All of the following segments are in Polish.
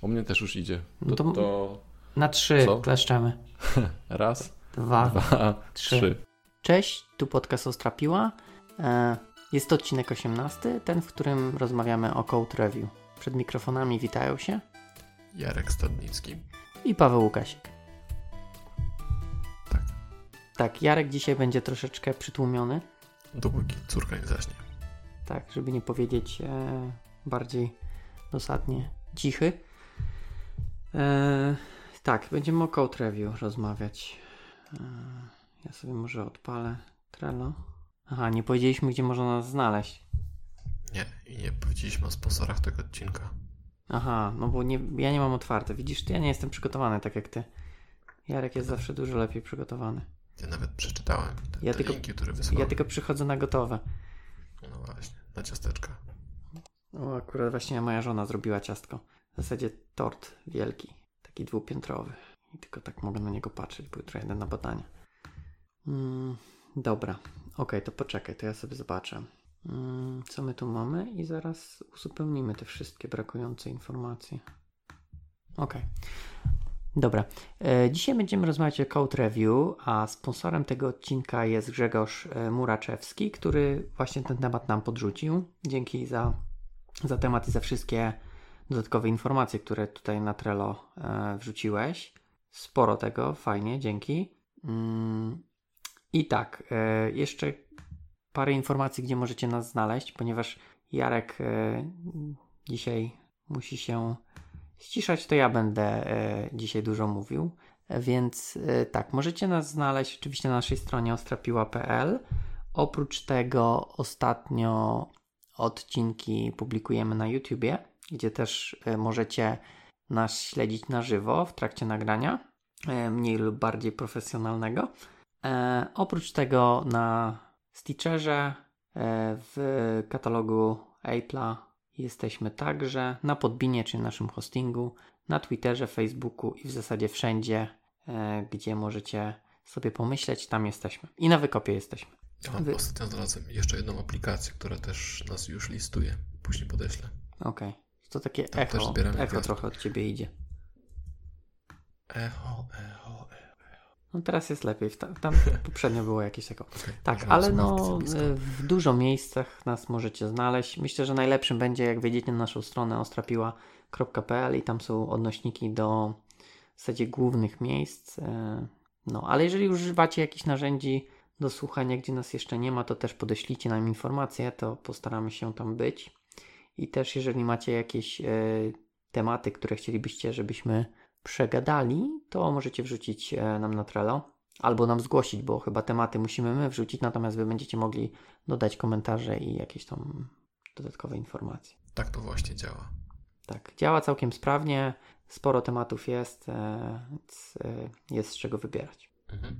U mnie też już idzie. No To, to- to Na trzy Co? kleszczemy. raz, Dwa, dwa, trzy. trzy. Cześć, tu podcast Ostrapiła. E, Jest to odcinek 18, ten, w którym rozmawiamy o Code Review. Przed mikrofonami witają się Jarek Stadnicki. i Paweł Łukasik. Tak. Tak, Jarek dzisiaj będzie troszeczkę przytłumiony, Dopóki córka nie zaśnie. tak, żeby nie powiedzieć e, bardziej dosadnie cichy. E, tak, będziemy o Code Review rozmawiać. E, ja sobie może odpalę Trello. Aha, nie powiedzieliśmy, gdzie można nas znaleźć. Nie, i nie powiedzieliśmy o sponsorach tego odcinka. Aha, no bo nie, ja nie mam otwarte. Widzisz, ja nie jestem przygotowany tak jak ty. Jarek jest zawsze dużo lepiej przygotowany. Ja nawet przeczytałem te, Ja te tylko- linki, które wysłałem. Ja tylko przychodzę na gotowe. No właśnie, na ciasteczka. O, akurat właśnie moja żona zrobiła ciastko. W zasadzie tort wielki, taki dwupiętrowy. I tylko tak mogę na niego patrzeć, jutro jedę na badania. Mm, dobra, okej, to poczekaj, to ja sobie zobaczę. Mm, co my tu mamy i zaraz uzupełnimy te wszystkie brakujące informacje. Okej. Dobra. E, dzisiaj będziemy rozmawiać o Code Review, a sponsorem tego odcinka jest Grzegorz e, Muraczewski, który właśnie ten temat nam podrzucił. Dzięki za, za temat i za wszystkie dodatkowe informacje, które tutaj na Trello e, wrzuciłeś. Sporo tego, fajnie, dzięki. Mm, I tak, e, jeszcze parę informacji, gdzie możecie nas znaleźć, ponieważ Jarek e, dzisiaj musi się ściszać, to ja będę dzisiaj dużo mówił. Więc tak, możecie nas znaleźć oczywiście na naszej stronie ostrapiła.pl. Oprócz tego ostatnio odcinki publikujemy na YouTubie, gdzie też e, możecie nas śledzić na żywo w trakcie nagrania, e, mniej lub bardziej profesjonalnego. E, oprócz tego na Stitcherze, e, w katalogu Apple'a jesteśmy także, na Podbinie, czyli naszym hostingu, na Twitterze, Facebooku i w zasadzie wszędzie, e, gdzie możecie sobie pomyśleć, tam jesteśmy. I na wykopie jesteśmy. Ja mam Wy- ostatnio znalazłem jeszcze jedną aplikację, która też nas już listuje. Później podeślę. Okej. To takie Tam echo, echo trochę od ciebie idzie. Echo, echo, echo. No teraz jest lepiej. Tam, tam poprzednio było jakieś echo. Okej, Tak, może ale no e, w dużo miejscach nas możecie znaleźć. Myślę, że najlepszym będzie jak wejdziecie na naszą stronę ostrapiła.pl i tam są odnośniki do w zasadzie głównych miejsc. e, No, ale jeżeli używacie jakichś narzędzi do słuchania, gdzie nas jeszcze nie ma, to też podeślijcie nam informacje, to postaramy się tam być. I też jeżeli macie jakieś e, tematy, które chcielibyście, żebyśmy przegadali, to możecie wrzucić e, nam na Trello albo nam zgłosić, bo chyba tematy musimy my wrzucić, natomiast wy będziecie mogli dodać komentarze i jakieś tam dodatkowe informacje. Tak to właśnie działa. Tak, działa całkiem sprawnie, sporo tematów jest, e, więc jest z czego wybierać. Mhm.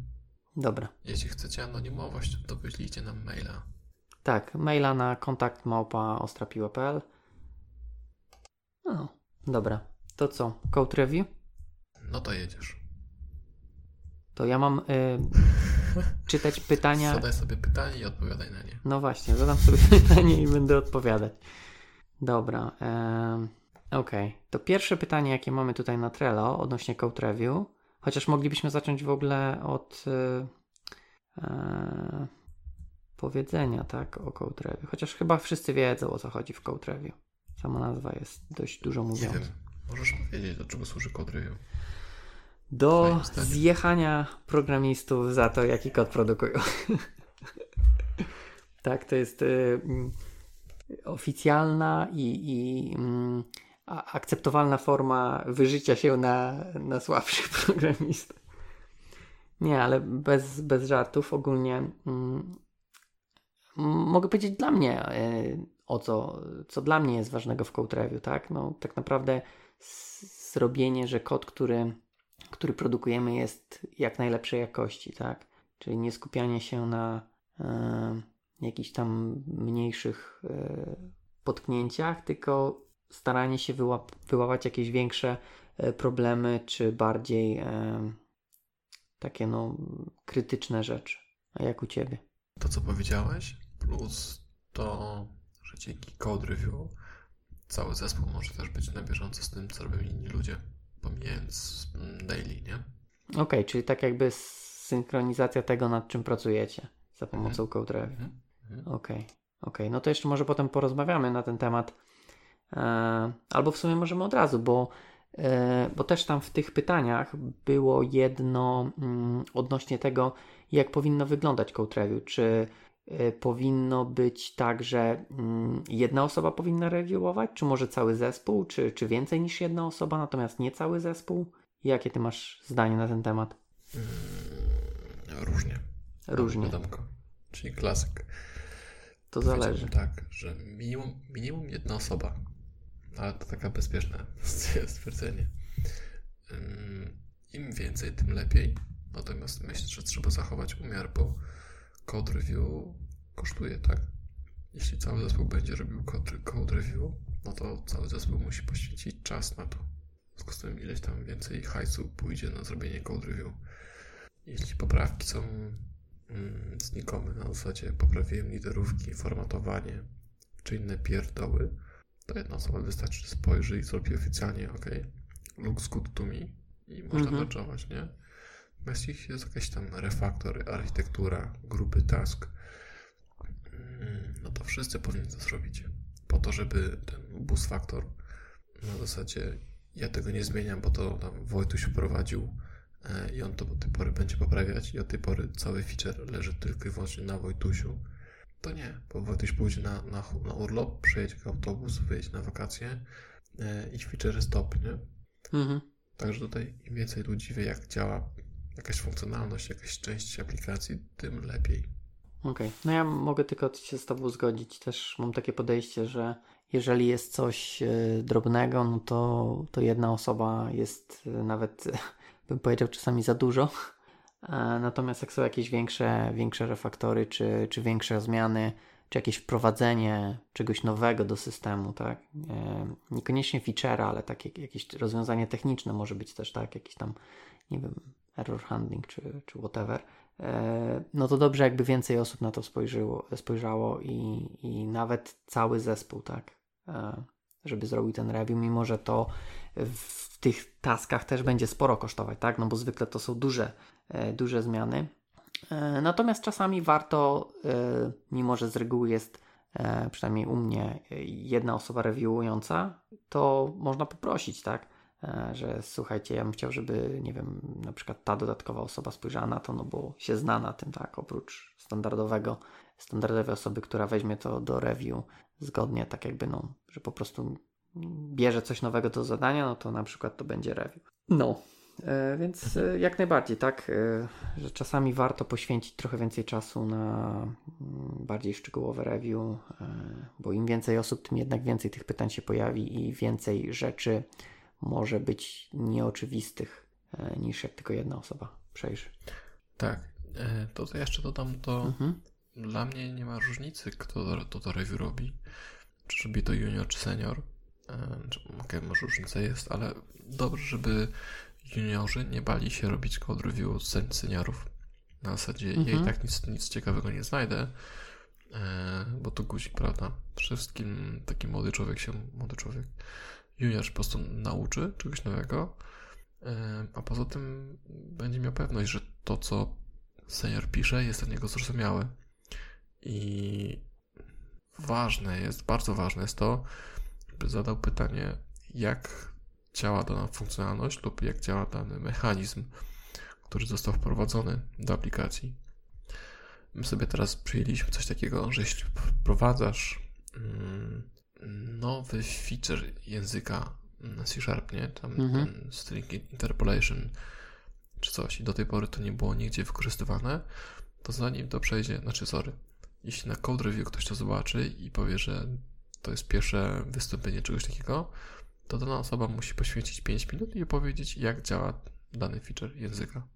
Dobra. Jeśli chcecie anonimowość, to wyślijcie nam maila. Tak, maila na kontakt małpa ostrapiła.pl No, dobra. To co? Code review? No to jedziesz. To ja mam y, czytać pytania. Zadaj sobie pytanie i odpowiadaj na nie. No właśnie, zadam sobie pytanie i będę odpowiadać. Dobra. em, Okej. To pierwsze pytanie, jakie mamy tutaj na Trello odnośnie Code Review, chociaż moglibyśmy zacząć w ogóle od y, e, powiedzenia, tak, o Code Review. Chociaż chyba wszyscy wiedzą, o co chodzi w Code Review. Sama nazwa jest dość dużo Nie mówiąca. wiem, możesz powiedzieć, do czego służy code review. Do zjechania programistów za to, jaki kod produkują. tak, to jest y, mm, oficjalna i, i mm, akceptowalna forma wyżycia się na, na słabszych programistów. Nie, ale bez, bez żartów ogólnie mm, mogę powiedzieć dla mnie y, o co, co dla mnie jest ważnego w Code tak? No tak naprawdę zrobienie, że kod, który który produkujemy jest jak najlepszej jakości, tak? Czyli nie skupianie się na e, jakichś tam mniejszych e, potknięciach, tylko staranie się wyłap- wyłapać jakieś większe e, problemy, czy bardziej e, takie no krytyczne rzeczy. A jak u Ciebie? To, co powiedziałeś, plus to, że dzięki code review cały zespół może też być na bieżąco z tym, co robią inni ludzie, pomijając daily, nie? Okej, okay, czyli tak jakby synchronizacja tego, nad czym pracujecie za pomocą mhm. Code Review. Mhm. mhm. Okej, okay. okay. no to jeszcze może potem porozmawiamy na ten temat. E, albo w sumie możemy od razu, bo, e, bo też tam w tych pytaniach było jedno mm, odnośnie tego, jak powinno wyglądać Code Review. Czy powinno być tak, że mm, jedna osoba powinna reviewować, czy może cały zespół, czy, czy więcej niż jedna osoba, natomiast nie cały zespół? Jakie ty masz zdanie na ten temat? Mm, różnie. Różnie. Wiadomko. Czyli klasyk. To zależy. Tak, że minimum, minimum jedna osoba. Ale to taka bezpieczne stwierdzenie. Im więcej, tym lepiej. Natomiast myślę, że trzeba zachować umiar, bo code review kosztuje, tak? Jeśli cały zespół będzie robił code, code review, no to cały zespół musi poświęcić czas na to. W związku z tym ileś tam więcej hajsu pójdzie na zrobienie code review. Jeśli poprawki są mm, znikome, na zasadzie poprawiłem liderówki, formatowanie czy inne pierdoły, to jedna osoba wystarczy, spojrzy i zrobi oficjalnie OK, looks good to me i można -hmm. nie? Ich jest jakiś tam refaktor, architektura, grupy task, mm, no to wszyscy powinni to zrobić. Po to, żeby ten boost factor na zasadzie ja tego nie zmieniam, bo to tam Wojtuś wprowadził e, i on to od tej pory będzie poprawiać i od tej pory cały feature leży tylko i wyłącznie na Wojtusiu. To nie, bo Wojtuś pójdzie na, na, na urlop, przyjedzie autobus, wyjedzie na wakacje e, i feature stop, nie? Mhm. Także tutaj im więcej ludzi wie, jak działa jakaś funkcjonalność, jakaś część aplikacji, tym lepiej. Okej, okay. no ja mogę tylko się z Tobą zgodzić. Też mam takie podejście, że jeżeli jest coś e, drobnego, no to, to jedna osoba jest e, nawet, bym powiedział, czasami za dużo. E, natomiast jak są jakieś większe, większe refaktory, czy, czy większe zmiany, czy jakieś wprowadzenie czegoś nowego do systemu, tak? Niekoniecznie feature, ale takie jakieś rozwiązanie techniczne może być też, tak? Jakiś tam, nie wiem, error handling czy, czy whatever, e, no to dobrze jakby więcej osób na to spojrzyło, spojrzało i, i nawet cały zespół, tak, e, żeby zrobił ten review, mimo że to w tych taskach też będzie sporo kosztować, tak, no bo zwykle to są duże, e, duże zmiany. Natomiast czasami warto, mimo że z reguły jest przynajmniej u mnie jedna osoba reviewująca, to można poprosić, tak? E, że słuchajcie, ja bym chciał, żeby, nie wiem, na przykład ta dodatkowa osoba spojrzała na to, no bo się zna na tym, tak, oprócz standardowego, standardowej osoby, która weźmie to do review zgodnie, tak jakby, no, że po prostu bierze coś nowego do zadania, no to na przykład to będzie review. No, e, więc e, jak najbardziej, tak, że czasami warto poświęcić trochę więcej czasu na mm, bardziej szczegółowe review, bo im więcej osób, tym jednak więcej tych pytań się pojawi i więcej rzeczy może być nieoczywistych e, niż jak tylko jedna osoba przejrzy. Tak. E, to, to jeszcze dodam, to mhm. dla mnie nie ma różnicy, kto to, to review robi. Czy robi to junior, czy senior. E, okej, okay, może różnica jest, ale dobrze, żeby juniorzy nie bali się robić code review z seniorów. Na zasadzie mhm. mhm. tak nic, nic ciekawego nie znajdę, bo to guzik, prawda? Przede wszystkim taki młody człowiek się, młody człowiek, junior po prostu nauczy czegoś nowego, a poza tym będzie miał pewność, że to, co senior pisze, jest dla niego zrozumiałe. I ważne jest, bardzo ważne jest to, żeby zadał pytanie, jak działa dana funkcjonalność lub jak działa dany mechanizm, który został wprowadzony do aplikacji. My sobie teraz przyjęliśmy coś takiego, że jeśli wprowadzasz mm, nowy feature języka C Sharp, nie? Tam mhm. ten string interpolation czy coś i do tej pory to nie było nigdzie wykorzystywane, to zanim to przejdzie, znaczy sorry, jeśli na code review ktoś to zobaczy i powie, że to jest pierwsze wystąpienie czegoś takiego, to dana osoba musi poświęcić 5 minut i opowiedzieć, jak działa dany feature języka.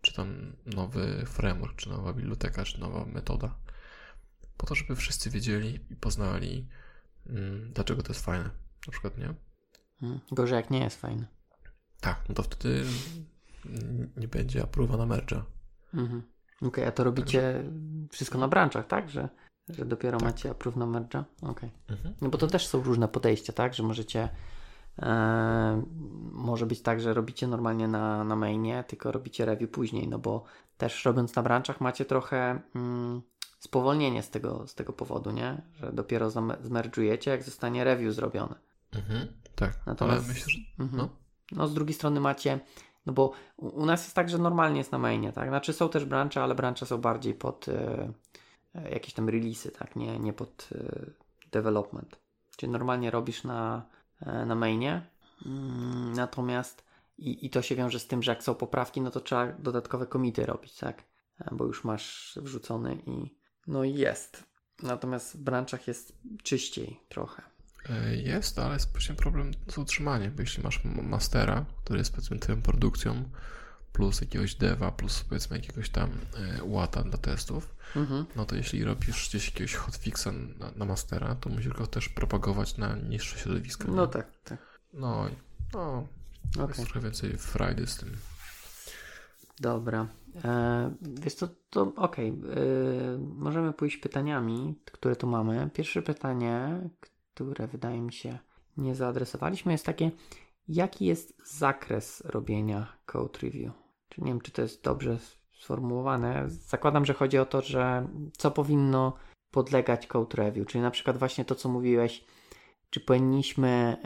Czy tam nowy framework, czy nowa biblioteka, czy nowa metoda. Po to, żeby wszyscy wiedzieli i poznali, dlaczego to jest fajne, na przykład, nie? Hmm, gorzej jak nie jest fajne. Tak, no to wtedy nie będzie approwa na merge'a. Mhm. Okej, okay, a to robicie Także... wszystko na branczach, tak? Że Że dopiero Tak. macie approve na merge'a? Okej. Mhm. No bo to też są różne podejścia, tak? Że możecie. E, może być tak, że robicie normalnie na, na mainie, tylko robicie review później, no bo też robiąc na branczach macie trochę mm, spowolnienie z tego, z tego powodu, nie? Że dopiero zmerdżujecie, jak zostanie review zrobione. Mhm. Tak, Natomiast- ale myślę, że Mhm. no, No z drugiej strony macie, no bo u, nas jest tak, że normalnie jest na mainie, tak? Znaczy są też brancze, ale brancze są bardziej pod e, e, jakieś tam releasy, tak? Nie, nie pod e, development. Czyli normalnie robisz na, e, na mainie, mm, natomiast i, i to się wiąże z tym, że jak są poprawki, no to trzeba dodatkowe komity robić, tak? Bo już masz wrzucony i no jest. Natomiast w branczach jest czyściej trochę. e, jest, ale jest właśnie problem z utrzymaniem, bo jeśli masz mastera, który jest powiedzmy twoją produkcją, plus jakiegoś deva, plus powiedzmy jakiegoś tam e, łata dla testów, Mhm. no to jeśli robisz gdzieś jakiegoś hotfixa na, na mastera, to musisz go też propagować na niższe środowisko. No nie? tak, tak. No, i- no Okej. jest trochę więcej frajdy z tym. Dobra. E, wiesz co, to okej. E, możemy pójść pytaniami, które tu mamy. Pierwsze pytanie, które wydaje mi się nie zaadresowaliśmy, jest takie, jaki jest zakres robienia code review? Czy nie wiem, czy to jest dobrze sformułowane. Zakładam, że chodzi o to, że co powinno podlegać code review, czyli na przykład właśnie to, co mówiłeś, czy powinniśmy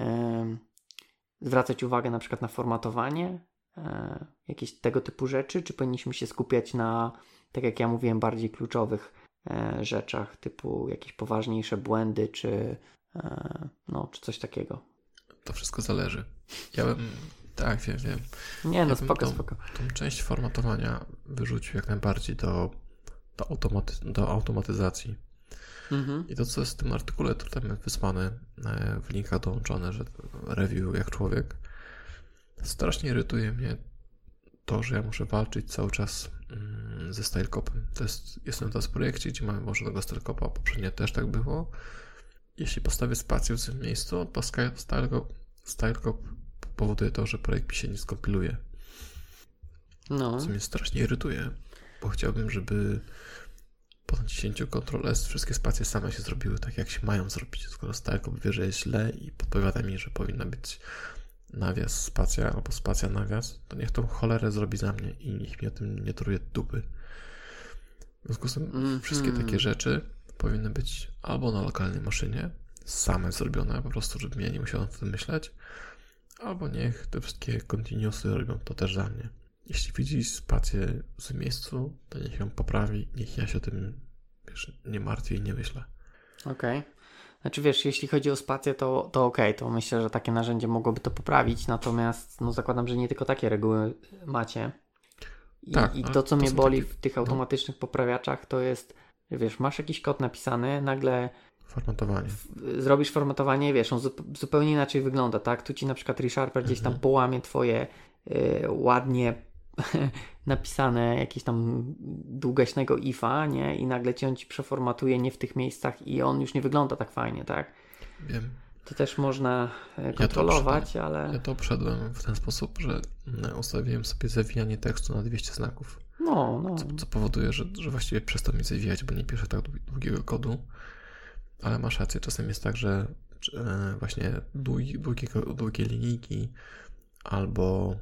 zwracać uwagę na przykład na formatowanie, e, jakieś tego typu rzeczy, czy powinniśmy się skupiać na, tak jak ja mówiłem, bardziej kluczowych e, rzeczach, typu jakieś poważniejsze błędy, czy, e, no, czy coś takiego. To wszystko zależy. Ja bym, tak, wiem, wiem. Nie, no Ja spoko, tą- spoko. Tą część formatowania wyrzucił jak najbardziej do, do, automaty- do automatyzacji. Mhm. I to, co jest w tym artykule, to tam jest wysłane w linkach dołączone, że review jak człowiek. Strasznie irytuje mnie to, że ja muszę walczyć cały czas mm, ze stylekopem. To jest, jestem teraz w projekcie, gdzie mamy włożonego stylekopa, poprzednio też tak było. Jeśli postawię spację w tym miejscu, to stylekop, stylekop powoduje to, że projekt mi się nie skompiluje. No, Co mnie strasznie irytuje, bo chciałbym, żeby po naciśnięciu Ctrl S wszystkie spacje same się zrobiły tak, jak się mają zrobić. Skoro Stylekop wie, że jest źle i podpowiada mi, że powinna być nawias, spacja albo spacja, nawias, to niech tą cholerę zrobi za mnie i niech mi o tym nie truje dupy. W związku z tym Mhm. wszystkie takie rzeczy powinny być albo na lokalnej maszynie, same zrobione, po prostu, żebym ja nie musiał nad tym myśleć, albo niech te wszystkie continuousy robią to też za mnie. Jeśli widzi spację w miejscu, to niech ją poprawi, niech ja się o tym wiesz, nie martwię i nie myślę. okej. Znaczy wiesz, jeśli chodzi o spację, to, to okej, to myślę, że takie narzędzie mogłoby to poprawić, natomiast no zakładam, że nie tylko takie reguły macie. I, Tak, i ale to, co to mnie boli takie- w tych no. automatycznych poprawiaczach, to jest, wiesz, masz jakiś kod napisany, nagle Formatowanie. zrobisz formatowanie, wiesz, on zup- zupełnie inaczej wygląda, tak? Tu ci na przykład ReSharper gdzieś tam Mhm. połamie twoje y, ładnie napisane jakieś tam długaśnego ifa, nie? I nagle cię on ci przeformatuje nie w tych miejscach i on już nie wygląda tak fajnie, tak? Wiem. To też można e, kontrolować, ale Ja to obszedłem w ten sposób, że mm, ustawiłem sobie zawijanie tekstu na 200 znaków, no, no. co, co powoduje, że, że właściwie przestał mi zawijać, bo nie piszę tak dłu- długiego kodu. Ale masz rację, czasem jest tak, że e, właśnie długi, długie, długie linijki albo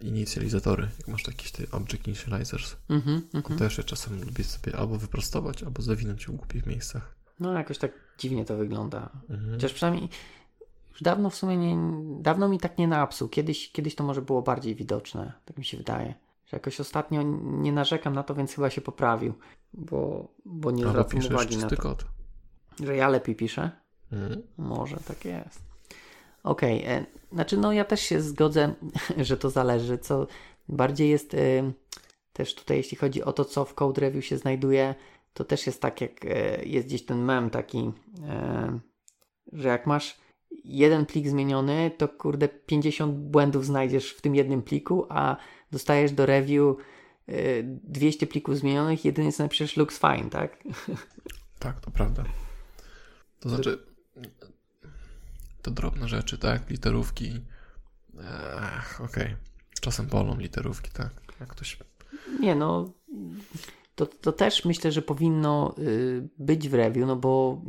inicjalizatory, jak masz jakieś te object initializers, Mhm, to mhm. też ja czasem lubię sobie albo wyprostować, albo zawinąć w głupich miejscach. No jakoś tak dziwnie to wygląda. Mhm. Chociaż przynajmniej już dawno w sumie nie, dawno mi tak nie napsuł. Kiedyś, kiedyś to może było bardziej widoczne, tak mi się wydaje. Że jakoś ostatnio nie narzekam na to, więc chyba się poprawił, bo, bo nie Albo zwracam uwagi na to. kod. Że ja lepiej piszę? Mhm. Może tak jest. Okej, e, znaczy no ja też się zgodzę, że to zależy, co bardziej jest y, też tutaj jeśli chodzi o to, co w Code Review się znajduje, to też jest tak jak e, jest gdzieś ten mem taki, e, że jak masz jeden plik zmieniony, to kurde 50 błędów znajdziesz w tym jednym pliku, a dostajesz do review y, 200 plików zmienionych, jedynie co napiszesz looks fine, tak? Tak, to prawda. To znaczy, te drobne rzeczy, tak, literówki, ech, okej. Czasem bolą literówki, tak. Jak ktoś, Nie no, to, to też myślę, że powinno y, być w review, no bo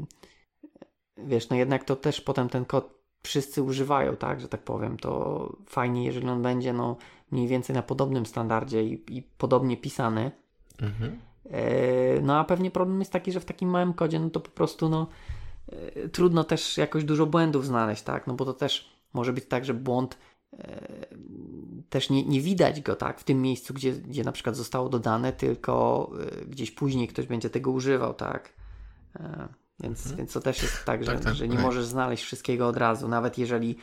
wiesz, no jednak to też potem ten kod wszyscy używają, tak, że tak powiem. To fajnie, jeżeli on będzie no, mniej więcej na podobnym standardzie i, i podobnie pisany. Mhm. E, no a pewnie problem jest taki, że w takim małym kodzie, no to po prostu no, trudno też jakoś dużo błędów znaleźć, tak, no bo to też może być tak, że błąd e, też nie, nie widać go tak w tym miejscu, gdzie, gdzie na przykład zostało dodane, tylko e, gdzieś później ktoś będzie tego używał, tak. E, więc, mhm. więc to też jest tak, że, tak, tak, że nie tak. możesz znaleźć wszystkiego od razu, nawet jeżeli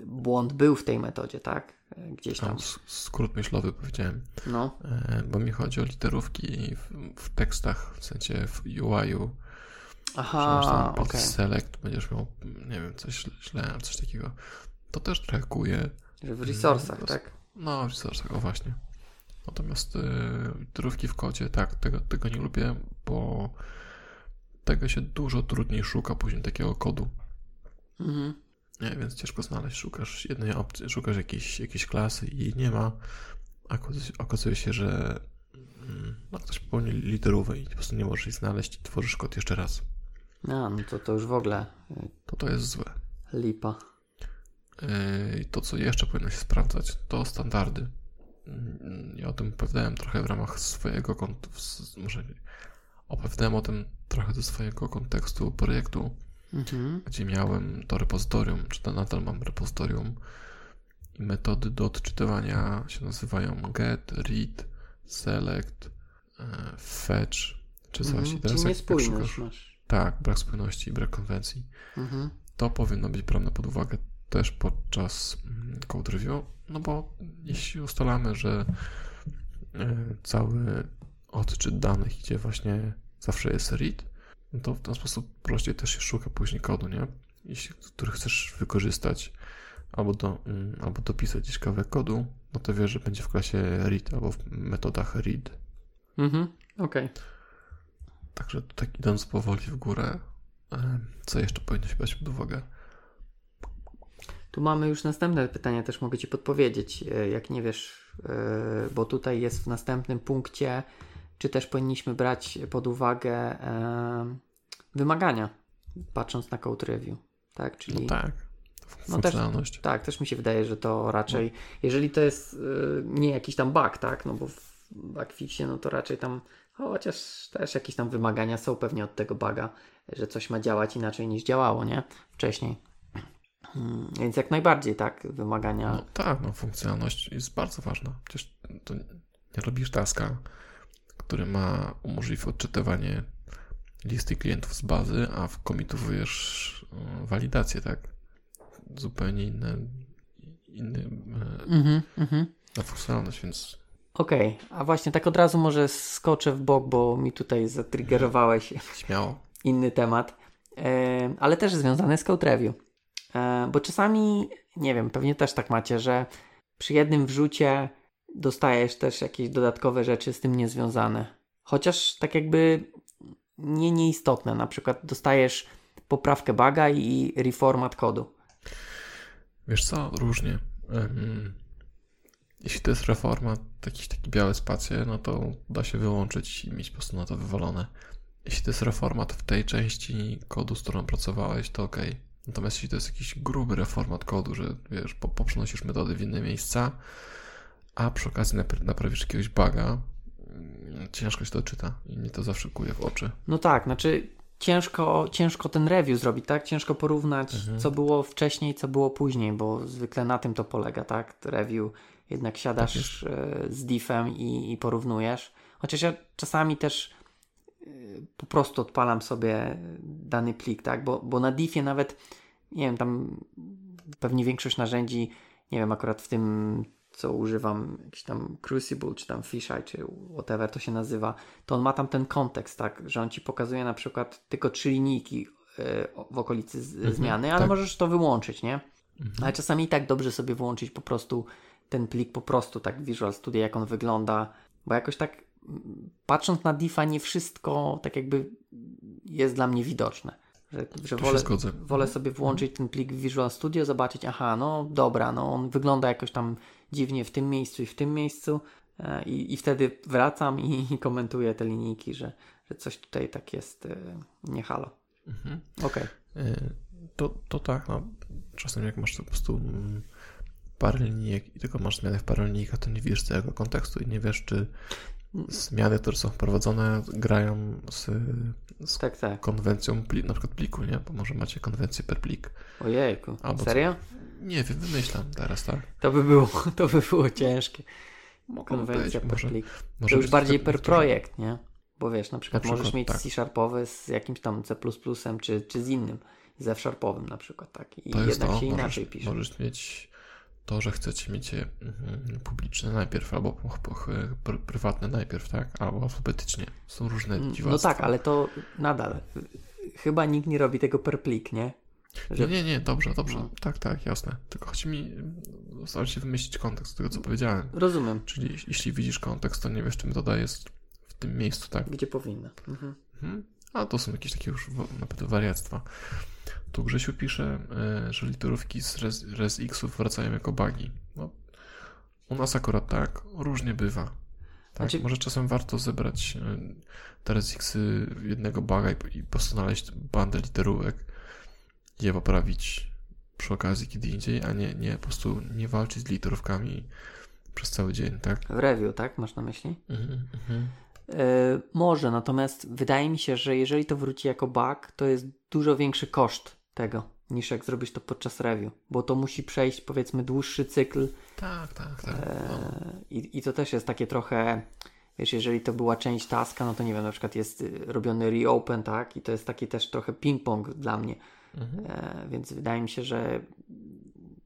błąd był w tej metodzie, tak? Gdzieś tam. skrót myślowy powiedziałem. No. E, bo mi chodzi o literówki w, w tekstach, w sensie w UI-u. Aha, okej. Okay. Select będziesz miał, nie wiem, coś źle, coś takiego. To też trackuje. Że w resursach, no, tak? No, w resursach, o właśnie. Natomiast y, literówki w kodzie, tak, tego, tego nie lubię, bo tego się dużo trudniej szuka później takiego kodu. Mhm. Nie, więc ciężko znaleźć. Szukasz jednej opcji, szukasz jakiejś, jakiejś klasy i jej nie ma. Okazuje się, że mm, no, ktoś popełnił literówę i po prostu nie możesz jej znaleźć i tworzysz kod jeszcze raz. A, no to, to już w ogóle. Y, to to jest złe. Lipa. Y, I to, co jeszcze powinno się sprawdzać, to standardy. Mm, ja o tym opowiadałem trochę w ramach swojego kontu, może opowiadałem o tym trochę ze swojego kontekstu projektu, mhm. gdzie miałem to repozytorium, czy to nadal mam repozytorium i metody do odczytywania się nazywają get, read, select, e, fetch, czy coś. Mhm. I teraz Czyli jak, szukasz, masz. Tak, brak spójności i brak konwencji. Mhm. To powinno być brane pod uwagę też podczas mm, code review, no bo jeśli ustalamy, że e, cały odczyt danych idzie właśnie zawsze jest read, no to w ten sposób prościej też się szuka później kodu, nie? Jeśli, który chcesz wykorzystać albo, do, mm, albo dopisać gdzieś kawałek kodu, no to wiesz, że będzie w klasie read albo w metodach read. Mhm, okej. Okay. Także tak idąc powoli w górę, co jeszcze powinno się brać pod uwagę? Tu mamy już następne pytania, też mogę Ci podpowiedzieć, e, jak nie wiesz, e, bo tutaj jest w następnym punkcie czy też powinniśmy brać pod uwagę e, wymagania, patrząc na code review, tak? Czyli, no tak. No też, tak, też mi się wydaje, że to raczej, no. jeżeli to jest e, nie jakiś tam bug, tak? No bo w bugfixie, no to raczej tam, chociaż też jakieś tam wymagania są pewnie od tego buga, że coś ma działać inaczej niż działało, nie? Wcześniej. Hmm, więc jak najbardziej, tak, wymagania. No tak, no funkcjonalność jest bardzo ważna. Przecież to nie robisz taska, który ma umożliwić odczytywanie listy klientów z bazy, a komitowujesz e, walidację, tak? Zupełnie inne, inny mm-hmm, mm-hmm. na funkcjonalność, więc... Okej, okay. a właśnie tak od razu może skoczę w bok, bo mi tutaj zatriggerowałeś Śmiało. inny temat, e, ale też związany z code review. E, bo czasami, nie wiem, pewnie też tak macie, że przy jednym wrzucie dostajesz też jakieś dodatkowe rzeczy z tym niezwiązane. Chociaż tak jakby nie nieistotne. Na przykład dostajesz poprawkę baga i reformat kodu. Wiesz co, różnie. Jeśli to jest reforma, jakiś taki białe spacje, no to da się wyłączyć i mieć po prostu na to wywalone. Jeśli to jest reformat w tej części kodu, z którą pracowałeś, to ok. Natomiast jeśli to jest jakiś gruby reformat kodu, że wiesz, poprzenosisz metody w inne miejsca, a przy okazji naprawisz jakiegoś buga, mm, ciężko się to czyta i mnie to zawsze kuje w oczy. No tak, znaczy ciężko, ciężko ten review zrobić, tak? Ciężko porównać, mhm. co było wcześniej, co było później, bo zwykle na tym to polega, tak? Review, jednak siadasz tak e, z diffem i, i porównujesz. Chociaż ja czasami też e, po prostu odpalam sobie dany plik, tak? Bo, bo na diffie nawet, nie wiem, tam pewnie większość narzędzi, nie wiem, akurat w tym co używam, jakiś tam Crucible, czy tam Fisheye, czy whatever to się nazywa, to on ma tam ten kontekst, tak, że on ci pokazuje na przykład tylko trzy linijki e, w okolicy z, mhm, zmiany, ale tak. możesz to wyłączyć, nie? Mhm. Ale czasami i tak dobrze sobie wyłączyć po prostu ten plik, po prostu tak Visual Studio, jak on wygląda, bo jakoś tak patrząc na diffa nie wszystko tak jakby jest dla mnie widoczne. Że, że wolę, wolę sobie włączyć ten plik w Visual Studio, zobaczyć, aha, no dobra, no on wygląda jakoś tam dziwnie w tym miejscu i w tym miejscu, E, I, I wtedy wracam i, i komentuję te linijki, że, że coś tutaj tak jest e, nie halo. Mhm. Okej. Okay. E, to, to tak, no, czasem jak masz po prostu mm, parę linijek i tylko masz zmiany w parę linijkach, to nie wiesz całego kontekstu i nie wiesz, czy zmiany, które są wprowadzone, grają z, z tak, tak. konwencją pli, na przykład pliku, nie? Bo może macie konwencję per plik. Ojejku, Albo serio? Co? Nie wiem, wymyślam teraz, tak? To by było, to by było ciężkie. Konwencja być, per może, plik. Może to już bardziej per projekt, nie? Bo wiesz, na przykład, na przykład możesz mieć tak. C-sharpowy z jakimś tam C++ czy, czy z innym, z F-sharpowym na przykład, tak? I to jednak to. się możesz, inaczej pisze. Możesz mieć to, że chcecie mieć je mhm, publiczne najpierw, albo prywatne najpierw, tak? Albo alfabetycznie. Są różne mm, dziwactwa. No tak, ale to nadal. Chyba nikt nie robi tego per plik, nie? Że... Nie, nie, nie, dobrze, dobrze. No. Tak, tak, jasne. Tylko chodzi mi, staram się wymyślić kontekst tego, co powiedziałem. Rozumiem. Czyli jeśli widzisz kontekst, to nie wiesz, czym dodaje jest w tym miejscu, tak? Gdzie powinno. Mhm. Mhm. A to są jakieś takie już naprawdę wariactwa. Tu Grzesiu pisze, e, że literówki z res, ResX-ów wracają jako bugi. No, u nas akurat tak, różnie bywa. Tak, znaczy... może czasem warto zebrać e, te ResX-y jednego buga i, i po prostu znaleźć bandę literówek i je poprawić przy okazji kiedy indziej, a nie, nie po prostu nie walczyć z literówkami przez cały dzień, tak? W review, tak? Masz na myśli? Mhm, mhm. E, może, natomiast wydaje mi się, że jeżeli to wróci jako bug, to jest dużo większy koszt tego niż jak zrobić to podczas review, bo to musi przejść powiedzmy dłuższy cykl. Tak, tak, tak. E, no. i, I to też jest takie trochę, wiesz, jeżeli to była część taska, no to nie wiem, na przykład jest robiony reopen, tak, i to jest taki też trochę ping-pong dla mnie. Mhm. E, więc wydaje mi się, że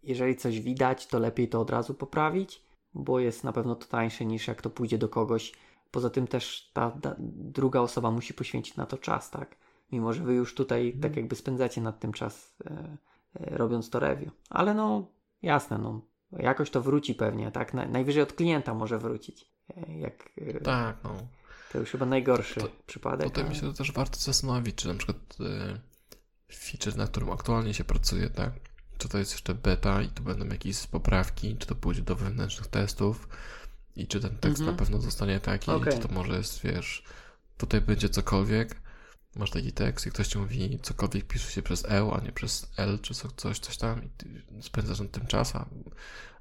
jeżeli coś widać, to lepiej to od razu poprawić, bo jest na pewno to tańsze niż jak to pójdzie do kogoś. Poza tym też ta, ta druga osoba musi poświęcić na to czas, tak? Mimo, że wy już tutaj mhm. tak jakby spędzacie nad tym czas e, e, robiąc to review. Ale no, jasne, no, jakoś to wróci pewnie, tak? Na, najwyżej od klienta może wrócić. E, jak, e, tak, no. To już chyba najgorszy to, przypadek. Potem ale... myślę, że też warto zastanowić, czy na przykład e, feature, na którym aktualnie się pracuje, tak? Czy to jest jeszcze beta i tu będą jakieś poprawki, czy to pójdzie do wewnętrznych testów i czy ten tekst mm -hmm. na pewno zostanie taki, okay. czy to może jest, wiesz, tutaj będzie cokolwiek, masz taki tekst i ktoś ci mówi, cokolwiek pisze się przez E, a nie przez L, czy coś, coś tam i spędzasz na tym czas, a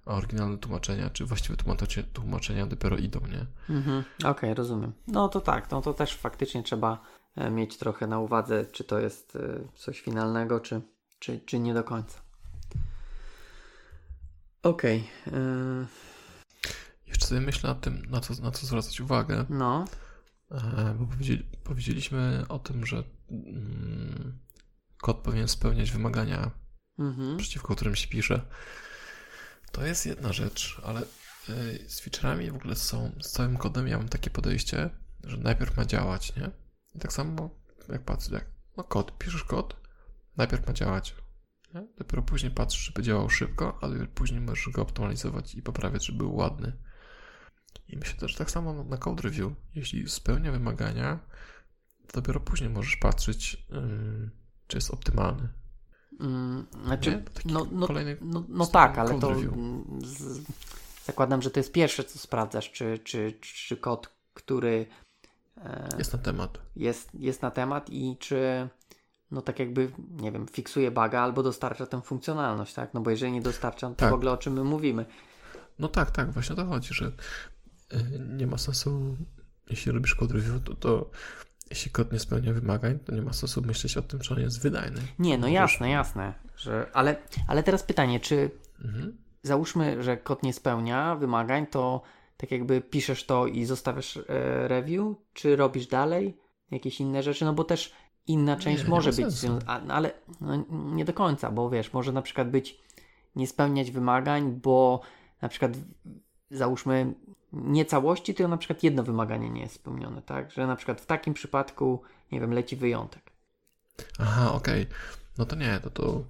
oryginalne tłumaczenia, czy właściwe tłumaczenia, tłumaczenia dopiero idą, nie? Mhm, Okej, okay, rozumiem. No to tak, no to też faktycznie trzeba e, mieć trochę na uwadze, czy to jest e, coś finalnego, czy, czy, czy nie do końca. Okej. Okay. E, Jeszcze sobie myślę nad tym, na co, na co zwracać uwagę. No. E, bo powiedzieliśmy o tym, że mm, kod powinien spełniać wymagania, mhm. przeciwko którym się pisze. To jest jedna rzecz, ale e, z featureami w ogóle są, z całym kodem ja mam takie podejście, że najpierw ma działać, nie? I tak samo jak patrzysz, jak no kod, piszesz kod, najpierw ma działać. Nie? Dopiero później patrzysz, żeby działał szybko, ale później możesz go optymalizować i poprawiać, żeby był ładny. I myślę też tak samo na code review. Jeśli spełnia wymagania, to dopiero później możesz patrzeć, yy, czy jest optymalny. Mm, znaczy, no, no, no, no tak, ale to z, zakładam, że to jest pierwsze, co sprawdzasz, czy, czy, czy kod, który e, jest na temat. Jest, jest na temat i czy no tak jakby, nie wiem, fiksuje baga albo dostarcza tę funkcjonalność, tak? No bo jeżeli nie dostarcza, to tak. w ogóle o czym my mówimy. No tak, tak, właśnie o to chodzi, że nie ma sensu, jeśli robisz kod review, to, to jeśli kod nie spełnia wymagań, to nie ma sensu myśleć o tym, czy on jest wydajny. Nie, no jasne, jasne. Że, ale, ale teraz pytanie, czy mhm. załóżmy, że kod nie spełnia wymagań, to tak jakby piszesz to i zostawiasz e, review, czy robisz dalej jakieś inne rzeczy, no bo też inna część nie, może nie być, ale no, nie do końca, bo wiesz, może na przykład być nie spełniać wymagań, bo na przykład załóżmy nie całości, tylko na przykład jedno wymaganie nie jest spełnione, tak? Że na przykład w takim przypadku, nie wiem, leci wyjątek. Aha, okej. Okay. No to nie, to to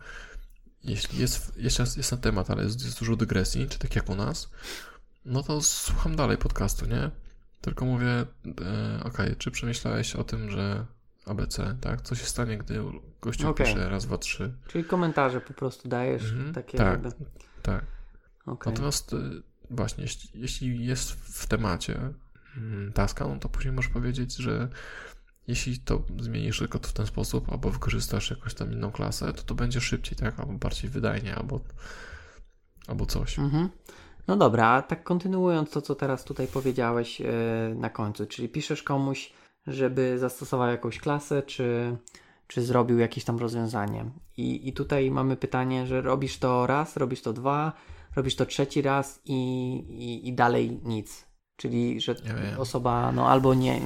jeśli jest, jest, jest na temat, ale jest, jest dużo dygresji, czy tak jak u nas, no to słucham dalej podcastu, nie? Tylko mówię, e, okej, okay, czy przemyślałeś o tym, że ABC, tak? Co się stanie, gdy gościu okay. pisze raz, dwa, trzy? Czyli komentarze po prostu dajesz, mhm, takie Tak, jakby... tak. Okay. Natomiast e, właśnie, jeśli, jeśli jest w temacie mm, taska, no to później możesz powiedzieć, że jeśli to zmienisz tylko w ten sposób, albo wykorzystasz jakąś tam inną klasę, to to będzie szybciej, tak? Albo bardziej wydajnie, albo, albo coś. Mhm. No dobra, tak kontynuując to, co teraz tutaj powiedziałeś yy, na końcu, czyli piszesz komuś, żeby zastosował jakąś klasę, czy, czy zrobił jakieś tam rozwiązanie. I, I tutaj mamy pytanie, że robisz to raz, robisz to dwa, robisz to trzeci raz i, i, i dalej nic. Czyli, że osoba no albo nie,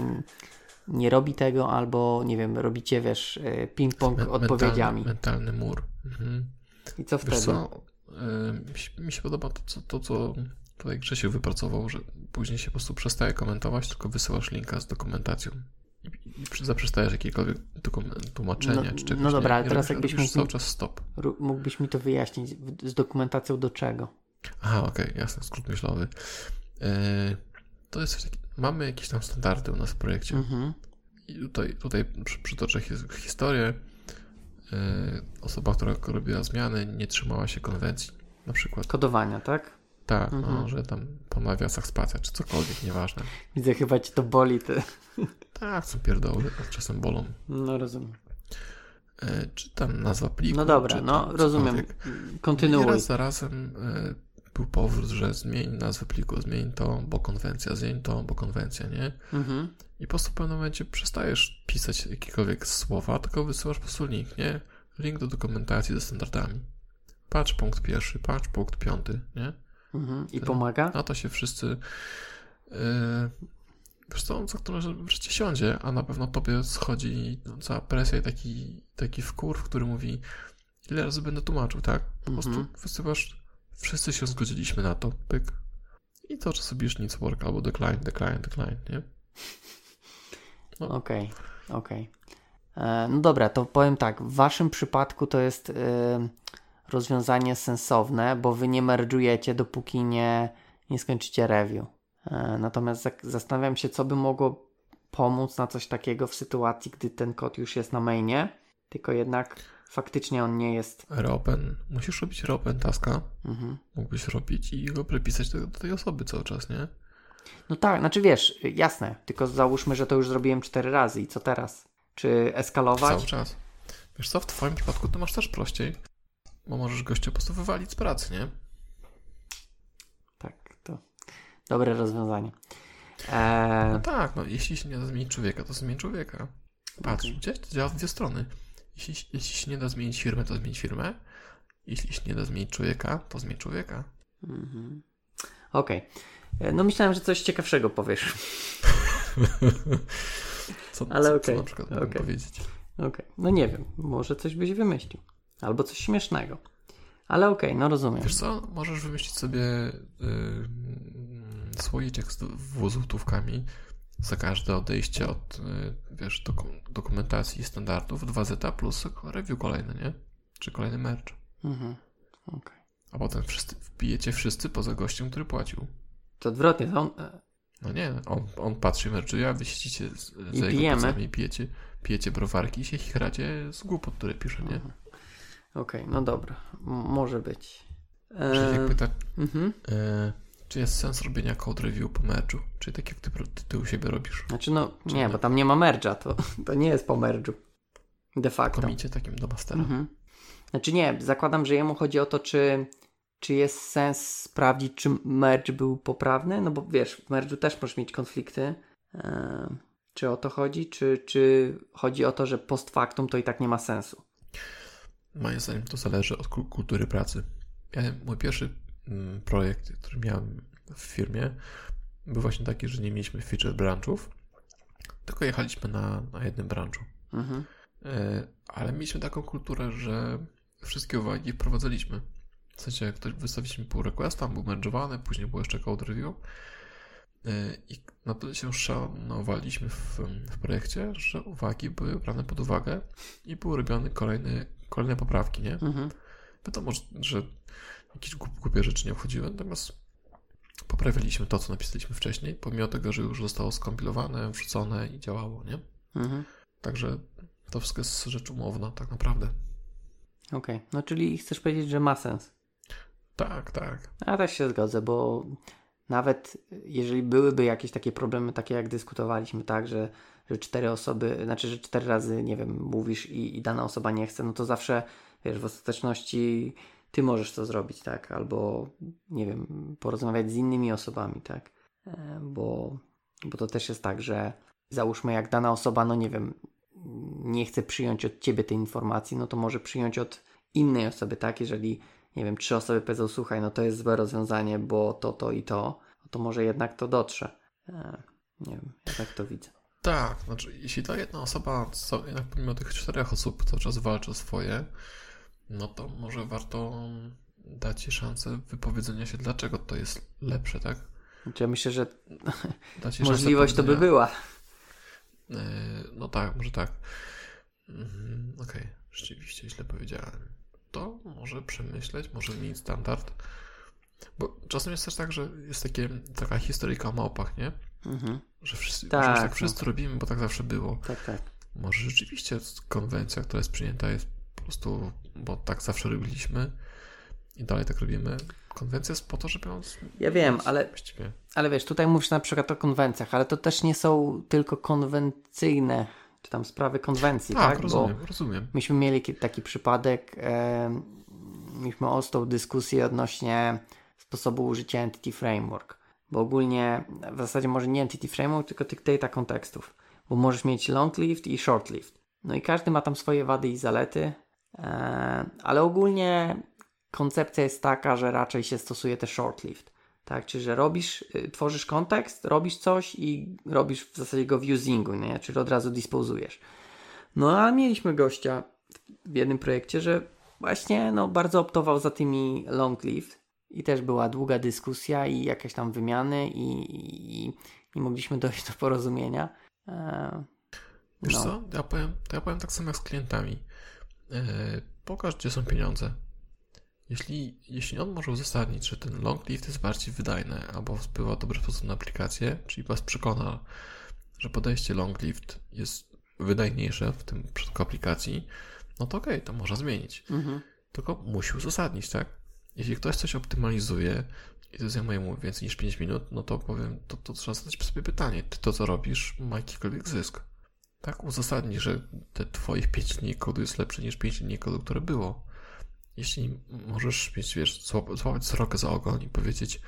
nie robi tego, albo nie wiem, robicie, wiesz, y, ping-pong Me odpowiedziami. Mentalny, mur. Mhm. I co wtedy? Co? Y, mi się podoba to, co, to, co tutaj Grzesiu wypracował, że później się po prostu przestaje komentować, tylko wysyłasz linka z dokumentacją i, zaprzestajesz jakiekolwiek tłumaczenia no, czy czegoś. No dobra, ale teraz jakbyś mógł, cały czas stop. Mógłbyś mi to wyjaśnić z dokumentacją do czego? Aha, okej, okay, jasne, skrót myślowy. Yy, to jest taki, mamy jakieś tam standardy u nas w projekcie. Mhm. I tutaj, tutaj przytoczę historię. Yy, osoba, która robiła zmiany, nie trzymała się konwencji, na przykład. Kodowania, tak? Tak, mhm. no, że tam po nawiasach spacja, czy cokolwiek, nieważne. Widzę, chyba ci to boli, ty. Tak, są pierdoły, czasem bolą. No, rozumiem. E, czy tam nazwa pliku. No dobra, no rozumiem. Kontynuuj. Raz za razem e, był powrót, że zmień nazwę pliku, zmień to, bo konwencja, zmień to, bo konwencja, nie? Mhm. I po prostu w pewnym momencie przestajesz pisać jakiekolwiek słowa, tylko wysyłasz po prostu link, nie? Link do dokumentacji ze standardami. Patrz punkt pierwszy, patrz punkt piąty, nie? Mhm. I pomaga? Na to się wszyscy. Yy, co, za które wreszcie siądzie, a na pewno tobie schodzi cała presja i taki, taki wkur, który mówi, ile razy będę tłumaczył, tak? Po prostu mhm. wysyłasz, wszyscy się zgodziliśmy na to, pyk. I to czas sobie nic work albo decline, decline, decline, nie? No. Okej, okay, okej. Okay. E, no dobra, to powiem tak, w waszym przypadku to jest... Yy rozwiązanie sensowne, bo wy nie merge'ujecie, dopóki nie, nie skończycie review. E, natomiast zastanawiam się, co by mogło pomóc na coś takiego w sytuacji, gdy ten kod już jest na mainie, tylko jednak faktycznie on nie jest. Ropen. Musisz robić Ropen taska. Mhm. Mógłbyś robić i go prepisać do, do tej osoby cały czas, nie? No tak, znaczy wiesz, jasne, tylko załóżmy, że to już zrobiłem cztery razy i co teraz? Czy eskalować? Cały czas. Wiesz co, w twoim przypadku to masz też prościej. Bo możesz gościa po prostu wywalić z pracy, nie? Tak, to dobre rozwiązanie. Eee... No tak, no jeśli się nie da zmienić człowieka, to zmień człowieka. Patrz, okay. gdzieś to działa w dwie strony. Jeśli, jeśli się nie da zmienić firmę, to zmień firmę. Jeśli się nie da zmienić człowieka, to zmień człowieka. Mhm. Okej. Okay. E, no myślałem, że coś ciekawszego powiesz. co, Ale okej. Okay. Co na przykład okay. powiedzieć? Okej. Okay. No nie wiem, może coś byś wymyślił. Albo coś śmiesznego. Ale okej, okay, no rozumiem. Wiesz co, możesz wymyślić sobie yy, słoiczek z dwuzłotówkami za każde odejście od yy, wiesz, dokumentacji i standardów 2Z plus review kolejny, nie? Czy kolejny merch. Mhm, okay. A potem wszyscy, wbijecie wszyscy poza gościem, który płacił. To odwrotnie, to on... E, no nie, on, on patrzy merchuje, a wy siedzicie za I jego plecami i pijecie, pijecie browarki i się chichracie z głupot, które pisze, nie? Mhm. Okej, okay, no dobra. M może być. E... Jak pyta, mhm. e... czy jest sens robienia code review po merge'u? Czy tak jak ty, ty, ty u siebie robisz? Znaczy no, nie, nie, bo tam nie ma merge'a, to, to nie jest po merge'u. De facto. Komicie takim do mastera. Mhm. Znaczy nie, zakładam, że jemu chodzi o to, czy, czy jest sens sprawdzić, czy merge był poprawny, no bo wiesz, w merge'u też możesz mieć konflikty. E... Czy o to chodzi, czy, czy chodzi o to, że post factum to i tak nie ma sensu? Moim zdaniem to zależy od kultury pracy. Ja, mój pierwszy mm, projekt, który miałem w firmie, był właśnie taki, że nie mieliśmy feature branchów, tylko jechaliśmy na, na jednym branchu. Mhm. E, ale mieliśmy taką kulturę, że wszystkie uwagi wprowadzaliśmy. W sensie, jak ktoś wystawiliśmy pull requesta, był manage'owany, później było jeszcze code review. E, I na tyle się szanowaliśmy w, w projekcie, że uwagi były brane pod uwagę i był robiony kolejny kolejne poprawki, nie? Mhm. Wiadomo, że jakieś głupie rzeczy nie wchodziły, natomiast poprawiliśmy to, co napisaliśmy wcześniej, pomimo tego, że już zostało skompilowane, wrzucone i działało, nie? Mhm. Także to wszystko jest rzecz umowna, tak naprawdę. Okej, okay. no czyli chcesz powiedzieć, że ma sens. Tak, tak. Ja też się zgodzę, bo nawet jeżeli byłyby jakieś takie problemy, takie jak dyskutowaliśmy, tak, że, że cztery osoby, znaczy, że cztery razy, nie wiem, mówisz i, i dana osoba nie chce, no to zawsze, wiesz, w ostateczności ty możesz to zrobić, tak, albo, nie wiem, porozmawiać z innymi osobami, tak, e, bo, bo to też jest tak, że załóżmy, jak dana osoba, no nie wiem, nie chce przyjąć od ciebie tej informacji, no to może przyjąć od innej osoby, tak, jeżeli nie wiem, trzy osoby powiedzą, słuchaj, no to jest złe rozwiązanie, bo to, to i to, to może jednak to dotrze. E, nie wiem, ja tak to widzę. Tak, znaczy jeśli ta jedna osoba, co, jednak pomimo tych czterech osób cały czas walczy o swoje, no to może warto dać jej szansę wypowiedzenia się, dlaczego to jest lepsze, tak? Znaczy ja myślę, że możliwość to by była. E, no tak, może tak. Mhm, okej, okay. rzeczywiście źle powiedziałem to może przemyśleć, może mieć standard. Bo czasem jest też tak, że jest takie, taka historyjka o małpach, nie? Mhm. Że wszyscy, tak, tak no wszyscy robimy, bo tak zawsze było. Tak, tak. Może rzeczywiście konwencja, która jest przyjęta, jest po prostu, bo tak zawsze robiliśmy i dalej tak robimy. Konwencja jest po to, żeby ją. Ja wiem, ale. Właściwie. Ale wiesz, tutaj mówisz na przykład o konwencjach, ale to też nie są tylko konwencyjne czy tam sprawy konwencji, tak? tak? rozumiem, Bo rozumiem. Myśmy mieli taki przypadek, e, mieliśmy ostrą dyskusję odnośnie sposobu użycia Entity Framework, bo ogólnie w zasadzie może nie Entity Framework, tylko tych data kontekstów, bo możesz mieć long lived i short lived. No i każdy ma tam swoje wady i zalety, e, ale ogólnie koncepcja jest taka, że raczej się stosuje te short lived. Tak, czyli że robisz, y, tworzysz kontekst, robisz coś i robisz w zasadzie go w usingu, nie? czyli od razu dispozujesz. No a mieliśmy gościa w jednym projekcie, że właśnie no, bardzo optował za tymi long live i też była długa dyskusja i jakieś tam wymiany i, i, i mogliśmy dojść do porozumienia. E, Wiesz no. co, ja powiem, ja powiem tak samo jak z klientami. E, pokaż, gdzie są pieniądze. Jeśli, jeśli on może uzasadnić, że ten long lift jest bardziej wydajny albo wpływa w dobry sposób na aplikację, czyli Was przekona, że podejście long lift jest wydajniejsze w tym przypadku aplikacji, no to okej, okay, to można zmienić. Mhm. Tylko musi uzasadnić, tak? Jeśli ktoś coś optymalizuje i to zajmuje mu więcej niż 5 minut, no to powiem, to, to trzeba zadać sobie pytanie, czy to, co robisz, ma jakikolwiek zysk? Tak, uzasadnij, że te twoich 5 dni kodu jest lepsze niż 5 dni kodu, które było jeśli możesz mieć, wiesz, złapać srokę za ogon i powiedzieć,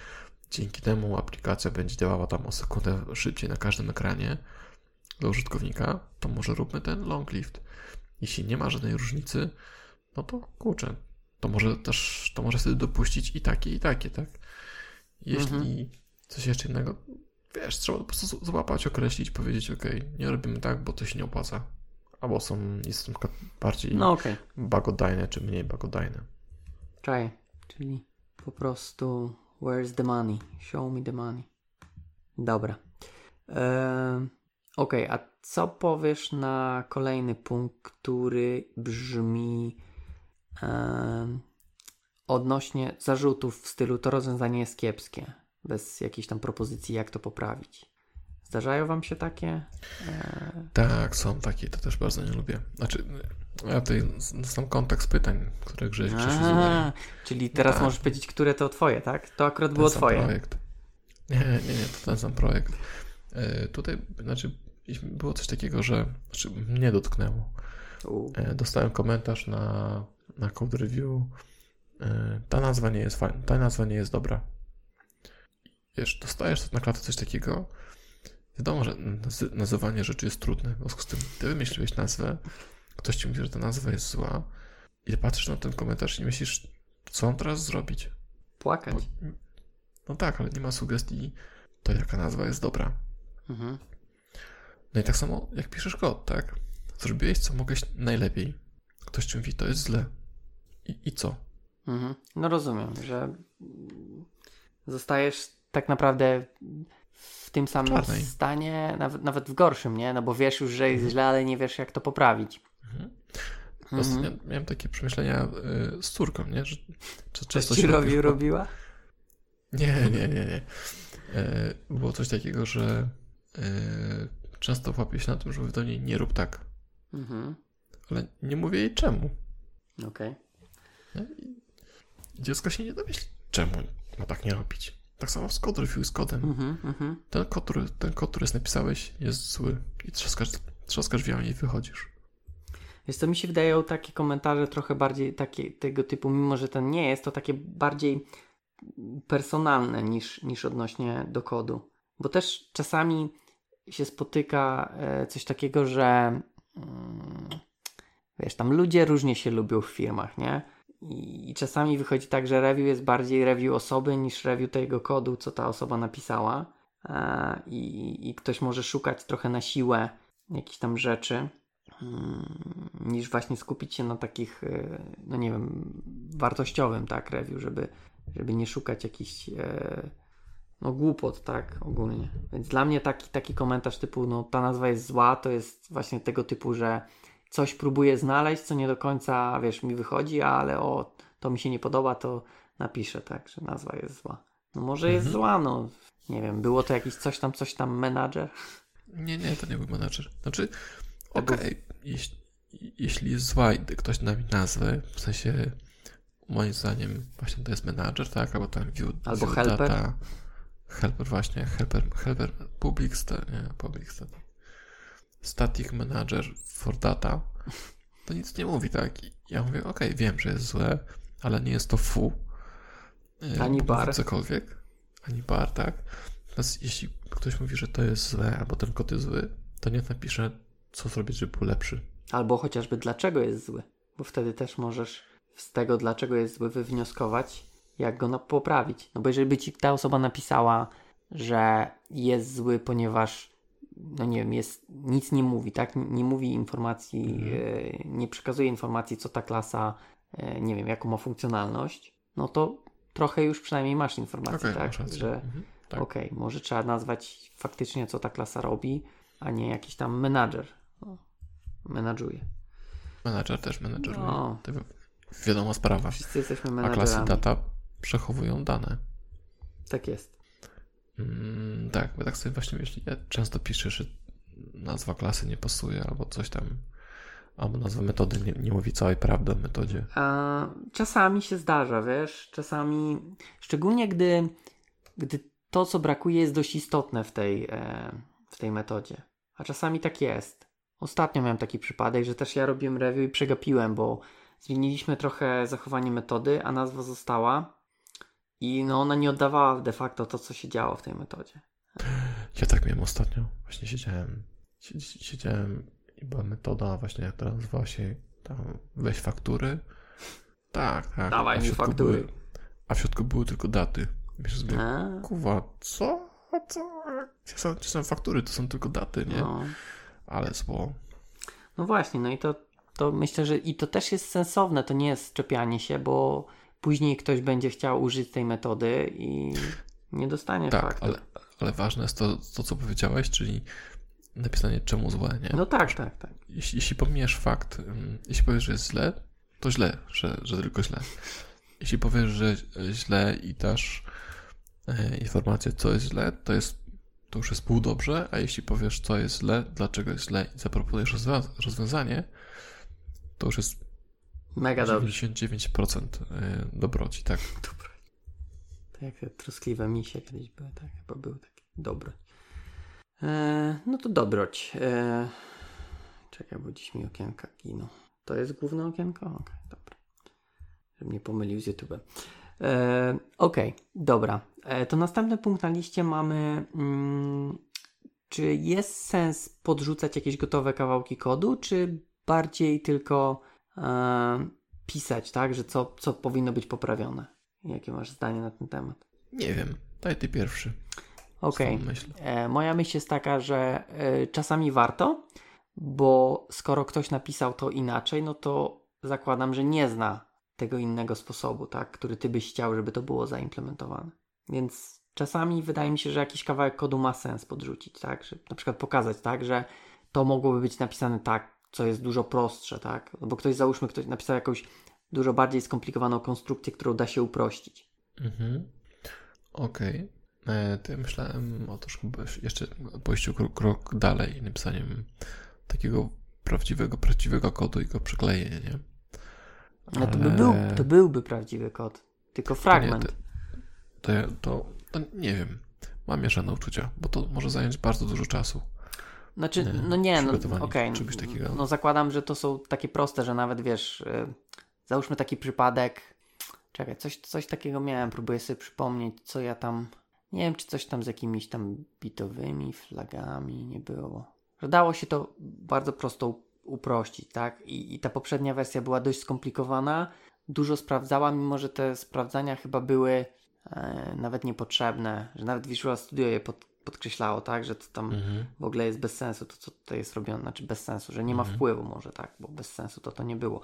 dzięki temu aplikacja będzie działała tam o sekundę szybciej na każdym ekranie dla użytkownika, to może róbmy ten long lift. Jeśli nie ma żadnej różnicy, no to kurczę, to może też, to może wtedy dopuścić i takie, i takie, tak? Jeśli mhm. coś jeszcze innego, wiesz, trzeba po prostu złapać, określić, powiedzieć, ok, nie robimy tak, bo to się nie opłaca albo są, jest bardziej no, okay. bagodajne, czy mniej bagodajne. Czaj, czyli po prostu where's the money? Show me the money. Dobra. Eee, ok, a co powiesz na kolejny punkt, który brzmi odnośnie zarzutów w stylu to rozwiązanie jest kiepskie, bez jakiejś tam propozycji, jak to poprawić? Zdarzają wam się takie? E... Tak, są takie, to też bardzo nie lubię. Znaczy, ja tutaj sam kontekst pytań, które Grześ Czyli teraz tak. możesz powiedzieć, które to twoje, tak? To akurat ten było twoje. projekt. Nie, nie, nie, to ten sam projekt. E, tutaj, znaczy, było coś takiego, że znaczy, mnie dotknęło. E, dostałem komentarz na, na code review. E, ta nazwa nie jest fajna, ta nazwa nie jest dobra. Wiesz, dostajesz na klatę coś takiego, Wiadomo, że nazywanie rzeczy jest trudne. W związku z tym, ty wymyśliłeś nazwę, ktoś ci mówi, że ta nazwa jest zła i patrzysz na ten komentarz i myślisz, co mam teraz zrobić? Płakać. Bo, no tak, ale nie ma sugestii, to jaka nazwa jest dobra. Mhm. No i tak samo, jak piszesz kod, tak? Zrobiłeś, co mogłeś najlepiej. Ktoś ci mówi, to jest źle. I, i co? Mhm. No rozumiem, że zostajesz tak naprawdę w tym samym Czarnej. stanie, nawet, nawet w gorszym, nie? No bo wiesz już, że jest mhm. źle, ale nie wiesz, jak to poprawić. Mhm. Ostatnio mhm. miałem takie przemyślenia y, z córką, nie? Że, że często się robi, robiła? Nie, nie, nie, nie. E, było coś takiego, że e, często łapię się na tym, że mówię do niej nie rób tak. Mhm. Ale nie mówię jej czemu. Okej. Okay. Dziecko się nie domyśli, czemu ma tak nie robić. Tak samo z kod review z kodem. Mhm, mhm. Ten, kod, który, ten kod, który napisałeś, jest zły i trzaskasz, trzaskasz drzwiami i wychodzisz. Wiesz co, mi się wydają takie komentarze trochę bardziej takie, tego typu, mimo że ten nie jest, to takie bardziej personalne niż, niż odnośnie do kodu. Bo też czasami się spotyka e, coś takiego, że mm, wiesz, tam ludzie różnie się lubią w firmach, nie? I, czasami wychodzi tak, że review jest bardziej review osoby niż review tego kodu, co ta osoba napisała. E, I, I ktoś może szukać trochę na siłę jakichś tam rzeczy, mm, niż właśnie skupić się na takich, e, no nie wiem, wartościowym, tak, review, żeby, żeby nie szukać jakichś e, no głupot, tak, ogólnie. Więc dla mnie taki, taki komentarz typu, no ta nazwa jest zła, to jest właśnie tego typu, że coś próbuję znaleźć, co nie do końca, wiesz, mi wychodzi, ale o, to mi się nie podoba, to napiszę, tak, że nazwa jest zła. No może mhm. jest zła, no, nie wiem, było to jakiś coś tam, coś tam menadżer? Nie, nie, to nie był menadżer. Znaczy, okej, okay, jeśli, jeśli jest zła i ktoś na nazwę, w sensie moim zdaniem właśnie to jest menadżer, tak, albo tam view, albo view helper. Data, helper właśnie, helper, helper public, nie, public static manager for data, to nic nie mówi, tak? I ja mówię, ok, wiem, że jest złe, ale nie jest to fu. E, ani bar. Cokolwiek. Ani bar, tak? Natomiast jeśli ktoś mówi, że to jest złe, albo ten kod jest zły, to nie napisze, co zrobić, żeby był lepszy. Albo chociażby dlaczego jest zły, bo wtedy też możesz z tego, dlaczego jest zły, wywnioskować, jak go poprawić. No bo jeżeli by ci ta osoba napisała, że jest zły, ponieważ no nie wiem, jest, nic nie mówi, tak? Nie mówi informacji, mhm. e, nie przekazuje informacji, co ta klasa, e, nie wiem, jaką ma funkcjonalność, no to trochę już przynajmniej masz informację, okay, tak? Że mhm. tak. okej, okay, może trzeba nazwać faktycznie, co ta klasa robi, a nie jakiś tam menadżer. No, menadżuje. Menadżer też menadżeruje. No. To wiadoma sprawa. Wszyscy jesteśmy menadżerami. A klasy data przechowują dane. Tak jest. Mm, tak, bo tak sobie właśnie myślę, ja często piszę, że nazwa klasy nie pasuje albo coś tam, albo nazwa metody nie, nie mówi całej prawdy o metodzie. A, czasami się zdarza, wiesz, czasami, szczególnie gdy, gdy to, co brakuje, jest dość istotne w tej, e, w tej metodzie. A czasami tak jest. Ostatnio miałem taki przypadek, że też ja robiłem review i przegapiłem, bo zmieniliśmy trochę zachowanie metody, a nazwa została i no ona nie oddawała de facto to, co się działo w tej metodzie. Ja tak miałem ostatnio. Właśnie siedziałem, siedziałem i była metoda właśnie, która nazywała się tam weź faktury. Tak, tak. Dawaj mi faktury. Były, a w środku były tylko daty. Myślę sobie, kuwa, co? Co? Gdzie są, gdzie są faktury? To są tylko daty, nie? No. Ale zło. No właśnie, no i to, to myślę, że i to też jest sensowne, to nie jest czepianie się, bo później ktoś będzie chciał użyć tej metody i nie dostanie tak, faktu. Ale, ale ważne jest to, to, co powiedziałeś, czyli napisanie czemu złe, nie? No tak, tak, tak. Jeśli, jeśli pominiesz fakt, jeśli powiesz, że jest źle, to źle, że, że tylko źle. Jeśli powiesz, że źle i dasz e, informację, co jest źle, to jest to już jest pół dobrze, a jeśli powiesz, co jest źle, dlaczego jest źle i zaproponujesz rozwiązanie, to już jest Mega dobrze. 99% e, dobroci, tak. Dobroci. Tak jak te troskliwe misie kiedyś były, tak chyba był taki dobroć. E, no to dobroć. E, czekaj, bo dziś mi okienka giną. To jest główne okienko? Okej, okay, dobra. Żebym nie pomylił z YouTube. E, Okej, okay, dobra. E, to następny punkt na liście mamy. Mm, czy jest sens podrzucać jakieś gotowe kawałki kodu, czy bardziej tylko pisać, tak? Że co, co powinno być poprawione. Jakie masz zdanie na ten temat? Nie wiem. Daj ty pierwszy. Okej. Okay. E, moja myśl jest taka, że e, czasami warto, bo skoro ktoś napisał to inaczej, no to zakładam, że nie zna tego innego sposobu, tak? Który ty byś chciał, żeby to było zaimplementowane. Więc czasami wydaje mi się, że jakiś kawałek kodu ma sens podrzucić, tak? Że na przykład pokazać, tak, że to mogłoby być napisane tak, co jest dużo prostsze, tak? No bo ktoś, załóżmy, ktoś napisał jakąś dużo bardziej skomplikowaną konstrukcję, którą da się uprościć. Mhm. Okej. Okay. E, to ja myślałem o to, żeby jeszcze pójściu krok, krok dalej, napisaniem takiego prawdziwego, prawdziwego kodu i go przyklejenie, nie? Ale... No to, by był, to byłby prawdziwy kod, tylko fragment. To, nie, to, to, to nie wiem. Mam mieszane uczucia, bo to może zająć bardzo dużo czasu. Znaczy, nie, no nie, no okej. Okay. takiego. No zakładam, że to są takie proste, że nawet wiesz, yy, załóżmy taki przypadek, czekaj, coś, coś takiego miałem, próbuję sobie przypomnieć, co ja tam, nie wiem, czy coś tam z jakimiś tam bitowymi flagami nie było. Że dało się to bardzo prosto uprościć, tak? I, I ta poprzednia wersja była dość skomplikowana, dużo sprawdzała, mimo że te sprawdzania chyba były e, nawet niepotrzebne, że nawet Visual Studio je pod, podkreślało, tak, że to tam mhm. w ogóle jest bez sensu to, co tutaj jest robione, znaczy bez sensu, że nie ma mhm. wpływu może, tak, bo bez sensu to to nie było.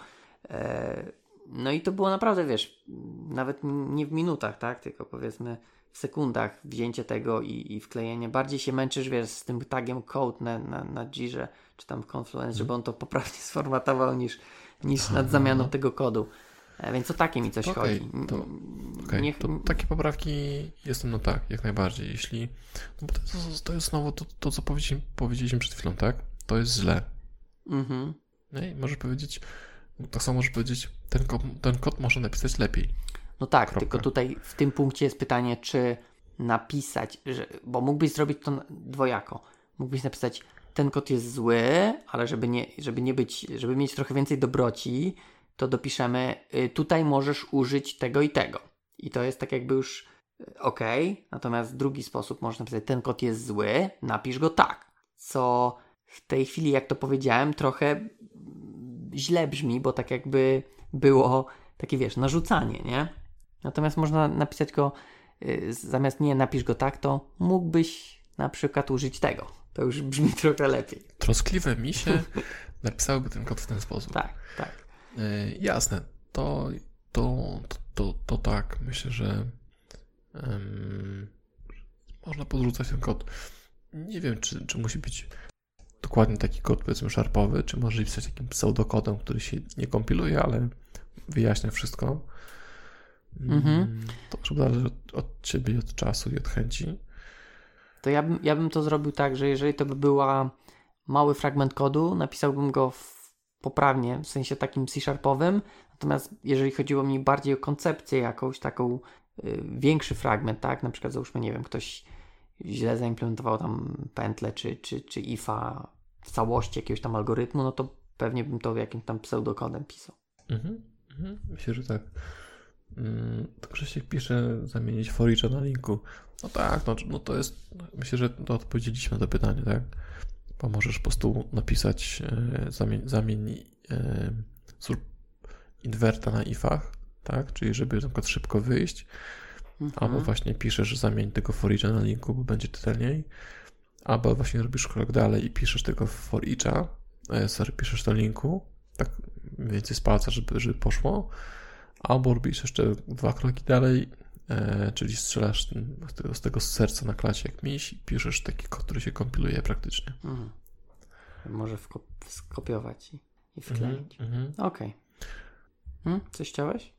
E, no i to było naprawdę, wiesz, nawet nie w minutach, tak, tylko powiedzmy w sekundach wzięcie tego i, i wklejenie. Bardziej się męczysz, wiesz, z tym tagiem code na, na, na Jirze, czy tam Confluence, mhm. żeby on to poprawnie sformatował niż, niż nad zamianą tego kodu. E, więc o takie mi coś okay, chodzi. To, okay, Niech... to takie poprawki jestem no tak, jak najbardziej. Jeśli. No bo to, to, to jest znowu to, to co powiedzieliśmy, powiedzieliśmy przed chwilą, tak? To jest źle. Mhm. No i możesz powiedzieć, tak samo możesz powiedzieć, ten, kod, ten kod można napisać lepiej. No tak, Kropka. tylko tutaj w tym punkcie jest pytanie, czy napisać, że, bo mógłbyś zrobić to dwojako. Mógłbyś napisać, ten kod jest zły, ale żeby nie, żeby nie być, żeby mieć trochę więcej dobroci, to dopiszemy, y, tutaj możesz użyć tego i tego. I to jest tak jakby już y, ok. Natomiast drugi sposób można napisać, ten kod jest zły, napisz go tak. Co w tej chwili, jak to powiedziałem, trochę źle brzmi, bo tak jakby było takie, wiesz, narzucanie, nie? Natomiast można napisać go, yy, zamiast nie napisz go tak, to mógłbyś na przykład użyć tego. To już brzmi trochę lepiej. Troskliwe misie napisałyby ten kod w ten sposób. Tak, tak. E, jasne, to, to, to, to, tak. Myślę, że um, można podrzucać ten kod. Nie wiem, czy, czy musi być dokładnie taki kod, powiedzmy, szarpowy, czy może pisać takim pseudokodem, który się nie kompiluje, ale wyjaśnia wszystko. Mhm. Mm, to już zależy od, od ciebie od czasu i od chęci. To ja bym, ja bym to zrobił tak, że jeżeli to by była mały fragment kodu, napisałbym go w poprawnie, w sensie takim C-sharpowym. Natomiast jeżeli chodziło mi bardziej o koncepcję jakąś taką y, większy fragment, tak, na przykład załóżmy, nie wiem, ktoś źle zaimplementował tam pętlę czy, czy, czy ifa w całości jakiegoś tam algorytmu, no to pewnie bym to jakimś tam pseudokodem pisał. Mhm, mhm. Myślę, że tak. Mm, to Krzysiek pisze zamienić for na linku. No tak, no, no to jest, myślę, że to odpowiedzieliśmy na to pytanie, tak? Bo możesz po prostu napisać e, zamień, zamień e, inwerta na ifach, tak? Czyli żeby na przykład szybko wyjść, mhm. albo właśnie piszesz zamień tego for eacha na linku, bo będzie czytelniej, albo właśnie robisz krok dalej i piszesz tego for eacha, sorry, piszesz to linku, tak więcej z palca, żeby, żeby poszło, albo robisz jeszcze dwa kroki dalej czyli strzelasz z tego, serca na klacie jak miś i piszesz taki kod, który się kompiluje praktycznie. Mhm. Może skopiować i, i wkleić. Mhm, mhm. Okej. Okay. Hmm? Coś chciałeś?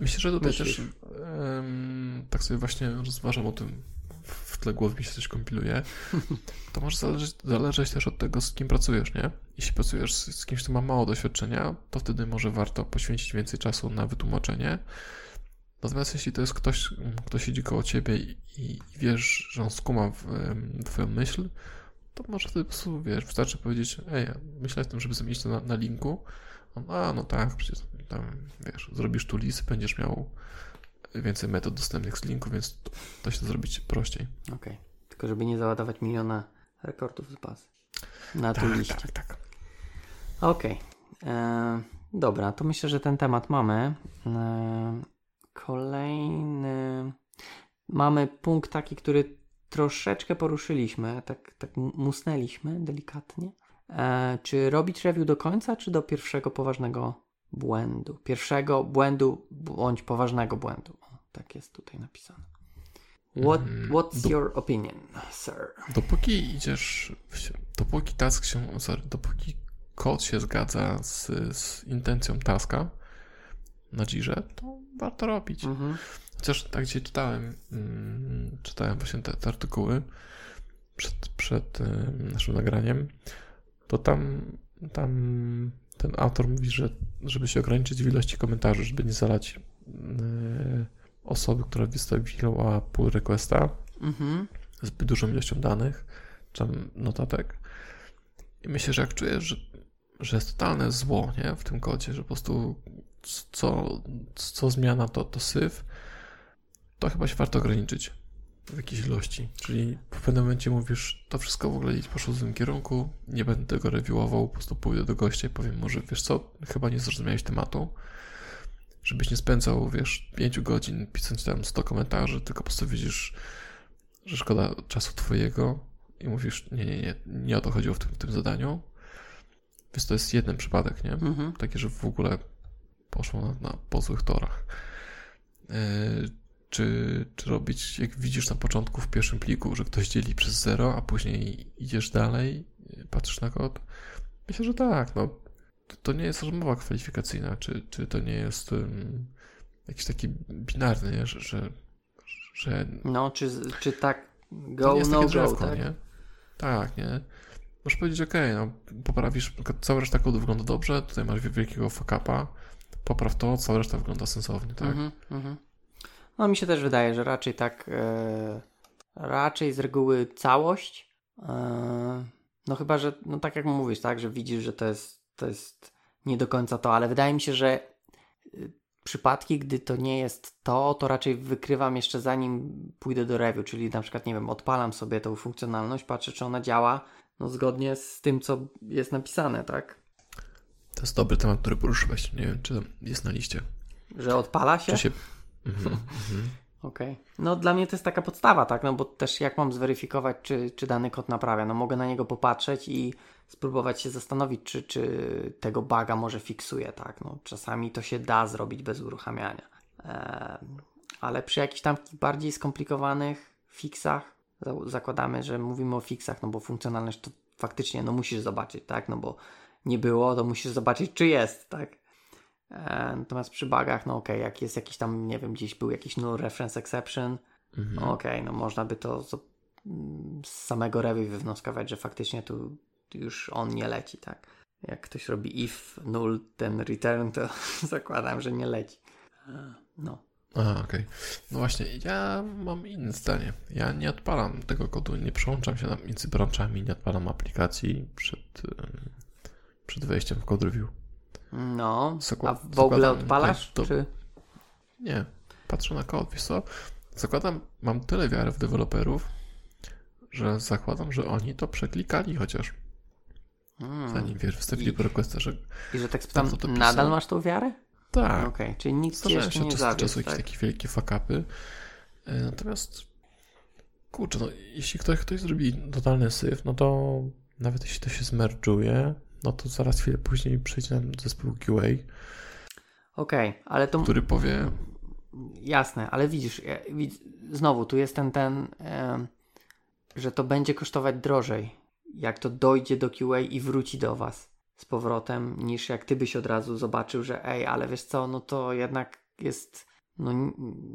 Myślę, że tutaj Myślisz? też um, tak sobie właśnie rozważam o tym, w tle głowy mi się coś kompiluje. To może zależeć, zależeć też od tego, z kim pracujesz, nie? Jeśli pracujesz z, z kimś, kto ma mało doświadczenia, to wtedy może warto poświęcić więcej czasu na wytłumaczenie Natomiast jeśli to jest ktoś, kto siedzi koło ciebie i, i wiesz, że on skuma w, w twoją myśl, to może wtedy po prostu, wiesz, wystarczy powiedzieć, ej, myślę o tym, żeby zamienić to na, na linku. On, a, no tak, przecież tam, wiesz, zrobisz tu list, będziesz miał więcej metod dostępnych z linku, więc to, to się zrobić prościej. Okej, okay. tylko żeby nie załadować miliona rekordów z bazy. Na tak, tu liście. Tak, tak. Okej. Okay. E, dobra, to myślę, że ten temat mamy. E, Kolejny. Mamy punkt taki, który troszeczkę poruszyliśmy, tak, tak musnęliśmy delikatnie. E, czy robić review do końca, czy do pierwszego poważnego błędu? Pierwszego błędu bądź poważnego błędu. O, tak jest tutaj napisane. What, mm, what's do, your opinion, sir? Dopóki idziesz, dopóki task się, sorry, dopóki kod się zgadza z, z intencją taska, na Jirze, to warto robić. Mhm. Chociaż tak gdzie czytałem, mm, czytałem właśnie te, te, artykuły przed, przed y, naszym nagraniem, to tam, tam ten autor mówi, że żeby się ograniczyć w ilości komentarzy, żeby nie zalać y, osoby, która wystawiła pull requesta Mhm. zbyt dużą ilością danych, czy tam notatek. I myślę, że jak czujesz, że, że jest totalne zło nie? w tym kodzie, że po prostu co, co zmiana to, to syf, to chyba się warto ograniczyć w jakiejś ilości. Czyli w pewnym momencie mówisz, to wszystko w ogóle idź poszło w tym kierunku, nie będę tego reviewował, po prostu pójdę do gościa i powiem może, wiesz co, chyba nie zrozumiałeś tematu, żebyś nie spędzał, wiesz, 5 godzin pisząc tam 100 komentarzy, tylko po prostu widzisz, że szkoda czasu twojego i mówisz, nie, nie, nie, nie o to chodziło w tym, w tym zadaniu. Więc to jest jeden przypadek, nie? Mhm. Takie, że w ogóle poszło na, na po złych torach. Yy, czy, czy robić, jak widzisz na początku w pierwszym pliku, że ktoś dzieli przez zero, a później idziesz dalej, yy, patrzysz na kod? Myślę, że tak. No, to, to nie jest rozmowa kwalifikacyjna, czy, czy to nie jest um, jakiś taki binarny, nie? Że, że, że No, czy, czy tak to go, jest no takie go, drzewko, tak? nie? Tak, nie? Możesz powiedzieć, ok, no poprawisz, na przykład cała reszta kodu wygląda dobrze, tutaj masz wielkiego fuck-upa, popraw to, cała reszta wygląda sensownie, tak? Mhm, mhm. No mi się też wydaje, że raczej tak, e, raczej z reguły całość. E, no chyba, że, no tak jak mówisz, tak, że widzisz, że to jest, to jest nie do końca to, ale wydaje mi się, że y, przypadki, gdy to nie jest to, to raczej wykrywam jeszcze zanim pójdę do review, czyli na przykład, nie wiem, odpalam sobie tą funkcjonalność, patrzę, czy ona działa, no zgodnie z tym, co jest napisane, tak? To jest dobry temat, który poruszyłeś. Nie wiem, czy jest na liście. Że odpala się? Czy się... Mhm, mhm. Okej. No dla mnie to jest taka podstawa, tak? No bo też jak mam zweryfikować, czy, czy dany kod naprawia? No mogę na niego popatrzeć i spróbować się zastanowić, czy, czy tego buga może fiksuje, tak? No czasami to się da zrobić bez uruchamiania. Ale przy jakichś tam bardziej skomplikowanych fixach, za- zakładamy, że mówimy o fixach, no bo funkcjonalność to faktycznie, no musisz zobaczyć, tak? No bo nie było, to musisz zobaczyć, czy jest, tak? E, Natomiast przy bugach, no okej, jak jest jakiś tam, nie wiem, gdzieś był jakiś null reference exception, Mhm. no okej, no można by to z, z samego review wywnioskować, że faktycznie tu już on nie leci, tak? Jak ktoś robi if null ten return, to zakładam, że nie leci. E, No. A, okej. No właśnie, ja mam inne zdanie. Ja nie odpalam tego kodu, nie przełączam się między branczami, nie odpalam aplikacji przed, przed wejściem w code review. No, Zakła- a w ogóle odpalasz? tutaj to- Czy... Nie, patrzę na kod, wiesz co? Zakładam, mam tyle wiary w deweloperów, że zakładam, że oni to przeklikali chociaż, Mm. zanim wiesz, wstawili po requesta, że I że tak spytam, nadal masz tą wiarę? tak, Okej, czyli nikt zdarzają jeszcze się nie czasu zawiódł, czasu jakieś tak? takie wielkie fuck-upy. E, Natomiast, kurczę, no jeśli ktoś, ktoś zrobi totalny syf, no to nawet jeśli to się zmerdżuje, no to zaraz chwilę później przyjdzie nam zespół QA, Okej, ale to... który powie, Jasne, ale widzisz, ja, widz, znowu tu jest ten, ten że to będzie kosztować drożej, jak to dojdzie do QA i wróci do Was z powrotem, niż jak Ty byś od razu zobaczył, że ej, ale wiesz co, no to jednak jest, no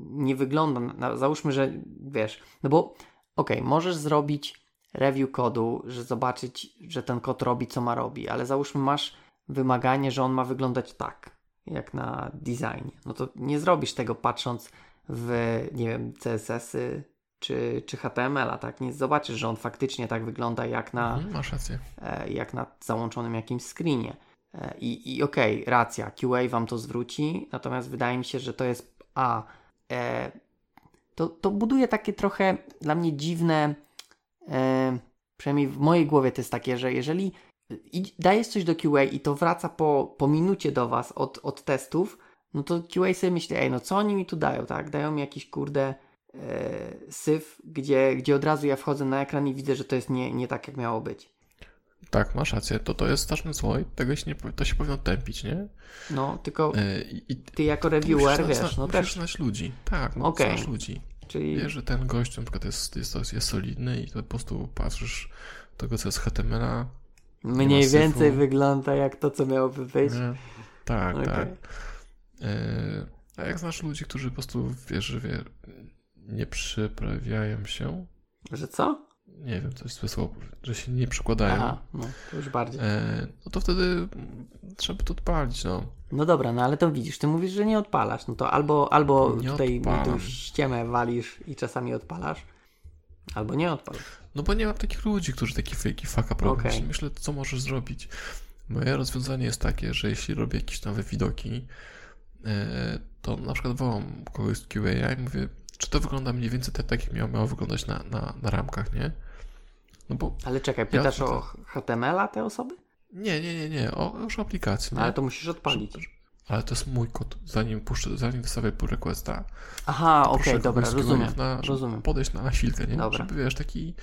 nie wygląda, na, załóżmy, że wiesz, no bo okej, możesz zrobić review kodu, że zobaczyć, że ten kod robi, co ma robi, ale załóżmy masz wymaganie, że on ma wyglądać tak, jak na designie. No to nie zrobisz tego patrząc w, nie wiem, CSS-y czy, czy HTML-a, tak? Nie zobaczysz, że on faktycznie tak wygląda jak na, mhm, masz rację. e, jak na załączonym jakimś screenie. E, I, i okej, racja, QA wam to zwróci, natomiast wydaje mi się, że to jest a e, to, to buduje takie trochę dla mnie dziwne e, przynajmniej w mojej głowie to jest takie, że jeżeli dajesz coś do QA i to wraca po, po minucie do was od, od testów, no to QA sobie myśli, ej, no co oni mi tu dają, tak? Dają mi jakiś kurde e, syf, gdzie, gdzie od razu ja wchodzę na ekran i widzę, że to jest nie, nie tak, jak miało być. Tak, masz rację, to to jest straszny zło i tego się nie, to się powinno tępić, nie? No, tylko E, I, ty jako musisz reviewer, wiesz, no musisz też, znać ludzi, tak, no, znasz ludzi. Czyli Wiesz, że ten gość na przykład jest, jest, jest solidny i to po prostu patrzysz tego, co jest HTML-a. mniej syfu. więcej wygląda jak to, co miałoby być. nie? Tak, Okej. tak. E, a jak znasz ludzi, którzy po prostu, wiesz, wie, nie przyprawiają się, Że co? Nie wiem, coś złe słowo, że się nie przekładają, Aha, no to już bardziej. e, no to wtedy trzeba to odpalić, no. No dobra, no ale to widzisz, ty mówisz, że nie odpalasz, no to albo, albo Nie tutaj tu ściemę walisz i czasami odpalasz, albo nie odpalasz. No bo nie mam takich ludzi, którzy taki fake fuck up robią. Okej. Myślę, co możesz zrobić. Moje rozwiązanie jest takie, że jeśli robię jakieś nowe widoki, e, to na przykład wołam kogoś z QA i mówię, czy to wygląda mniej więcej tak, tak jak miało, miało wyglądać na, na, na ramkach, nie? No bo Ale czekaj, pytasz Ja- o HTML-a te osoby? nie, nie, nie, nie, o, już o aplikacji, nie? Ale to musisz odpalić. Ale to jest mój kod, zanim puszczę, zanim wystawię pull requesta, Aha, okej, proszę dobra, rozumiem, na, rozumiem. podejść na chwilkę, nie? Dobra. Żeby, wiesz, taki,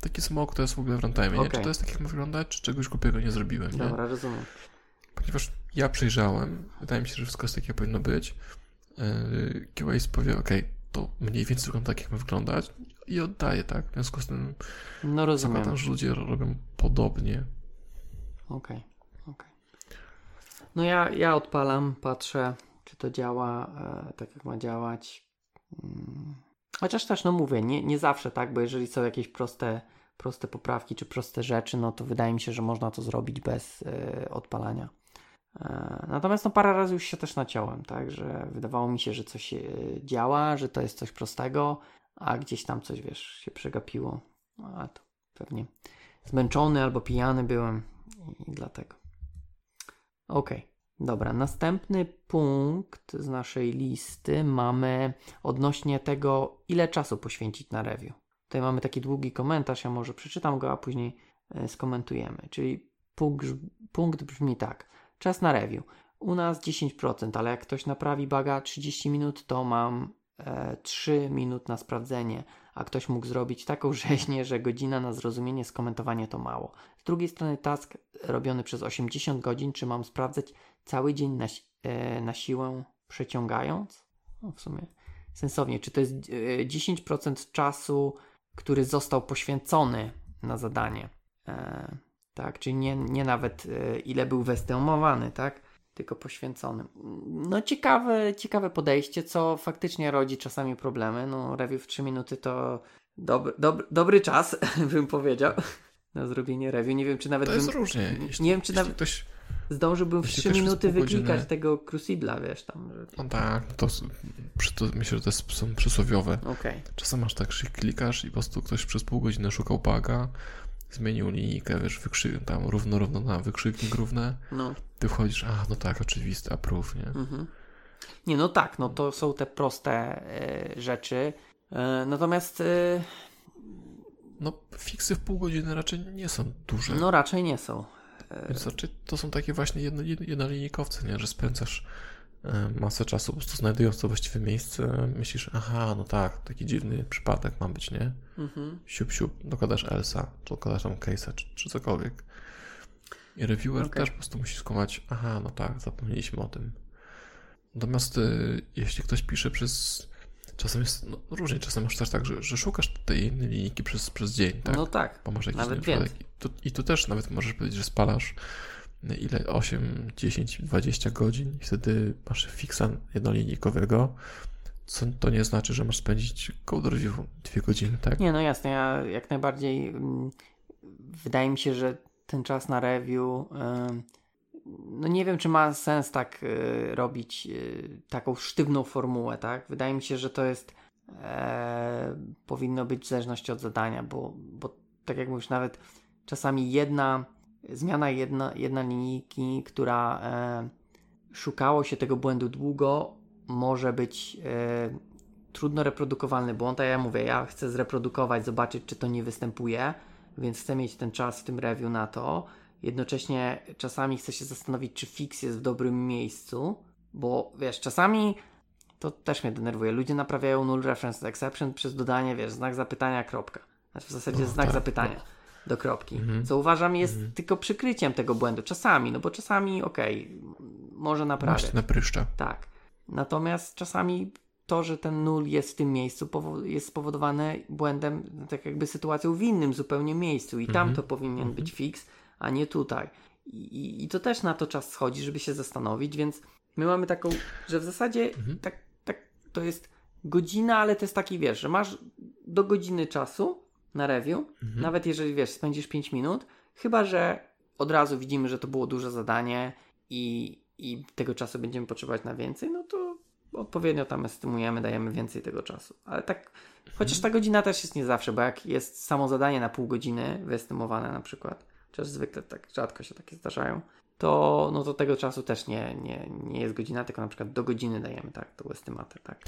taki smok to jest w ogóle w runtime, nie? Czy to jest tak, jak ma wyglądać, czy czegoś głupiego nie zrobiłem, nie? Dobra, rozumiem. Ponieważ ja przejrzałem, wydaje mi się, że wszystko jest tak, jak powinno być. Yy, QA powie, ok, to mniej więcej wygląda tak, jak ma wyglądać i oddaje, tak? W związku z tym No rozumiem. zakładam, że ludzie robią podobnie. Okej, okej. No ja, ja odpalam, patrzę, czy to działa e, tak, jak ma działać. Mm. Chociaż też, no mówię, nie, nie zawsze tak, bo jeżeli są jakieś proste, proste poprawki czy proste rzeczy, no to wydaje mi się, że można to zrobić bez e, odpalania. E, natomiast no parę razy już się też naciąłem, tak, że wydawało mi się, że coś e, działa, że to jest coś prostego, a gdzieś tam coś, wiesz, się przegapiło. A to pewnie zmęczony albo pijany byłem i dlatego. Okej, dobra. Następny punkt z naszej listy mamy odnośnie tego, ile czasu poświęcić na review. Tutaj mamy taki długi komentarz, ja może przeczytam go, a później e, skomentujemy. Czyli punkt, punkt brzmi tak. Czas na review. U nas 10%, ale jak ktoś naprawi baga 30 minut, to mam e, 3 minut na sprawdzenie, a ktoś mógł zrobić taką rzeźnię, że godzina na zrozumienie, skomentowanie to mało. Z drugiej strony task robiony przez 80 godzin, czy mam sprawdzać cały dzień na, e, na siłę przeciągając? No w sumie sensownie. Czy to jest e, 10% czasu, który został poświęcony na zadanie? E, tak, czyli nie, nie nawet e, ile był występowany, tak? Tylko poświęcony. No ciekawe, ciekawe podejście, co faktycznie rodzi czasami problemy. No review w 3 minuty to dobry, dobry, dobry czas, bym powiedział, na zrobienie review. Nie wiem, czy nawet To bym, jest różnie. Jeśli, nie wiem, czy nawet ktoś, zdążyłbym w jeśli 3 ktoś przez minuty wyklikać tego Crucidla, wiesz tam. że- no tak, to, to myślę, że to jest, są przysłowiowe. Okej. Czasem masz tak, że klikasz i po prostu ktoś przez pół godziny szukał baga, zmienił linijkę, wiesz, wykrzy, tam równo, równo na wykrzyknik równe, No. ty wchodzisz, a no tak, oczywiste, approve, nie? Mhm. Nie, no tak, no to są te proste e, rzeczy. E, natomiast e, No, fiksy w pół godziny raczej nie są duże. no raczej nie są. Więc raczej to są takie właśnie jedno, jedno, jednolinijkowce, nie? Że spędzasz masę czasu po prostu znajdując to właściwe miejsce, myślisz, aha, no tak, taki dziwny przypadek ma być, nie? Mhm. Siup, siup, dokładasz Elsa, czy dokładasz tam case'a, czy, czy cokolwiek. I reviewer Okej. też po prostu musi skumać, aha, no tak, zapomnieliśmy o tym. Natomiast y, jeśli ktoś pisze przez... Czasem jest, no różnie, czasem masz też tak, że, że szukasz tej jednej linijki przez, przez dzień, tak? No tak. Bo masz jakiś Nawet. I tu, I tu też nawet możesz powiedzieć, że spalasz ile 8, 10, 20 godzin i wtedy masz fixa jednolinijkowego, co to nie znaczy, że masz spędzić code review dwie godziny, tak? Nie, no jasne, ja jak najbardziej mm, wydaje mi się, że ten czas na review no nie wiem, czy ma sens tak y, robić y, taką sztywną formułę, tak? Wydaje mi się, że to jest e, powinno być w zależności od zadania, bo, bo tak jak mówisz, nawet czasami jedna zmiana jedna, jedna linijki, która e, szukało się tego błędu długo, może być e, trudno reprodukowalny błąd, a ja mówię, ja chcę zreprodukować, zobaczyć, czy to nie występuje, więc chcę mieć ten czas w tym review na to. Jednocześnie czasami chcę się zastanowić, czy fix jest w dobrym miejscu, bo wiesz, czasami to też mnie denerwuje. Ludzie naprawiają null reference exception przez dodanie, wiesz, znak zapytania, kropka. Znaczy w zasadzie No, znak tak, zapytania do kropki. Mhm. Co uważam jest Mhm. tylko przykryciem tego błędu. Czasami, no bo czasami, okej, może naprawiać. Właśnie na pryszcza. Tak. Natomiast czasami to, że ten nul jest w tym miejscu, jest spowodowane błędem, tak jakby sytuacją w innym zupełnie miejscu i tam Mhm. to powinien Mhm. być fix, a nie tutaj. I, i, I to też na to czas schodzi, żeby się zastanowić, więc my mamy taką, że w zasadzie Mhm. tak, tak to jest godzina, ale to jest taki, wiesz, że masz do godziny czasu na review, mhm. nawet jeżeli wiesz, spędzisz 5 minut, chyba że od razu widzimy, że to było duże zadanie i, i tego czasu będziemy potrzebować na więcej, no to odpowiednio tam estymujemy, dajemy więcej tego czasu. Ale tak, chociaż ta godzina też jest nie zawsze, bo jak jest samo zadanie na pół godziny wyestymowane na przykład, chociaż zwykle tak rzadko się takie zdarzają, to, no to tego czasu też nie, nie, nie jest godzina, tylko na przykład do godziny dajemy tak, tą estymację, tak.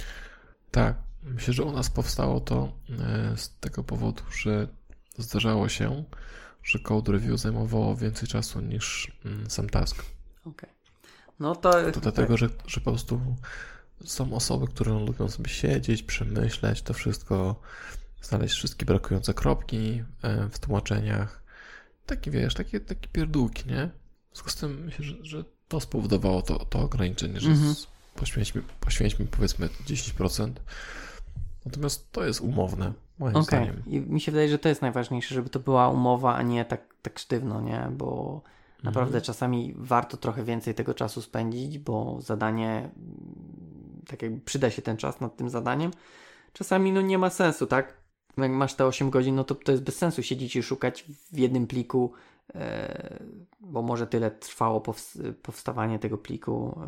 Tak, myślę, że u nas powstało to e, z tego powodu, że zdarzało się, że code review zajmowało więcej czasu niż mm, sam task. Okay. No to... To dlatego, że, że po prostu są osoby, które lubią sobie siedzieć, przemyśleć to wszystko, znaleźć wszystkie brakujące kropki e, w tłumaczeniach. Taki wiesz, takie, takie pierdółki, nie? W związku z tym myślę, że, że to spowodowało to, to ograniczenie, że mhm. Poświęćmy, poświęćmy powiedzmy 10%. Natomiast to jest umowne, moim okay. zdaniem. I mi się wydaje, że to jest najważniejsze, żeby to była umowa, a nie tak, tak sztywno, nie? Bo naprawdę mhm. czasami warto trochę więcej tego czasu spędzić, bo zadanie, tak jakby przyda się ten czas nad tym zadaniem. Czasami no nie ma sensu, tak? Jak masz te 8 godzin, no to to jest bez sensu siedzieć i szukać w jednym pliku E, bo może tyle trwało powstawanie tego pliku.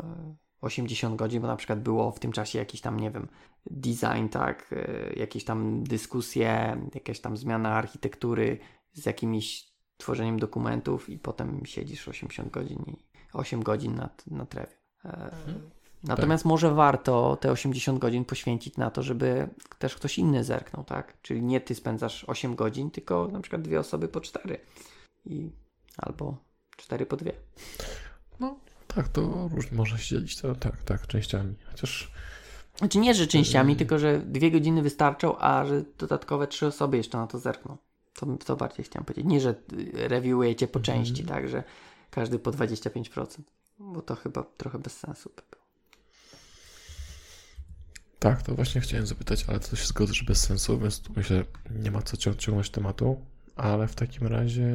80 e, godzin, bo na przykład było w tym czasie jakiś tam, nie wiem, design, tak, e, jakieś tam dyskusje, jakaś tam zmiana architektury z jakimiś tworzeniem dokumentów i potem siedzisz 80 godzin i 8 godzin nad, na trewie. Mhm. Natomiast tak. może warto te 80 godzin poświęcić na to, żeby też ktoś inny zerknął, tak? Czyli nie ty spędzasz 8 godzin, tylko na przykład dwie osoby po 4 i albo cztery po dwie. No tak, to różnie można się dzielić to tak, tak, częściami. Chociaż. Znaczy nie, że częściami, yy... tylko że dwie godziny wystarczą, a że dodatkowe trzy osoby jeszcze na to zerkną. To, to bardziej chciałem powiedzieć. Nie, że reviewujecie po części, mm. tak, że każdy po 25%. Bo to chyba trochę bez sensu by było. Tak, to właśnie chciałem zapytać, ale to się zgodzę, że bez sensu, więc tu myślę, nie ma co ciągnąć tematu ale w takim razie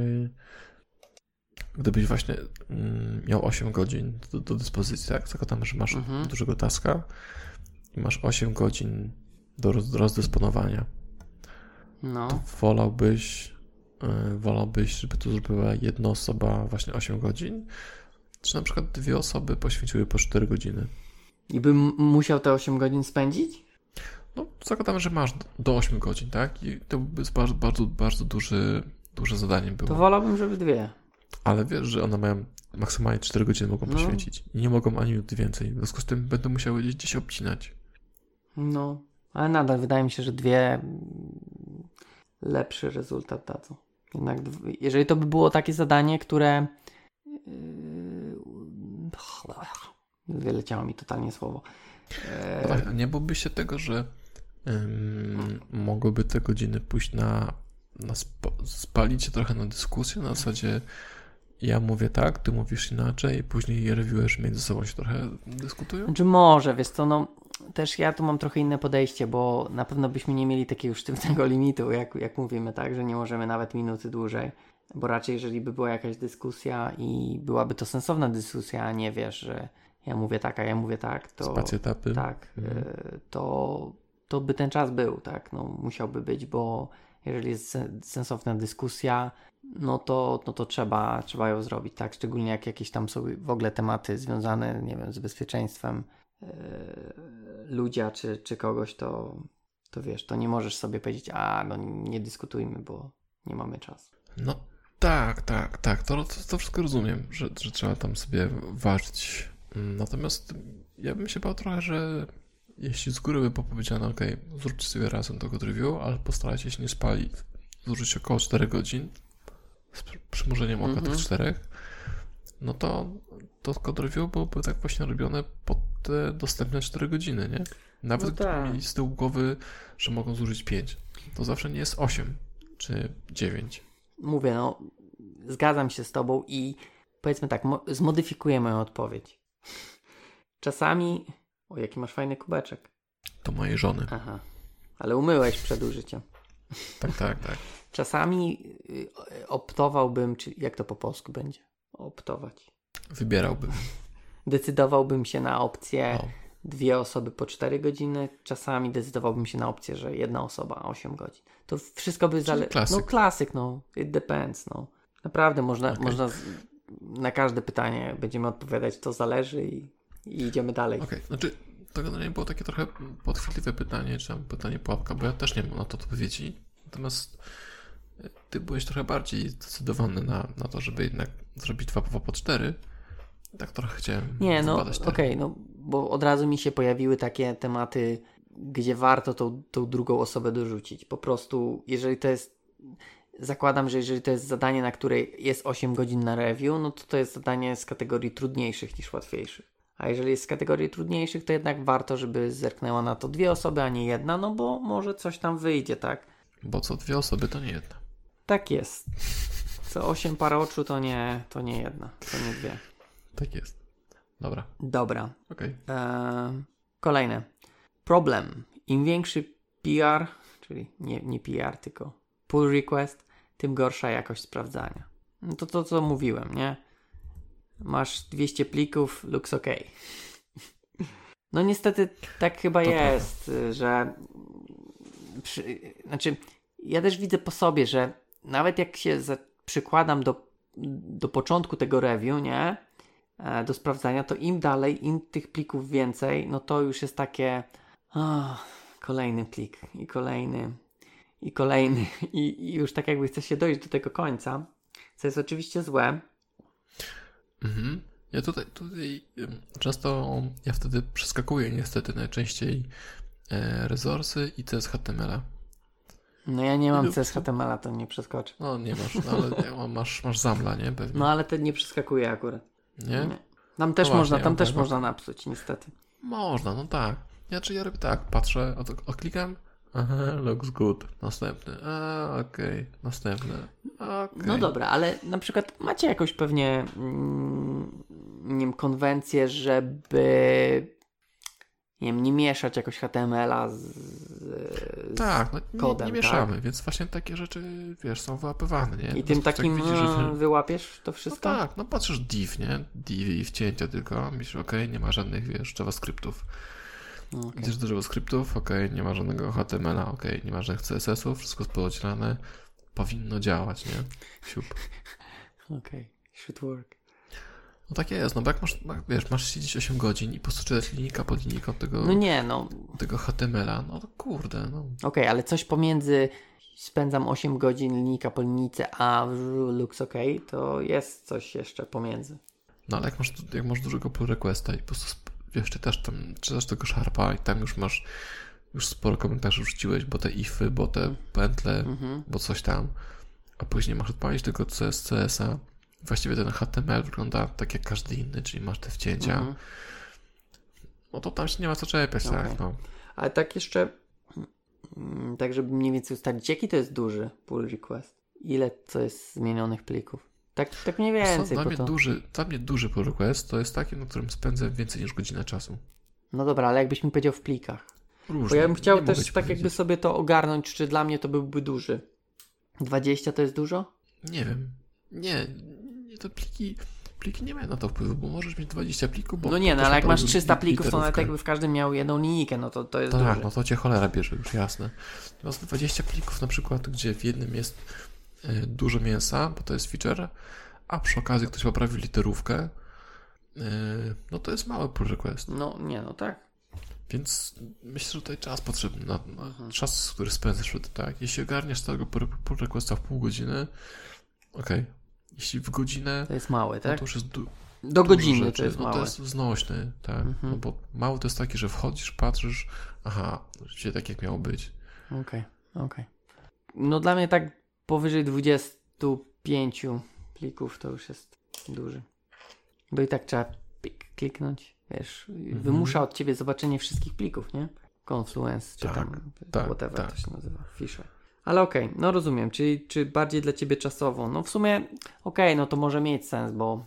gdybyś właśnie mm, miał 8 godzin do, do dyspozycji, tak? Zakładamy, że masz mhm. dużego taska i masz 8 godzin do, roz, rozdysponowania. No. To wolałbyś, yy, wolałbyś, żeby to zrobiła jedna osoba właśnie 8 godzin, czy na przykład dwie osoby poświęciły po 4 godziny? I bym musiał te 8 godzin spędzić? No, zakładamy, że masz do 8 godzin, tak? I to by bardzo, bardzo, bardzo duży, duże zadanie było. To wolałbym, żeby dwie. Ale wiesz, że one mają maksymalnie 4 godziny mogą no. poświęcić. I nie mogą ani minut więcej. W związku z tym będą musiały gdzieś obcinać. No, ale nadal wydaje mi się, że dwie lepszy rezultat dadzą. Jednak, jeżeli to by było takie zadanie, które. Yy, wyleciało mi totalnie słowo. No tak, nie byłoby się tego, że mogłyby te godziny pójść na, na sp spalić się trochę na dyskusję, na zasadzie ja mówię tak, ty mówisz inaczej, i później reviewerzy między sobą się trochę dyskutują? Znaczy może, wiesz co, no też ja tu mam trochę inne podejście, bo na pewno byśmy nie mieli takiego sztywnego limitu, jak, jak mówimy, tak, że nie możemy nawet minuty dłużej, bo raczej jeżeli by była jakaś dyskusja i byłaby to sensowna dyskusja, a nie wiesz, że ja mówię tak, a ja mówię tak, to... Spacjetapy. Tak, mhm. to to by ten czas był, tak, no musiałby być, bo jeżeli jest sensowna dyskusja, no to, no to trzeba, trzeba ją zrobić, tak, szczególnie jak jakieś tam są w ogóle tematy związane, nie wiem, z bezpieczeństwem yy, ludzia czy, czy kogoś, to, to wiesz, to nie możesz sobie powiedzieć, a no nie dyskutujmy, bo nie mamy czasu. No tak, tak, tak, to, to, to wszystko rozumiem, że, że trzeba tam sobie ważyć. Natomiast ja bym się bał trochę, że jeśli z góry by było powiedziane, ok, zróbcie sobie razem tego review, ale postarajcie się nie spalić, zużyć około 4 godzin z przymurzeniem oka mm -hmm. tych mhm. czterech, no to to code review byłoby tak właśnie robione pod te dostępne 4 godziny, nie? Nawet no gdyby tak. mieli z tyłu głowy, że mogą zużyć 5, to zawsze nie jest 8 czy 9. Mówię, no zgadzam się z tobą i powiedzmy tak, zmodyfikuję moją odpowiedź. Czasami o, jaki masz fajny kubeczek. To mojej żony. Aha. Ale umyłeś przed użyciem. Tak, tak, tak. Czasami y, optowałbym, czy jak to po polsku będzie? Optować. Wybierałbym. Decydowałbym się na opcję dwie osoby po 4 godziny. Czasami decydowałbym się na opcję, że jedna osoba 8 godzin. To wszystko by zależało. No klasyk, no. It depends, no. Naprawdę można, Okej. można z... na każde pytanie będziemy odpowiadać, to zależy i, i idziemy dalej. Okej, znaczy to generalnie było takie trochę podchwytliwe pytanie, czy tam pytanie pułapka, bo ja też nie mam na to odpowiedzi. Natomiast e, ty byłeś trochę bardziej zdecydowany na, na to, żeby jednak zrobić 2 po 4. Tak trochę chciałem Nie, no okej, te- no bo od razu mi się pojawiły takie tematy, gdzie warto tą, tą drugą osobę dorzucić. Po prostu, jeżeli to jest, zakładam, że jeżeli to jest zadanie, na które jest 8 godzin na review, no to to jest zadanie z kategorii trudniejszych niż łatwiejszych. A jeżeli jest z kategorii trudniejszych, to jednak warto, żeby zerknęła na to dwie osoby, a nie jedna, no bo może coś tam wyjdzie, tak? Bo co dwie osoby to nie jedna. Tak jest. Co 8 par oczu to nie, to nie jedna, to nie dwie. Tak jest. Dobra, Dobra, okej. Eee, kolejne. Problem. Im większy PR, czyli nie, nie PR, tylko pull request, tym gorsza jakość sprawdzania. No to to, co mówiłem, nie? Masz 200 plików, looks ok. No niestety tak chyba To jest, że przy, znaczy ja też widzę po sobie, że nawet jak się za, przykładam do, do początku tego review, nie? e, do sprawdzania, to im dalej, im tych plików więcej, no to już jest takie ah, kolejny plik i kolejny i kolejny i, i już tak jakby chce się dojść do tego końca, co jest oczywiście złe. Mhm. Ja tutaj, tutaj często ja wtedy przeskakuję niestety najczęściej e, resourcy i CSHTML-a. No ja nie mam CSHTML-a, to nie przeskoczę. No nie masz, no, ale nie, ma- masz, masz zamla, nie? Pewnie. No ale ten nie przeskakuje akurat. nie? Nie. Tam też No właśnie, można, tam ja też tego- można napsuć, niestety. Można, no tak. Ja czy ja robię tak, patrzę, o, to, o klikam, aha, looks good, następny, a okej, następny, okej. No dobra, ale na przykład macie jakąś pewnie mm, nie wiem, konwencję, żeby nie wiem, nie mieszać jakoś HTML-a z, z Tak, no nie, kodem, nie mieszamy, więc właśnie takie rzeczy, wiesz, są wyłapywane, nie? i tym No, tak takim widzisz, że... e, wyłapiesz to No wszystko? tak, no patrzysz div, nie? Div i wcięcia tylko, myślisz, okej, nie ma żadnych, wiesz, JavaScriptów. No, okej. Idziesz do JavaScriptów, okej, nie ma żadnego HTML-a, okej, nie ma żadnych CSS-ów, wszystko jest podzielane, powinno działać, nie? Siup. Okej, should work. No tak jest, no bo jak masz, ma- wiesz, masz siedzieć 8 godzin i po prostu czytać linijka po linijką tego, No nie, no tego HTML-a, no to kurde, no. okej, ale coś pomiędzy spędzam 8 godzin linijka po linijce, a looks ok, to jest coś jeszcze pomiędzy. No ale jak masz, jak masz dużego pull requesta i po prostu, wiesz, czytasz tam, czytasz tego Sharpa i tam już masz, już sporo komentarzy rzuciłeś, bo te ify, bo te pętle, Mhm. bo coś tam, a później masz odpalić tego CSS-a. Właściwie ten HTML wygląda tak jak każdy inny, czyli masz te wcięcia. Mhm. No to tam się nie ma co czepiać, Okej. tak, no. Ale tak jeszcze, tak żeby mniej więcej ustalić, jaki to jest duży pull request? Ile to jest zmienionych plików? Tak, tak mniej więcej, dla, mnie to... duży, dla mnie duży pull request to jest taki, na którym spędzę więcej niż godzinę czasu. No dobra, ale jakbyś mi powiedział w plikach. Różnie. Bo ja bym chciał też tak jakby powiedzieć. sobie to ogarnąć, czy dla mnie to byłby duży. 20 to jest dużo? Nie wiem. Nie, nie, to pliki, pliki nie mają na to wpływu, bo możesz mieć 20 plików, bo No nie, no ale jak masz odpalił 300 li- plików, to nawet literówkę. jakby w każdym miał jedną linijkę, no to to jest Tak, duży. no to cię cholera bierze, już jasne. Natomiast 20 plików na przykład, gdzie w jednym jest dużo mięsa, bo to jest feature, a przy okazji ktoś poprawił literówkę, e, no to jest mały pull request. No nie, no tak. Więc myślę, że tutaj czas potrzebny, na, na Mhm. czas, który spędzasz wtedy, tak. Jeśli ogarniasz tego pull requesta w pół godziny, okej. Jeśli w godzinę, To jest mały, no tak? to już jest du- Do godziny rzeczy. to jest no, małe. to jest znośny, tak. Mhm. No bo mały to jest taki, że wchodzisz, patrzysz, aha, rzeczywiście tak jak miało być. Okej, okej. No dla mnie tak powyżej 25 plików to już jest duży. Bo i tak trzeba pik, kliknąć, wiesz, Mhm. wymusza od ciebie zobaczenie wszystkich plików, nie? Confluence, czy Tak, tam tak, whatever tak. to się nazywa, Fisher. Ale okej, no rozumiem, czyli czy bardziej dla ciebie czasowo? No w sumie okej, no to może mieć sens, bo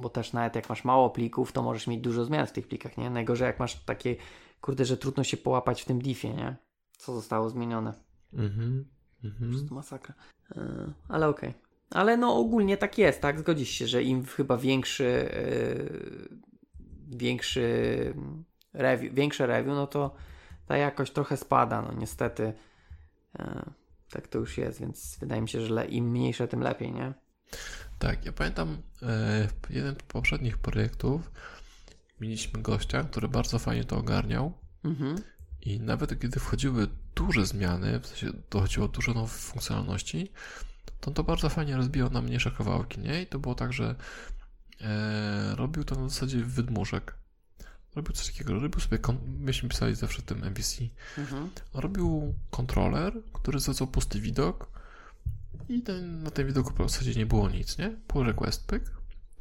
bo też nawet jak masz mało plików, to możesz mieć dużo zmian w tych plikach, nie? Najgorzej jak masz takie, kurde, że trudno się połapać w tym diffie, nie? Co zostało zmienione. Mhm. Mhm. To masakra. Yy, ale okej. Ale no ogólnie tak jest, tak? Zgodzisz się, że im chyba większy, yy, większy review, większe review, no to ta jakość trochę spada, no niestety. E, tak to już jest, więc wydaje mi się, że im mniejsze, tym lepiej, nie? Tak, ja pamiętam e, jeden z poprzednich projektów mieliśmy gościa, który bardzo fajnie to ogarniał mhm. I nawet kiedy wchodziły duże zmiany, w sensie dochodziło dużo nowych funkcjonalności, to to bardzo fajnie rozbijał na mniejsze kawałki, nie? I to było tak, że e, robił to na zasadzie wydmuszek. Robił coś takiego, robił sobie, myśmy pisali zawsze tym MVC, mhm. robił kontroler, który zwracał pusty widok i ten, na tym widoku w zasadzie nie było nic, nie? Pull request pyk,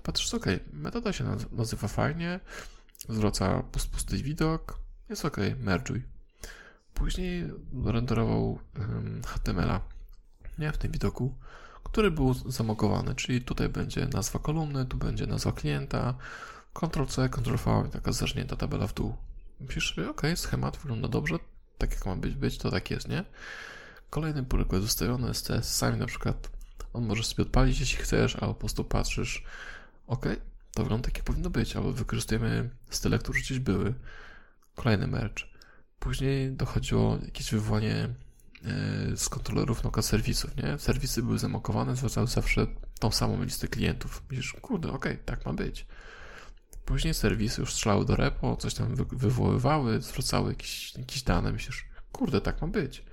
patrzysz, ok, metoda się nazywa fajnie, zwraca pusty widok, jest ok, merge'uj. Później renderował HTML-a, nie, w tym widoku, który był zamokowany, czyli tutaj będzie nazwa kolumny, tu będzie nazwa klienta, Ctrl-C, Ctrl-V taka zażnięta tabela w dół. Sobie, ok, schemat wygląda dobrze, tak jak ma być, być, to tak jest, nie? Kolejny pull request ustawiony z CSS-ami na przykład, on może sobie odpalić, jeśli chcesz, albo po prostu patrzysz, ok, to wygląda tak, jak powinno być, albo wykorzystujemy style, które gdzieś były. Kolejny merge. Później dochodziło jakieś wywołanie e, z kontrolerów noka serwisów, nie? Serwisy były zamokowane, zwracały zawsze tą samą listę klientów. Myślisz, kurde, okej, okay, tak ma być. Później serwisy już strzelały do repo, coś tam wywoływały, zwracały jakieś, jakieś dane. Myślisz, kurde, tak ma być.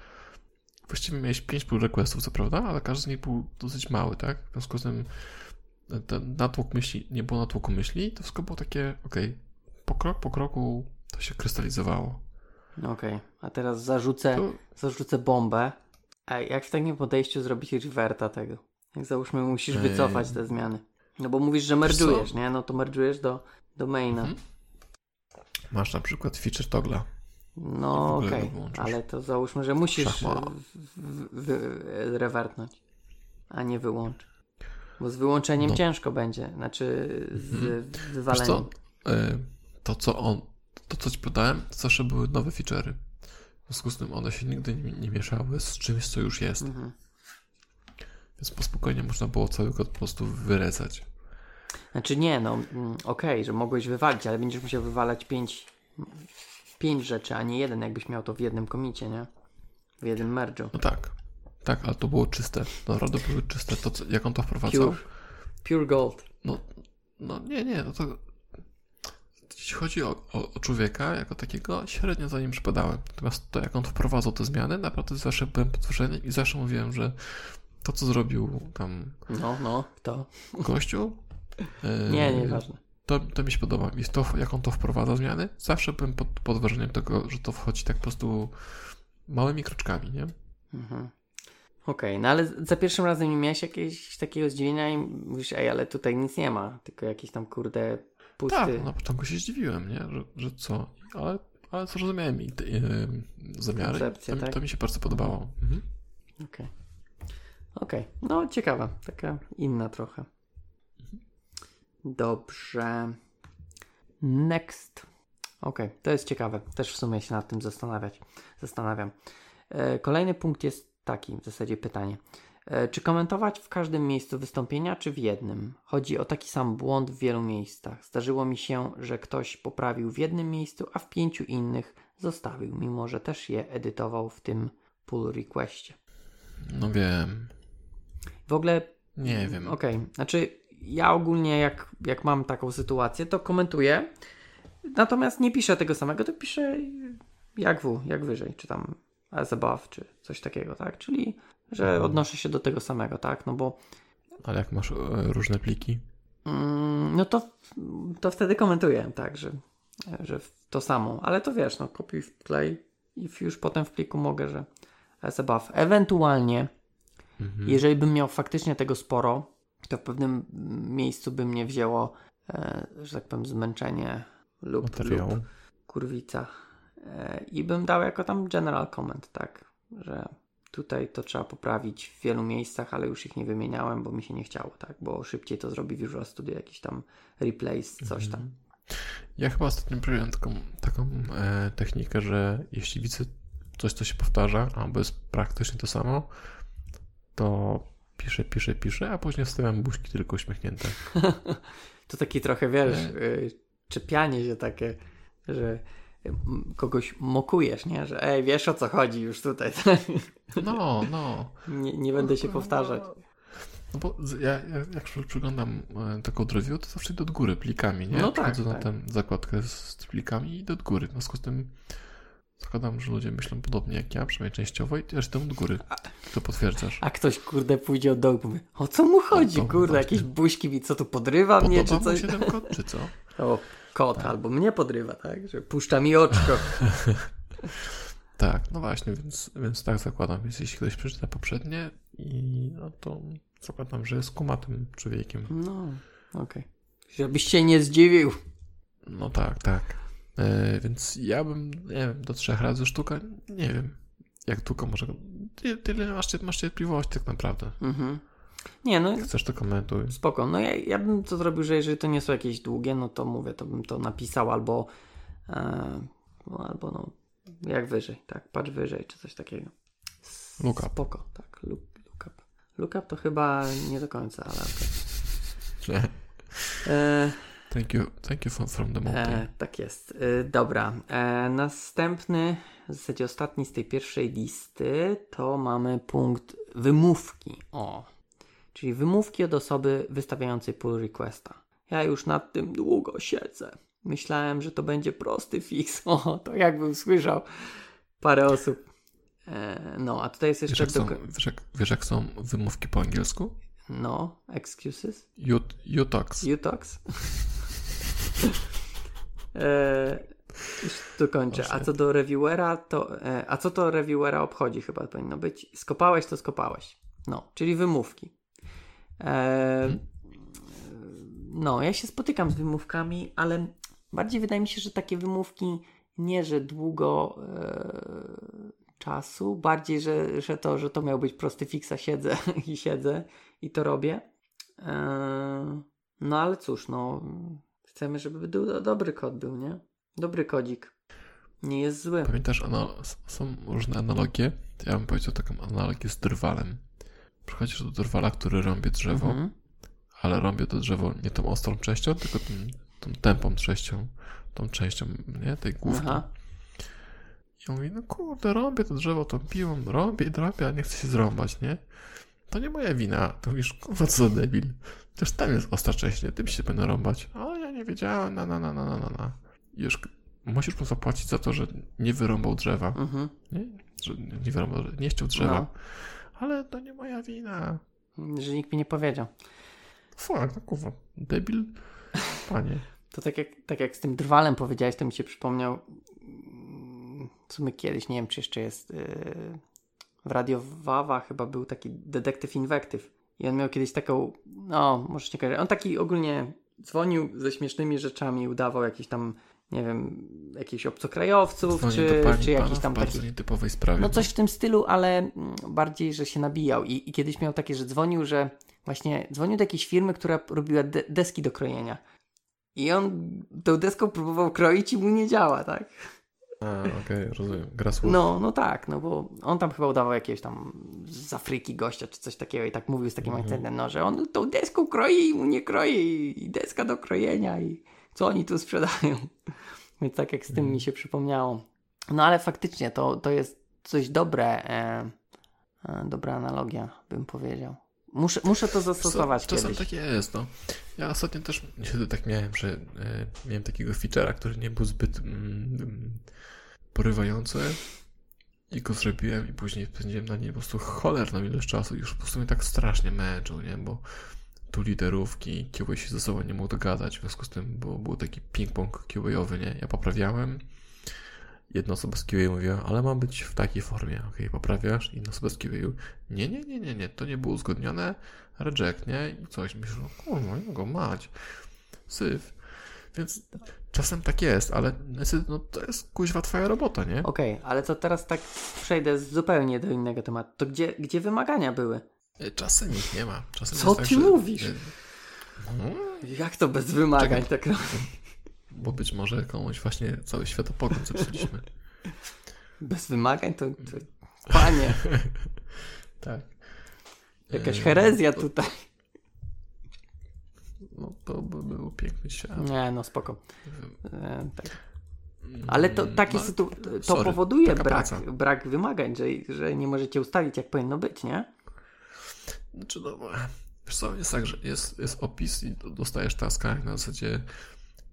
Właściwie miałeś 5 pull requestów, co prawda, ale każdy z nich był dosyć mały, tak? W związku z tym ten natłok myśli, nie było natłoku myśli, to wszystko było takie, okej, okay, po krok po kroku to się krystalizowało. Okej, okay. a teraz zarzucę, to... zarzucę bombę. A jak w takim podejściu zrobić reverta tego? Jak załóżmy musisz Ej. wycofać te zmiany. No bo mówisz, że merge'ujesz, nie? No to merge'ujesz do, do maina. Mhm. Masz na przykład feature togla. No okej, okay. ale to załóżmy, że musisz rewertnąć, a nie wyłączyć. Bo z wyłączeniem no. ciężko będzie, znaczy z mhm. wywaleniem. Co? E, to, co on, to co ci podałem, zawsze były nowe feature'y. W związku z tym one się nigdy nie, nie mieszały z czymś, co już jest. Mhm. Więc po spokojnie można było cały kod po prostu wyrezać. Znaczy nie, no mm, okej, okay, że mogłeś wywalić, ale będziesz musiał wywalać pięć, pięć rzeczy, a nie jeden, jakbyś miał to w jednym komicie, nie? W jednym merge'u. No tak. Tak, ale to było czyste. Naprawdę były czyste. To, co, jak on to wprowadzał? Pure, pure gold. No, no nie, nie, no to jeśli chodzi o, o, o, człowieka jako takiego, średnio za nim przypadałem. Natomiast to, jak on wprowadzał te zmiany, naprawdę zawsze byłem pod wrażeniem i zawsze mówiłem, że to, co zrobił tam. No, no, to. Gościu. nie, nieważne. To, to mi się podoba. I to, jak on to wprowadza zmiany, zawsze byłem pod, pod wrażeniem tego, że to wchodzi tak po prostu małymi kroczkami, nie? Mhm. Okej, okay, no ale za pierwszym razem nie miałeś jakiegoś takiego zdziwienia i mówisz, ej, ale tutaj nic nie ma, tylko jakiś tam kurde pusty. Tak, na początku się zdziwiłem, nie? Że, że co? Ale, ale zrozumiałem i yy, zamiary. To, tak? to, mi się bardzo podobało. Mhm. Okej. Okay. Okej, okay. no ciekawa, taka inna trochę. Dobrze. Next. Okej, okay. to jest ciekawe. Też w sumie się nad tym zastanawiać. Zastanawiam. E, kolejny punkt jest taki w zasadzie pytanie. E, czy komentować w każdym miejscu wystąpienia, czy w jednym? Chodzi o taki sam błąd w wielu miejscach. Zdarzyło mi się, że ktoś poprawił w jednym miejscu, a w pięciu innych zostawił, mimo że też je edytował w tym pull requestie. No wiem. W ogóle. Nie wiem. Okej, okay. znaczy ja ogólnie jak, jak mam taką sytuację, to komentuję. Natomiast nie piszę tego samego, to piszę jak w, jak wyżej, czy tam as above, czy coś takiego, tak? Czyli, że odnoszę się do tego samego, tak? No bo... Ale jak masz e, różne pliki? Mm, no to, to wtedy komentuję, tak, że, że to samo. Ale to wiesz, no kopiuj wklej i już potem w pliku mogę, że above. Ewentualnie, mhm. jeżeli bym miał faktycznie tego sporo, to w pewnym miejscu by mnie wzięło, e, że tak powiem, zmęczenie lub, lub kurwica E, i bym dał jako tam general comment, tak, że tutaj to trzeba poprawić w wielu miejscach, ale już ich nie wymieniałem, bo mi się nie chciało, tak, bo szybciej to zrobi Visual Studio, jakiś tam replace, coś tam. Mhm. Ja chyba ostatnio przyjąłem taką, taką e, technikę, że jeśli widzę coś, co się powtarza, albo jest praktycznie to samo, to piszę, piszę, piszę, a później wstawiam buźki tylko uśmiechnięte. to taki trochę, wiesz, e... czepianie się takie, że kogoś mokujesz, nie? Że ej, wiesz o co chodzi już tutaj. No, no. Nie, nie będę się powtarzać. No bo ja, ja jak przyglądam e, taką review, to zawsze idę od góry plikami, nie? No tak, tak. na tę zakładkę z plikami i idę od góry. W związku z tym zakładam, że ludzie myślą podobnie jak ja, przynajmniej częściowo i też idę od góry. To potwierdzasz. A ktoś, kurde, pójdzie od dołu mówi, o co mu chodzi, kurde, właśnie. jakieś buźki mi, co tu podrywa mnie, czy Podoba coś? się ten kod, czy co? O, kot, albo mnie podrywa, tak? Że puszcza mi oczko. Tak, no właśnie, więc, więc tak zakładam. Więc jeśli ktoś przeczyta poprzednie, i no to zakładam, że jest kumatym człowiekiem. No, okej. Żebyś się nie zdziwił. No tak, tak. E, więc ja bym, nie wiem, do trzech razy sztuka, nie wiem, jak długo może. Tyle, tyle masz, masz cierpliwości tak naprawdę. Mhm. Nie, no chcesz, to komentuj. spoko. No ja, ja bym to zrobił, że jeżeli to nie są jakieś długie, no to mówię, to bym to napisał albo e, no, albo no, jak wyżej, tak, patrz wyżej, czy coś takiego. Look up. Spoko, tak, look, look up. Look up to chyba nie do końca, ale. E, Thank you, thank you from, from the mountain. E, tak jest. E, dobra. E, następny, w zasadzie ostatni z tej pierwszej listy, to mamy punkt wymówki. O. Czyli wymówki od osoby wystawiającej pull requesta. Ja już nad tym długo siedzę. Myślałem, że to będzie prosty fix. O, to jakbym słyszał parę osób. E, no, a tutaj jest Wiesz jeszcze... jak, są, doko- wiesz, jak, wiesz, jak są wymówki po angielsku? No, excuses. You, you talks. Utox. e, już tu kończę. A co do reviewera, to. E, a co to reviewera obchodzi, chyba powinno być. Skopałeś, to skopałeś. No, czyli wymówki. E, no, ja się spotykam z wymówkami, ale bardziej wydaje mi się, że takie wymówki nie, że długo e, czasu, bardziej, że, że, to, że to miał być prosty fixa, siedzę i siedzę i to robię. Eee, no ale cóż, no chcemy, żeby do, dobry kod był, nie? Dobry kodzik. Nie jest zły. Pamiętasz, są różne analogie. Ja bym powiedział taką analogię z drwalem. Przychodzisz do drwala, który rąbie drzewo, Mhm. ale rąbie to drzewo nie tą ostrą częścią, tylko tą, tą tępą częścią, tą częścią, nie, tej główki. Aha. I on mówi, no kurde, rąbię to drzewo tą piłą, rąbię i drapię, a nie chcę się zrąbać, nie? To nie moja wina. To mówisz, kurwa, co za debil. Przecież tam jest ostra część, nie? Tym się będę rąbać. Ale ja nie wiedziałem, na, na, na, na, na, na. I już musisz mu zapłacić za to, że nie wyrąbał drzewa, Mhm. nie? Że nie wyrąbał, nie ściął drzewa. No. Ale to nie moja wina. Że nikt mi nie powiedział. Fuck, no kurwa, debil, panie. To tak jak, tak jak z tym drwalem powiedziałeś, to mi się przypomniał w sumie kiedyś, nie wiem czy jeszcze jest yy, w Radio Wawa chyba był taki detektyw Invective i on miał kiedyś taką, no może nie kojarzę, on taki ogólnie dzwonił ze śmiesznymi rzeczami, udawał jakiś tam, nie wiem, jakichś obcokrajowców, Dzwonię czy, pani czy w tam bardzo taki nietypowej sprawie. no coś w tym stylu, ale mm, bardziej, że się nabijał. I, I kiedyś miał takie, że dzwonił, że właśnie dzwonił do jakiejś firmy, która robiła de deski do krojenia. I on tą deską próbował kroić i mu nie działa, tak? A, okej, rozumiem. Gra słów. No, no tak, no bo on tam chyba udawał jakiegoś tam z Afryki gościa czy coś takiego i tak mówił z takim akcentem, no, że on tą deską kroi i mu nie kroi i deska do krojenia i co oni tu sprzedają. Więc tak jak z tym mi się przypomniało. No ale faktycznie to, to jest coś dobre, e, e, dobra analogia, bym powiedział. Muszę, muszę to zastosować czasem tak jest, no. Ja ostatnio też niestety tak miałem, że e, miałem takiego feature'a, który nie był zbyt mm, porywający i go zrobiłem i później spędziłem na niej po prostu cholerną ilość czasu i już po prostu mnie tak strasznie męczył, nie, bo tu literówki, QA się ze sobą nie mógł dogadać, w związku z tym był, był taki ping-pong QA-owy, nie, ja poprawiałem, jedna osoba z QA mówiła, ale ma być w takiej formie, ok, poprawiasz, inna osoba z QA, nie, nie, nie, nie, nie, to nie było uzgodnione, reject, nie, i coś, myślę, no kurwa, nie mogę mać, syf, więc czasem tak jest, ale niestety, no to jest kuźwa twoja robota, nie? Okej, ale to teraz tak przejdę zupełnie do innego tematu. To gdzie, gdzie wymagania były? Czasem ich nie ma. Czasem Co tak, ty że- mówisz? e, No, Jak to bez wymagań Czekaj. tak bo być może komuś właśnie cały światopogląd zepsuliśmy. Bez wymagań to, to... Panie, tak. jakaś E, herezja tutaj. no to by był piękny świat. Nie, no spoko. E, tak. Ale to, takie No, sytu- to sorry, powoduje brak, praca. brak wymagań, że, że nie możecie ustalić, jak powinno być, nie? Znaczy, no, wiesz co, jest tak, że jest, jest opis i do- dostajesz taska na zasadzie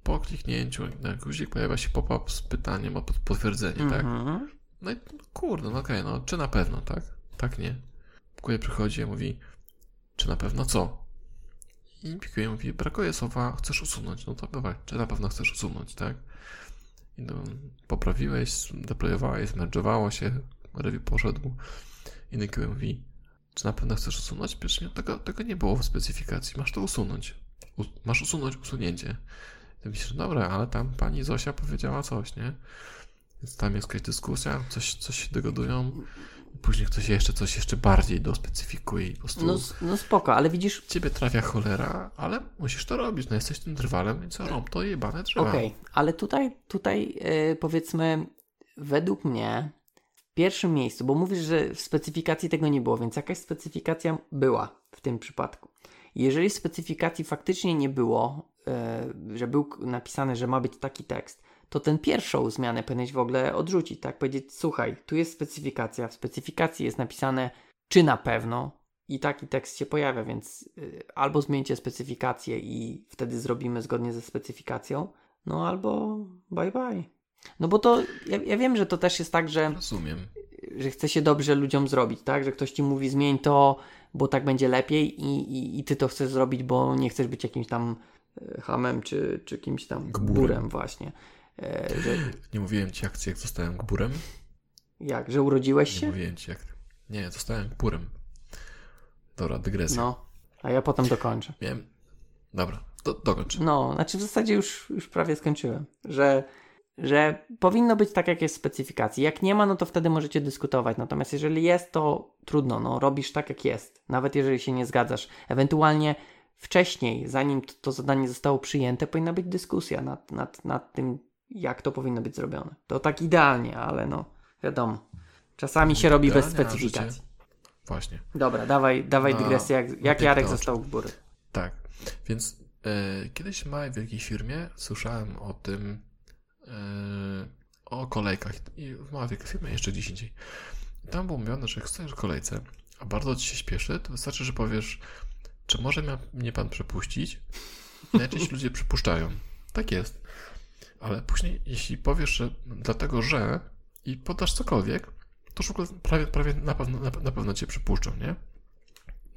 po kliknięciu na guzik pojawia się pop-up z pytaniem o pot- potwierdzenie, tak? Mhm. No i kurde, no okej, no czy na pewno, tak? Tak, nie. Kuję przychodzi i mówi, czy na pewno co? I pikuje mówi, brakuje słowa, chcesz usunąć. No to bywaj, czy na pewno chcesz usunąć, tak? I no, poprawiłeś, deployowałeś, zmerdżowało się, review poszedł. I Nikiły mówi, czy na pewno chcesz usunąć? Przecież tego, tego nie było w specyfikacji, masz to usunąć. U, masz usunąć usunięcie. Ty myślisz, dobra, ale tam pani Zosia powiedziała coś, nie? Więc tam jest jakaś dyskusja, coś, coś się dogadują. Później ktoś jeszcze coś jeszcze bardziej dospecyfikuje i po prostu No, no spoko, ale widzisz, ciebie trafia cholera, ale musisz to robić. No jesteś tym drwalem, więc rąb to jebane drzewa. okej, ale tutaj, tutaj e, powiedzmy, według mnie pierwszym miejscu, bo mówisz, że w specyfikacji tego nie było, więc jakaś specyfikacja była w tym przypadku. Jeżeli specyfikacji faktycznie nie było, e, że był napisane, że ma być taki tekst, to ten pierwszą zmianę powinieneś w ogóle odrzucić, tak? Powiedzieć, słuchaj, tu jest specyfikacja, w specyfikacji jest napisane, czy na pewno i taki tekst się pojawia, więc y, albo zmieńcie specyfikację i wtedy zrobimy zgodnie ze specyfikacją, no albo bye bye. No bo to, ja, ja wiem, że to też jest tak, że Rozumiem. że chce się dobrze ludziom zrobić, tak? Że ktoś ci mówi zmień to, bo tak będzie lepiej i, i, i ty to chcesz zrobić, bo nie chcesz być jakimś tam e, hamem czy, czy kimś tam Gburem. gburem właśnie. E, że, Nie mówiłem ci jak, jak zostałem gburem? jak, że urodziłeś Nie się? mówiłem ci jak. Nie, zostałem gburem. Dobra, dygresja. No, a ja potem dokończę. Miałem. Dobra, do, dokończ. No, znaczy w zasadzie już, już prawie skończyłem, że, że powinno być tak, jak jest w specyfikacji. Jak nie ma, no to wtedy możecie dyskutować. Natomiast jeżeli jest, to trudno, no robisz tak, jak jest. Nawet jeżeli się nie zgadzasz. Ewentualnie wcześniej, zanim to, to zadanie zostało przyjęte, powinna być dyskusja nad, nad, nad tym, jak to powinno być zrobione. To tak idealnie, ale no, wiadomo. Czasami się robi bez Idealnie, specyfikacji. życie- Właśnie. Dobra, dawaj, dawaj Na- dygresję, jak, jak Jarek został w góry. Tak. Więc e, kiedyś w małej wielkiej firmie słyszałem o tym, o kolejkach. I w małej firmie jeszcze gdzieś indziej. Tam było mówione, że jak stoisz w kolejce, a bardzo ci się śpieszy, to wystarczy, że powiesz, czy może mnie pan przepuścić? Najczęściej ludzie przypuszczają. Tak jest. Ale później, jeśli powiesz, że dlatego, że i podasz cokolwiek, to już w ogóle prawie, prawie na, pewno, na, na pewno cię przypuszczą, nie?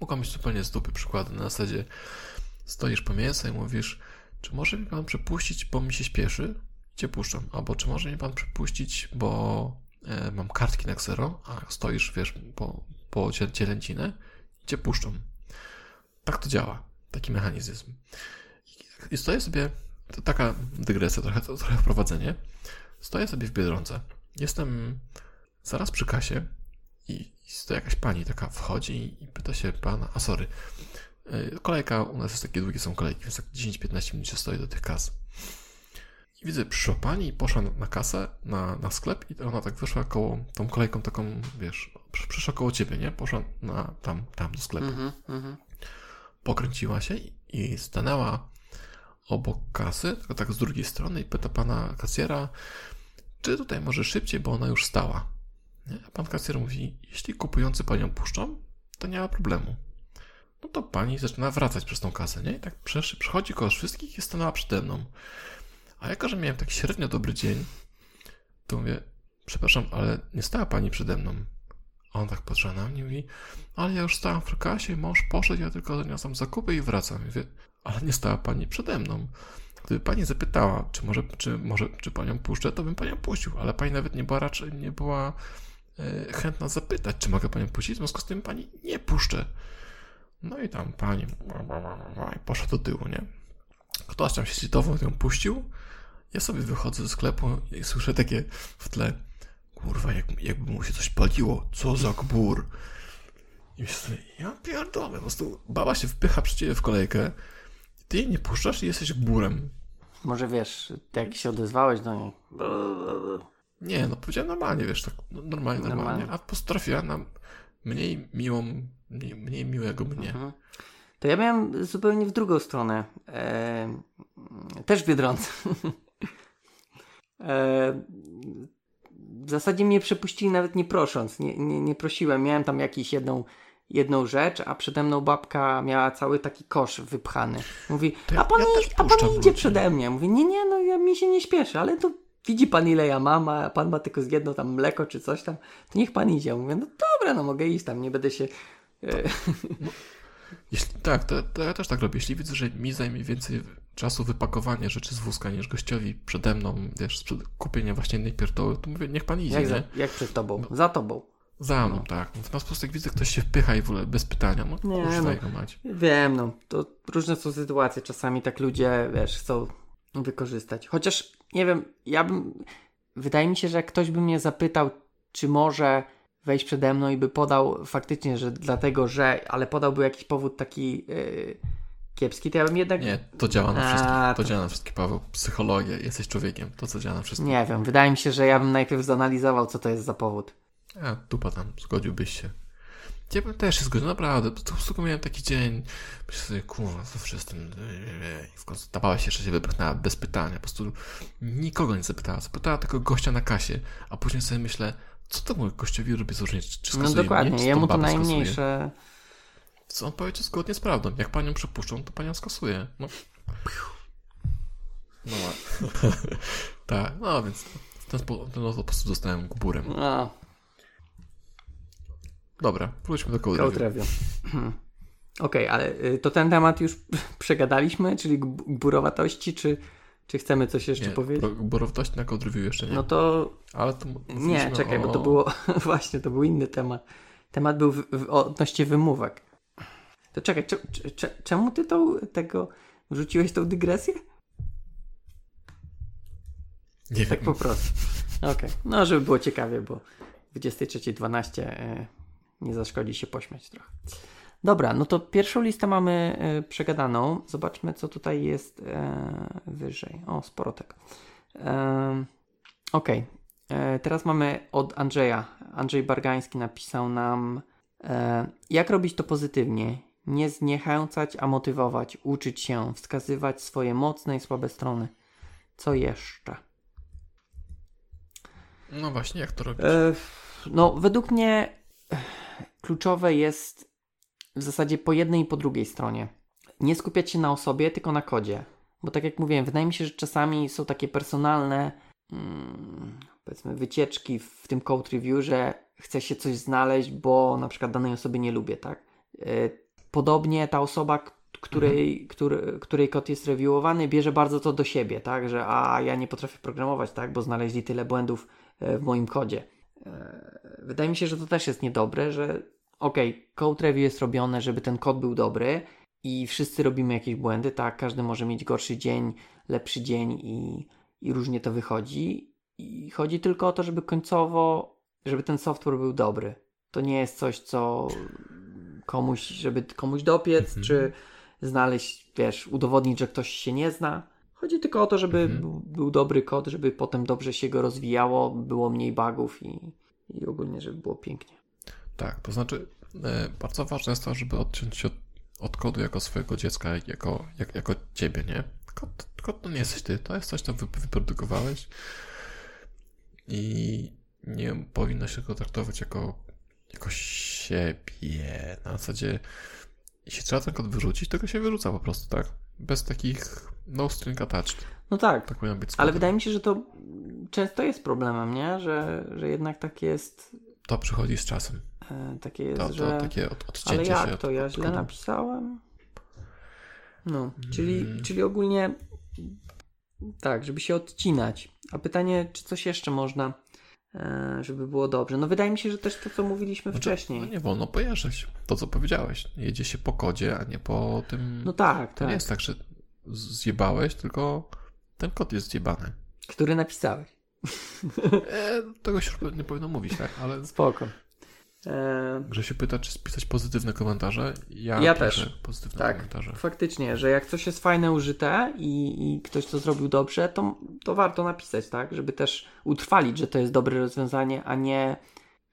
Mogą być zupełnie z dupy przykłady na zasadzie stoisz po mięsa i mówisz, czy może mi pan przepuścić, bo mi się śpieszy? Cię puszczą. Albo czy może mi pan przepuścić, bo e, mam kartki na ksero, a stoisz, wiesz, po, po cielęcinę? Cię puszczą. Tak to działa. Taki mechanizm. I stoję sobie, to taka dygresja, trochę, to, trochę wprowadzenie. Stoję sobie w Biedronce. Jestem zaraz przy kasie i, i to jakaś pani taka wchodzi i, i pyta się pana, a sorry, y, kolejka u nas jest takie długie są kolejki, więc tak 10-15 minut się stoi do tych kas. I widzę, przyszła pani i poszła na, na kasę, na, na sklep i ona tak wyszła koło, tą kolejką taką, wiesz, przy- przyszła koło ciebie, nie? Poszła na, tam, tam do sklepu Mhm, mhm. pokręciła się i- stanęła obok kasy, tylko tak z drugiej strony i pyta pana kasjera, czy tutaj może szybciej, bo ona już stała. Nie? A pan kasjer mówi, jeśli kupujący panią puszczą, to nie ma problemu. No to pani zaczyna wracać przez tą kasę, nie? I tak przechodzi koło wszystkich i stanęła przede mną. A jako, że miałem tak średnio dobry dzień, to mówię, przepraszam, ale nie stała pani przede mną. A on tak patrzy na mnie i mówi, ale ja już stałam w kasie, mąż poszedł, ja tylko zaniosłam zakupy i wracam. I mówię, ale nie stała pani przede mną. Gdyby pani zapytała, czy może, czy może, czy panią puszczę, to bym panią puścił, ale pani nawet nie była raczej, nie była e, chętna zapytać, czy mogę panią puścić, w związku z tym pani nie puszczę. No i tam pani poszła do tyłu, nie? Ktoś tam się zlitował, ją puścił. Ja sobie wychodzę ze sklepu i słyszę takie w tle kurwa, jak, jakby mu się coś paliło, co za gbur. I myślę ja pierdolę, po prostu baba się wpycha przy ciebie w kolejkę, ty jej nie puszczasz i jesteś gburem. Może wiesz, jak się odezwałeś do niej. Nie, no powiedziałem normalnie, wiesz, tak no, normalnie, normalnie, Normalnie. a po prostu trafiła na mniej miłą, mniej, mniej miłego mnie. Mhm. To ja miałem zupełnie w drugą stronę. E, też w Biedronce. e, w zasadzie mnie przepuścili nawet nie prosząc. Nie, nie, nie prosiłem. Miałem tam jakąś jedną, jedną rzecz, a przede mną babka miała cały taki kosz wypchany. Mówi, a pan, ja a pan idzie przede mnie. Mówi, nie, nie, no ja mi się nie śpieszy, ale to widzi pan ile ja mam, a pan ma tylko z jedno tam mleko czy coś tam, to niech pan idzie. Mówię, no dobra, no mogę iść tam, nie będę się... Jeśli, tak, to, to ja też tak robię. Jeśli widzę, że mi zajmie więcej czasu wypakowanie rzeczy z wózka niż gościowi przede mną, wiesz, kupienie właśnie jednej pierdoły, to mówię, niech pan idzie, jak, za, jak przed tobą? Za tobą. Za mną, tak. No, na sposób jak widzę, ktoś się wpycha i w ogóle bez pytania, no Nie, kurwa no. jego mać. Wiem, no, to różne są sytuacje. Czasami tak ludzie, wiesz, chcą wykorzystać. Chociaż, nie wiem, ja bym... Wydaje mi się, że jak ktoś by mnie zapytał, czy może wejść przede mną i by podał faktycznie, że dlatego, że... Ale podałby jakiś powód taki yy, kiepski, to ja bym jednak... Nie, to działa na wszystkich. To, to- działa na wszystkich, Paweł. Psychologia, jesteś człowiekiem. To, co działa na wszystkich. Nie wiem, wydaje mi się, że ja bym najpierw zanalizował, co to jest za powód. A, dupa tam, zgodziłbyś się. Ja bym też się zgodził, naprawdę. Po prostu miałem taki dzień, myślę sobie, kurwa, zawsze jestem... I w końcu ta baba się jeszcze się wybrnęła bez pytania. Po prostu nikogo nie zapytała. Zapytała tylko gościa na kasie, a później sobie myślę, co to mój gościowi robi z różnicy? Czy No dokładnie, mnie, jemu to babę skasuje? najmniejsze... Co on powiedział zgodnie z prawdą. Jak panią przepuszczą, to panią skasuje. No. No. tak, no więc w ten sposób po prostu dostałem gburem. No, Dobra, wróćmy do. Code review. Okej, ale y, to ten temat już przegadaliśmy, czyli gb- gburowatości, czy, czy chcemy coś jeszcze Nie, powiedzieć? bro- borowtość na code jeszcze nie. No to Ale to nie, czekaj, o... bo to było właśnie, to był inny temat. Temat był w, w, odnośnie wymówek. To czekaj, cze, cze, cze, czemu ty tą, tego wrzuciłeś tą dygresję? Nie Tak wiem. po prostu. Okej, no żeby było ciekawie, bo 23.12 e, nie zaszkodzi się pośmiać trochę. Dobra, no to pierwszą listę mamy e, przegadaną. Zobaczmy, co tutaj jest e, wyżej. O, sporo tego. E, Okej, E, teraz mamy od Andrzeja. Andrzej Bargański napisał nam, jak robić to pozytywnie. Nie zniechęcać, a motywować, uczyć się, wskazywać swoje mocne i słabe strony. Co jeszcze? No właśnie, jak to robić? No, według mnie kluczowe jest w zasadzie po jednej i po drugiej stronie. Nie skupiać się na osobie, tylko na kodzie. Bo tak jak mówiłem, wydaje mi się, że czasami są takie personalne, mm, powiedzmy, wycieczki w tym code review, że chce się coś znaleźć, bo na przykład danej osoby nie lubię, tak? E, Podobnie ta osoba, której, który, której kod jest reviewowany, bierze bardzo to do siebie, tak? Że a ja nie potrafię programować, tak? Bo znaleźli tyle błędów e, w moim kodzie. E, Wydaje mi się, że to też jest niedobre, że okej, code review jest robione, żeby ten kod był dobry i wszyscy robimy jakieś błędy, tak? Każdy może mieć gorszy dzień, lepszy dzień i, i różnie to wychodzi. I chodzi tylko o to, żeby końcowo, żeby ten software był dobry. To nie jest coś, co komuś, żeby komuś dopiec, Mhm. czy znaleźć, wiesz, udowodnić, że ktoś się nie zna. Chodzi tylko o to, żeby Mhm. był, był dobry kod, żeby potem dobrze się go rozwijało, było mniej bugów i, i ogólnie, żeby było pięknie. Tak, to znaczy e, bardzo ważne jest to, żeby odciąć się od, od kodu jako swojego dziecka, jako, jak, jako ciebie, nie? Kod, kod to nie jesteś ty, to jest coś, co wy, wyprodukowałeś i nie powinno się go traktować jako, jako siebie. Na zasadzie, jeśli trzeba ten kod wyrzucić, to go się wyrzuca po prostu, tak? Bez takich no string attached. No tak, Tak ale wydaje mi się, że to często jest problemem, nie? Że, że jednak tak jest, To przychodzi z czasem. e, takie jest, To, to że... takie od, odcięcie Ale się jak od, to? Ja od źle kodu. napisałem? No, czyli, Mm. czyli ogólnie tak, żeby się odcinać. A pytanie, czy coś jeszcze można, e, żeby było dobrze? No wydaje mi się, że też to, co mówiliśmy Znaczy, wcześniej. No nie wolno pojeżdżać. To, co powiedziałeś. Jedzie się po kodzie, a nie po tym... No tak, to tak. nie jest tak, że zjebałeś, tylko ten kod jest zjebany. Który napisałeś. E, tego się nie powinno mówić, tak? Ale Spoko. E, że się pyta, czy spisać pozytywne komentarze. Ja, Ja też. pozytywne Tak. komentarze. faktycznie, że jak coś jest fajne, użyte i, i ktoś to zrobił dobrze, to, to warto napisać, tak? Żeby też utrwalić, że to jest dobre rozwiązanie, a nie,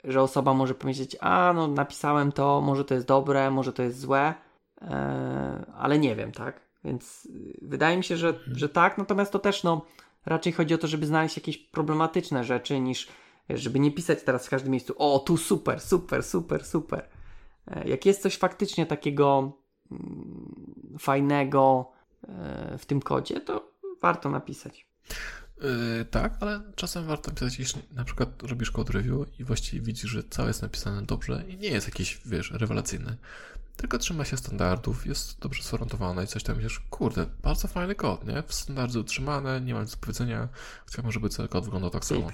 że osoba może powiedzieć, a no napisałem to, może to jest dobre, może to jest złe, e, e, ale nie wiem, tak? Więc wydaje mi się, że, że tak, natomiast to też no, raczej chodzi o to, żeby znaleźć jakieś problematyczne rzeczy niż żeby nie pisać teraz w każdym miejscu o, tu super, super, super, super. E, jak jest coś faktycznie takiego mm, fajnego e, w tym kodzie, to warto napisać. Yy, tak, ale czasem warto napisać, jeśli na przykład robisz code review i właściwie widzisz, że całe jest napisane dobrze i nie jest jakieś, wiesz, rewelacyjne, tylko trzyma się standardów, jest dobrze sfrontowane i coś tam, wiesz, kurde, bardzo fajny kod, nie? W standardy utrzymane, nie ma nic do powiedzenia, chciałbym, żeby cały kod wyglądał tak samo.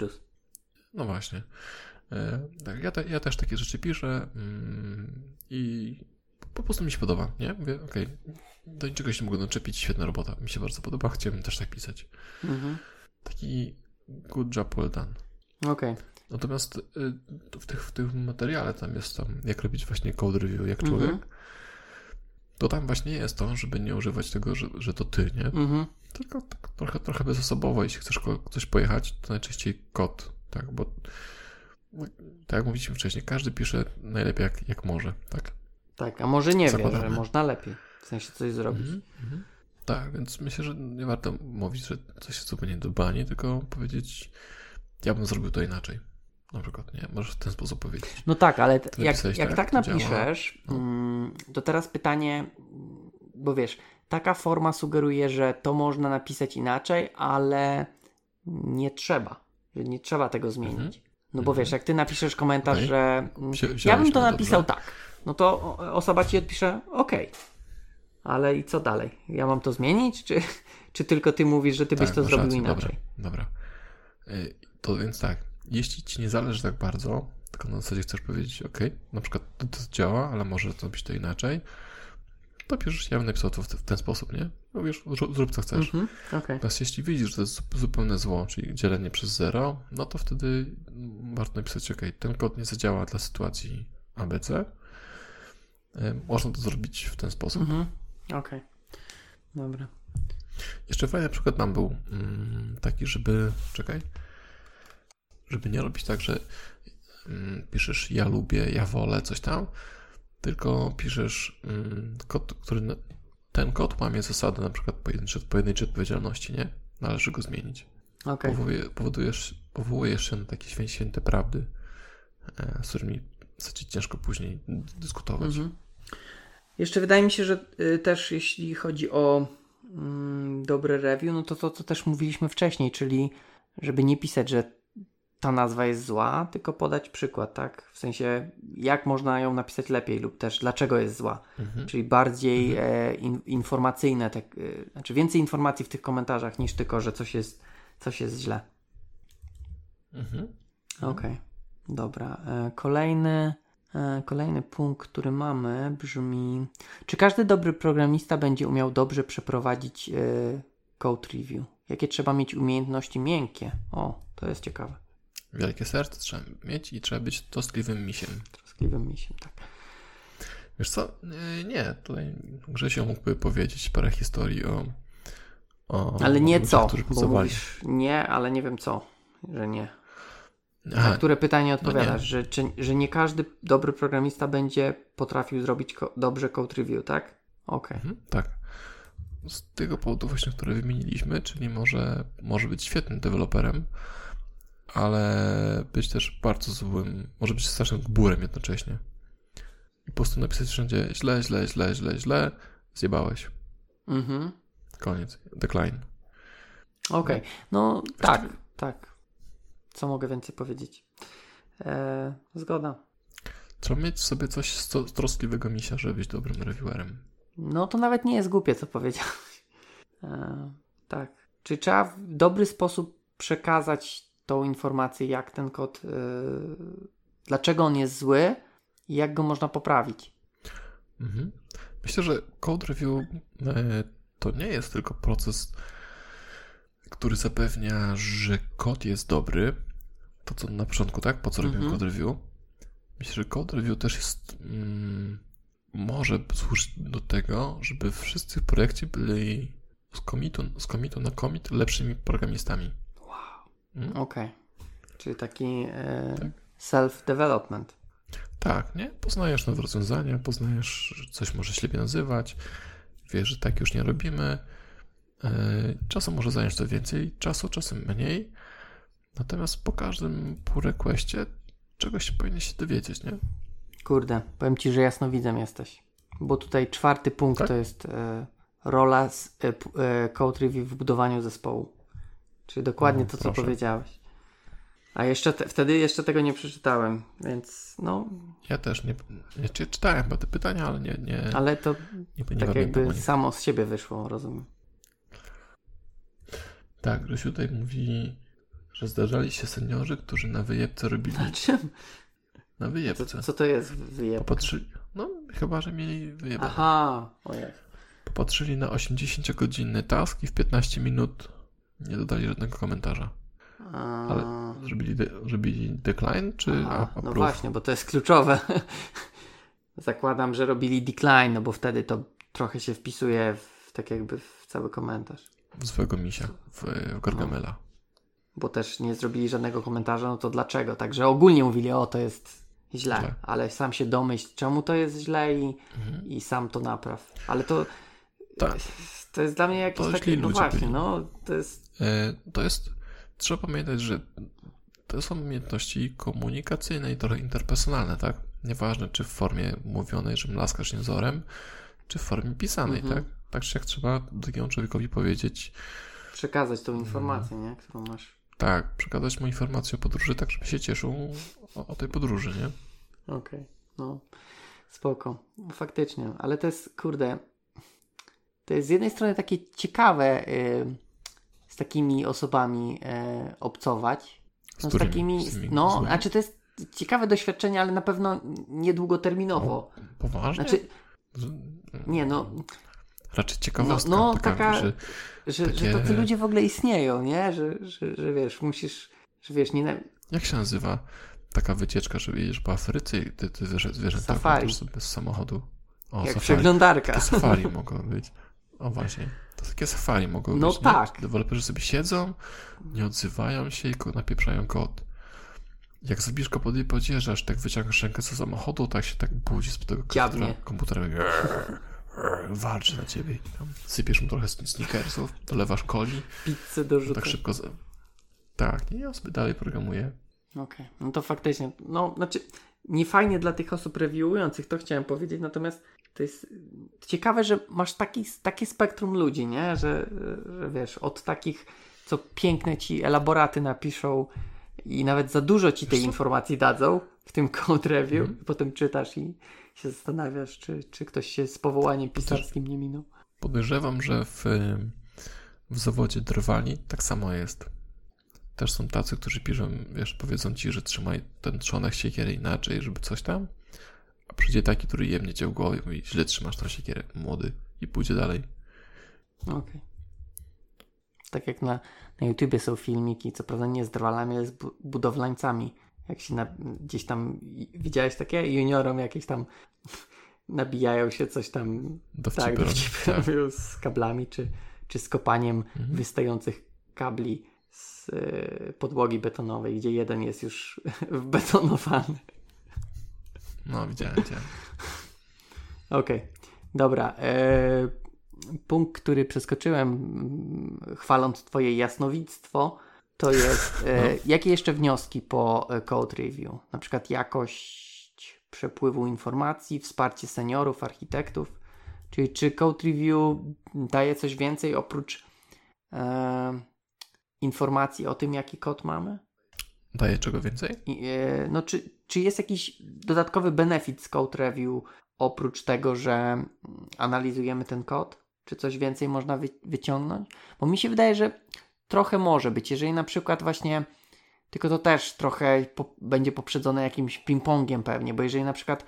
No właśnie. Yy, tak, ja, te, ja też takie rzeczy piszę yy, i po prostu mi się podoba, nie? Mówię, okej, okay, do niczego się nie mogę doczepić, świetna robota, mi się bardzo podoba, chciałbym też tak pisać. Mhm. Taki good job well done. Okej. Okay. Natomiast y, w, tych, w tym materiale tam jest tam, jak robić właśnie code review jak człowiek, mm -hmm. to tam właśnie jest to, żeby nie używać tego, że, że to ty, nie? Mm -hmm. Tylko tak trochę, trochę bezosobowo, jeśli chcesz coś pojechać, to najczęściej kod, tak? Bo tak jak mówiliśmy wcześniej, każdy pisze najlepiej jak, jak może, tak? Tak, a może nie wie, że można lepiej, w sensie coś zrobić. Mm -hmm. Tak, więc myślę, że nie warto mówić, że coś jest zupełnie do bani, tylko powiedzieć, ja bym zrobił to inaczej. Na przykład, nie? Możesz w ten sposób powiedzieć. No tak, ale jak, jak tak, tak napiszesz, no. Mm, to teraz pytanie, bo wiesz, taka forma sugeruje, że to można napisać inaczej, ale nie trzeba. Że nie trzeba tego zmienić. Mhm. No bo mhm. wiesz, jak ty napiszesz komentarz, okay. że ja bym to napisał dobrze. tak, no to osoba ci odpisze, okej. Okay ale i co dalej? Ja mam to zmienić, czy, czy tylko ty mówisz, że ty tak, byś to zrobił rację. inaczej? Dobra, dobra. Y, to więc tak, jeśli ci nie zależy tak bardzo, tylko na zasadzie chcesz powiedzieć, ok, na przykład to, to działa, ale może zrobić to inaczej, to piszesz, ja bym napisał to w, w ten sposób, nie? No wiesz, zrób co chcesz. -hmm, okay. Natomiast jeśli widzisz, że to jest zupełne zło, czyli dzielenie przez zero, no to wtedy warto napisać, ok, ten kod nie zadziała dla sytuacji ABC. Można to zrobić w ten sposób. -hmm. Okej. Okay. Dobra. Jeszcze fajny przykład nam był mm, taki, żeby. Czekaj. Żeby nie robić tak, że mm, piszesz ja lubię, ja wolę, coś tam, tylko piszesz mm, kod, który. Ten kod łamie zasady na przykład pojedynczej, pojedynczej odpowiedzialności, nie? Należy go zmienić. Okay. Powołuje, powodujesz, powołujesz się na takie święte, święte prawdy, e, z którymi w ciężko później dyskutować. Mhm. Jeszcze wydaje mi się, że y, też jeśli chodzi o mm, dobre review, no to to, co też mówiliśmy wcześniej, czyli żeby nie pisać, że ta nazwa jest zła, tylko podać przykład, tak? W sensie, jak można ją napisać lepiej lub też dlaczego jest zła. Mhm. Czyli bardziej mhm. e, in, informacyjne, tak, e, znaczy więcej informacji w tych komentarzach niż tylko, że coś jest, coś jest źle. Mhm. Okej, okay. dobra. E, kolejny E, kolejny punkt, który mamy, brzmi: Czy każdy dobry programista będzie umiał dobrze przeprowadzić e, code review? Jakie trzeba mieć umiejętności miękkie? O, to jest ciekawe. Wielkie serce trzeba mieć i trzeba być troskliwym misiem. Troskliwym misiem, tak. Wiesz co? Nie, tutaj Grzesio mógłby powiedzieć parę historii o. o ale nie ludziach, co, bo mówisz nie, ale nie wiem co, że nie. Aha. Na które pytanie odpowiadasz, no że, czy, że nie każdy dobry programista będzie potrafił zrobić ko dobrze code review, tak? Okej. Okay. Mhm, tak. Z tego powodu właśnie, które wymieniliśmy, czyli może, może być świetnym deweloperem, ale być też bardzo złym, może być strasznym gburem jednocześnie. I po prostu napisać wszędzie źle, źle, źle, źle, źle, zjebałeś. Mhm. Koniec. Decline. Okej. Okay. No, tak, tak. Co mogę więcej powiedzieć? Eee, zgoda. Trzeba mieć w sobie coś z troskliwego misia, żeby być dobrym reviewerem. No to nawet nie jest głupie, co powiedziałeś. Eee, tak. Czy trzeba w dobry sposób przekazać tą informację, jak ten kod, yy, dlaczego on jest zły i jak go można poprawić? Mhm. Myślę, że code review yy, to nie jest tylko proces który zapewnia, że kod jest dobry. To co na początku, tak? Po co robimy -hmm. code review? Myślę, że code review też jest. Mm, może służyć do tego, żeby wszyscy w projekcie byli z komitu, z komitu na komit lepszymi programistami. Mm? Okej. Okay. Czyli taki e, tak? self-development. Tak, nie? Poznajesz nowe rozwiązania, poznajesz, że coś może się lepiej nazywać, wiesz, że tak już nie robimy. E, czasem może zająć to więcej czasu, czasem mniej. Natomiast po każdym pull requestie czegoś powinien się dowiedzieć, nie? Kurde, powiem Ci, że jasnowidzem jesteś. Bo tutaj czwarty punkt Tak? to jest e, rola z, e, code review w budowaniu zespołu. Czyli dokładnie No, to, co proszę. powiedziałeś. A jeszcze te, wtedy jeszcze tego nie przeczytałem, więc no, Ja też nie, nie czy- czytałem te pytania, ale nie, nie, ale to nie, nie tak jakby samo z siebie wyszło, rozumiem. Tak, Grzesiu tutaj mówi, że zdarzali się seniorzy, którzy na wyjebce robili Na czym? na Co, wyjebce. co to jest wyjeb? Popatrzyli, no chyba, że mieli wyjebane. Aha, ojej. Popatrzyli na 80-godzinny task i w 15 minut nie dodali żadnego komentarza. A, Ale zrobili, de, zrobili decline czy aha, a, no właśnie, bo to jest kluczowe. Zakładam, że robili decline, no bo wtedy to trochę się wpisuje w, tak jakby w cały komentarz. W swojego misia, w, w Gargamela. Bo też nie zrobili żadnego komentarza, no to dlaczego? Także ogólnie mówili, o to jest źle, Źle. ale sam się domyśl, czemu to jest źle i, Mhm. i sam to napraw. Ale to, Tak. To jest dla mnie jakieś To takie, no właśnie, byli. no to jest, E, to jest, trzeba pamiętać, że to są umiejętności komunikacyjne i trochę interpersonalne, tak? Nieważne, czy w formie mówionej, że mlaskasz jęzorem, czy w formie pisanej, Mhm. tak? Tak czy jak trzeba drugiemu człowiekowi powiedzieć, przekazać tą informację, nie? którą masz. tak, przekazać mu informację o podróży, tak żeby się cieszył o, o tej podróży, nie? Okej, no spoko, faktycznie, ale to jest, kurde, to jest z jednej strony takie ciekawe y, z takimi osobami y, obcować, Z no z którymi? takimi, Z tymi no, znaczy to jest ciekawe doświadczenie, ale na pewno niedługoterminowo. Poważnie? Znaczy, Z- nie no, Raczej ciekawostka. No, no, taka, taka- że że, Takie- że tacy ludzie w ogóle istnieją, nie? Że, że, że wiesz, musisz, że wiesz, nie na... jak się nazywa taka wycieczka, że jedziesz po Afryce i ty, ty zwierzę, zwierzęta Safari. sobie z samochodu. O, jak safari. przeglądarka. Takie safari mogą być. O właśnie. To takie safari mogą No być. nie? tak. Deweloperzy sobie siedzą, nie odzywają się i napieprzają kod. Jak zbisz go pod i podjeżdżasz, tak wyciągasz rękę z samochodu, tak się tak budzi z tego komputera, komputera walczy na ciebie. Tam sypiesz mu trochę sneakersów, dolewasz coli, Pizzę do rzutu. tak szybko. Z... Tak, nie, ja sobie dalej programuję. Okej, no to faktycznie, no, znaczy, nie fajnie dla tych osób reviewujących, to chciałem powiedzieć, natomiast to jest ciekawe, że masz taki, takie spektrum ludzi, nie? Że, że wiesz, od takich, co piękne ci elaboraty napiszą i nawet za dużo ci tej informacji dadzą w tym code review, Mhm. potem czytasz i się zastanawiasz, czy, czy ktoś się z powołaniem pisarskim nie minął. Podejrzewam, że w, w zawodzie drwali tak samo jest. Też są tacy, którzy piszą, wiesz, powiedzą ci, że trzymaj ten trzonek siekiery inaczej, żeby coś tam. A przyjdzie taki, który jemnie cię w głowie i mówi, źle trzymasz tą siekierę, młody. I pójdzie dalej. Okej. Tak jak na, na YouTubie są filmiki, co prawda nie z drwalami, ale z bu- budowlańcami. Jak się na, gdzieś tam widziałeś takie juniorom jakieś tam nabijają się coś tam Dowcipy tak, dowcipy robią z kablami, czy, czy z kopaniem Mhm. wystających kabli z e, podłogi betonowej, gdzie jeden jest już wbetonowany. No, widziałem, widziałem. Okej, dobra. E, punkt, który przeskoczyłem, mm, chwaląc Twoje jasnowictwo, to jest e, No. jakie jeszcze wnioski po e, code review? Na przykład jakość przepływu informacji, wsparcie seniorów, architektów. Czyli czy code review daje coś więcej oprócz e, informacji o tym, jaki kod mamy? Daje czego więcej? E, no, czy, czy jest jakiś dodatkowy benefit z code review oprócz tego, że mm, analizujemy ten kod? Czy coś więcej można wy, wyciągnąć? Bo mi się wydaje, że trochę może być. Jeżeli na przykład właśnie, tylko to też trochę po, będzie poprzedzone jakimś ping-pongiem pewnie, bo jeżeli na przykład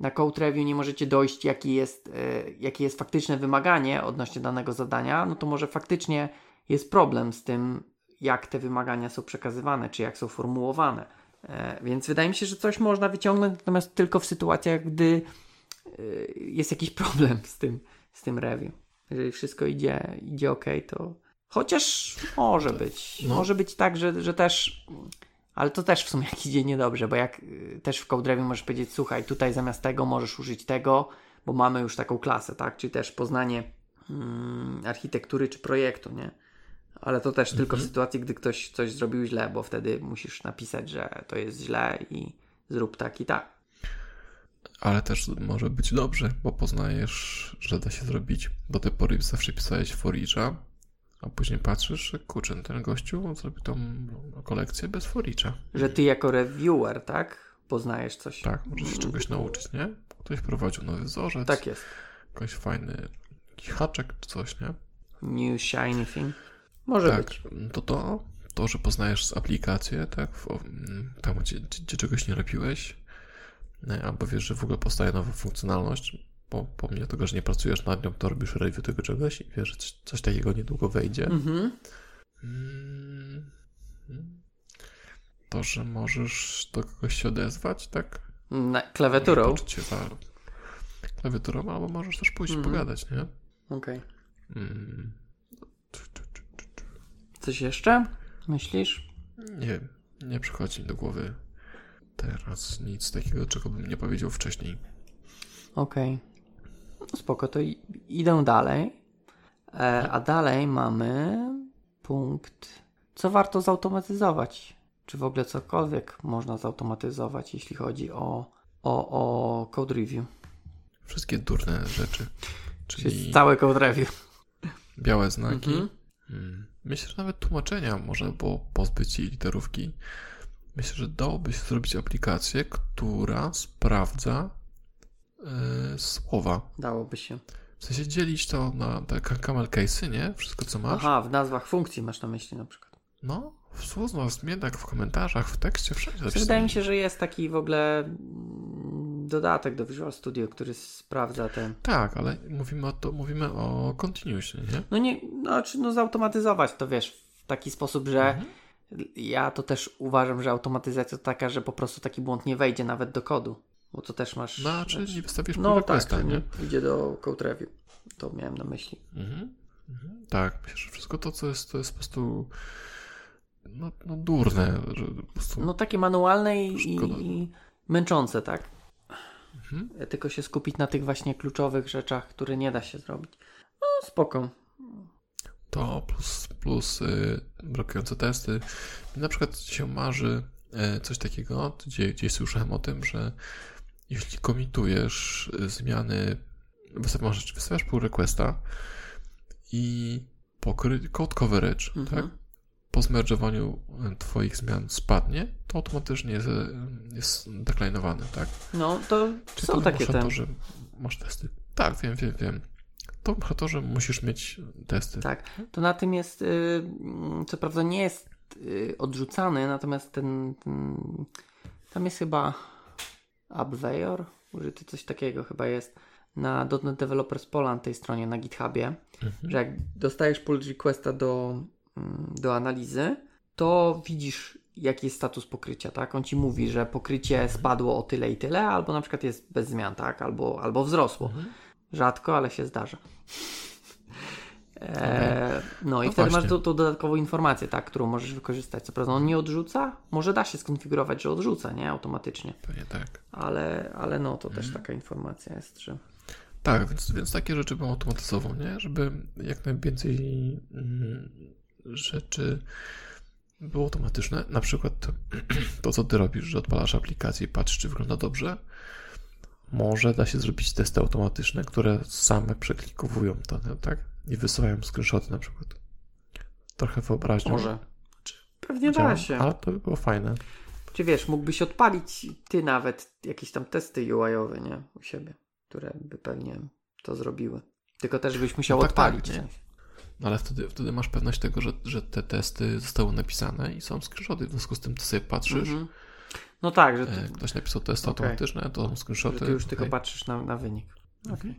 na code review nie możecie dojść, jaki jest, e, jakie jest faktyczne wymaganie odnośnie danego zadania, no to może faktycznie jest problem z tym, jak te wymagania są przekazywane, czy jak są formułowane. E, więc wydaje mi się, że coś można wyciągnąć, natomiast tylko w sytuacjach, gdy e, jest jakiś problem z tym, z tym review. Jeżeli wszystko idzie, idzie ok, to chociaż może być. No. Może być tak, że, że też Ale to też w sumie jak idzie niedobrze, bo jak y, też w CodeReview możesz powiedzieć, słuchaj, tutaj zamiast tego możesz użyć tego, bo mamy już taką klasę, tak? Czyli też poznanie mm, architektury czy projektu, nie? Ale to też tylko w Mhm. sytuacji, gdy ktoś coś zrobił źle, bo wtedy musisz napisać, że to jest źle i zrób tak i tak. Ale też może być dobrze, bo poznajesz, że da się zrobić. Do tej pory zawsze pisałeś for each'a, a później patrzysz, że kurczę, ten gościu zrobił tą kolekcję bez for each'a. Że ty jako reviewer, tak? Poznajesz coś. Tak, możesz się czegoś nauczyć, nie? Ktoś prowadził nowy wzorzec, Tak jest. jakiś fajny haczek czy coś, nie? New shiny thing. Może tak, być. to to, to, że poznajesz aplikację, tak, w, mm, tam gdzie, gdzie czegoś nie robiłeś, nie, albo wiesz, że w ogóle powstaje nowa funkcjonalność, bo pomimo tego, że nie pracujesz nad nią, to robisz review tego czegoś i wiesz, że coś, takiego niedługo wejdzie. Mhm. Mm, To, że możesz do kogoś się odezwać, tak? Na, klawiaturą. Się za klawiaturą, albo możesz też pójść Mhm. pogadać, nie? Okej. Mm, Coś jeszcze? Myślisz? Nie nie przychodzi mi do głowy teraz nic takiego, czego bym nie powiedział wcześniej. Okej. No spoko, to idę dalej. E, a dalej mamy punkt, co warto zautomatyzować. Czy w ogóle cokolwiek można zautomatyzować, jeśli chodzi o, o, o code review. Wszystkie durne rzeczy, Czyli czyli całe code review. białe znaki. Mhm. Mm. Myślę, że nawet tłumaczenia można było pozbyć się literówki. Myślę, że dałoby się zrobić aplikację, która sprawdza e, słowa. Dałoby się. W sensie dzielić to na te camel case'y, nie? Wszystko, co masz. Aha, w nazwach funkcji masz na myśli na przykład. No, w słowach, w w komentarzach, w tekście, wszędzie. Znaczy, Wydaje mi się, że jest taki w ogóle mm, dodatek do Visual Studio, który sprawdza ten. Tak, ale mówimy o, to, mówimy o continuously, nie? No nie, no, czy no zautomatyzować to wiesz w taki sposób, że Mhm. ja to też uważam, że automatyzacja to taka, że po prostu taki błąd nie wejdzie nawet do kodu. Bo to też masz. Znaczy, znaczy- nie wystawisz no tak, nie? nie idzie do code review. To miałem na myśli. Mhm. Mhm. Tak, myślę, że wszystko to, co jest, to jest po prostu no, no durne, po. No takie manualne i, i, męczące, tak? Mhm. Tylko się skupić na tych właśnie kluczowych rzeczach, które nie da się zrobić. No spoko. To plus, plus y, brakujące testy. Na przykład się marzy y, coś takiego, gdzie, gdzieś słyszałem o tym, że jeśli komitujesz zmiany, wystawiasz, wystawiasz pull requesta i pokry, code coverage, Mhm. tak? Po zmerdżowaniu y, twoich zmian spadnie, to automatycznie jest, y, jest deklinowany, tak? No to Czy są takie że masz testy? Tak, wiem, wiem, wiem. To to, że musisz mieć testy. Tak, to na tym jest, y, mm, co prawda nie jest y, odrzucany, natomiast ten, ten tam jest chyba Upware, użyty coś takiego chyba jest na .NET Developers Poland tej stronie na GitHubie, Mhm. że jak dostajesz pull requesta do, do analizy, to widzisz jaki jest status pokrycia, tak? On ci mówi, że pokrycie spadło o tyle i tyle, albo na przykład jest bez zmian, tak? Albo, albo wzrosło. Mhm. Rzadko, ale się zdarza. Eee, no i No wtedy właśnie. masz tą, tą dodatkową informację, tak, którą możesz wykorzystać. Co prawda on nie odrzuca, może da się skonfigurować, że odrzuca, nie? Automatycznie. Pewnie tak. Ale, ale no, to Mhm. też taka informacja jest, że... Tak, więc, więc takie rzeczy bym automatyzował, nie? Żeby jak najwięcej mm, rzeczy było automatyczne. Na przykład to, co ty robisz, że odpalasz aplikację i patrzysz, czy wygląda dobrze. Może da się zrobić testy automatyczne, które same przeklikowują to, nie? tak? I wysyłają screenshoty na przykład. Trochę wyobraźnią. Może. Pewnie da się. Ale to by było fajne. Czy wiesz, mógłbyś odpalić ty nawet jakieś tam testy UI-owe, nie? U siebie, które by pewnie to zrobiły. Tylko też byś musiał No tak, tak, odpalić. nie? No ale wtedy, wtedy masz pewność tego, że, że te testy zostały napisane i są screenshoty. W związku z tym ty sobie patrzysz, Mhm. No tak, że ty, e, ktoś napisał testy Okej. automatyczne, to są że screenshoty. ty już tylko okej. patrzysz na, na wynik. Mhm.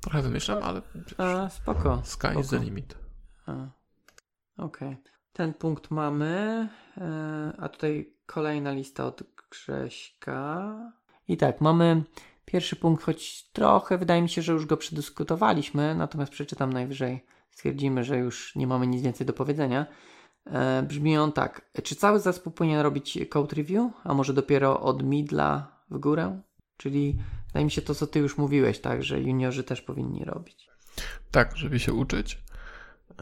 Trochę wymyślam, ale A, spoko. sky is the spoko. limit. Okej. Ten punkt mamy. e, A tutaj kolejna lista od Grześka. I tak, mamy pierwszy punkt, choć trochę wydaje mi się, że już go przedyskutowaliśmy, natomiast przeczytam najwyżej. Stwierdzimy, że już nie mamy nic więcej do powiedzenia. E, brzmi on tak. Czy cały zespół powinien robić code review, a może dopiero od midla w górę? Czyli wydaje mi się to, co ty już mówiłeś, tak, że juniorzy też powinni robić. Tak, żeby się uczyć,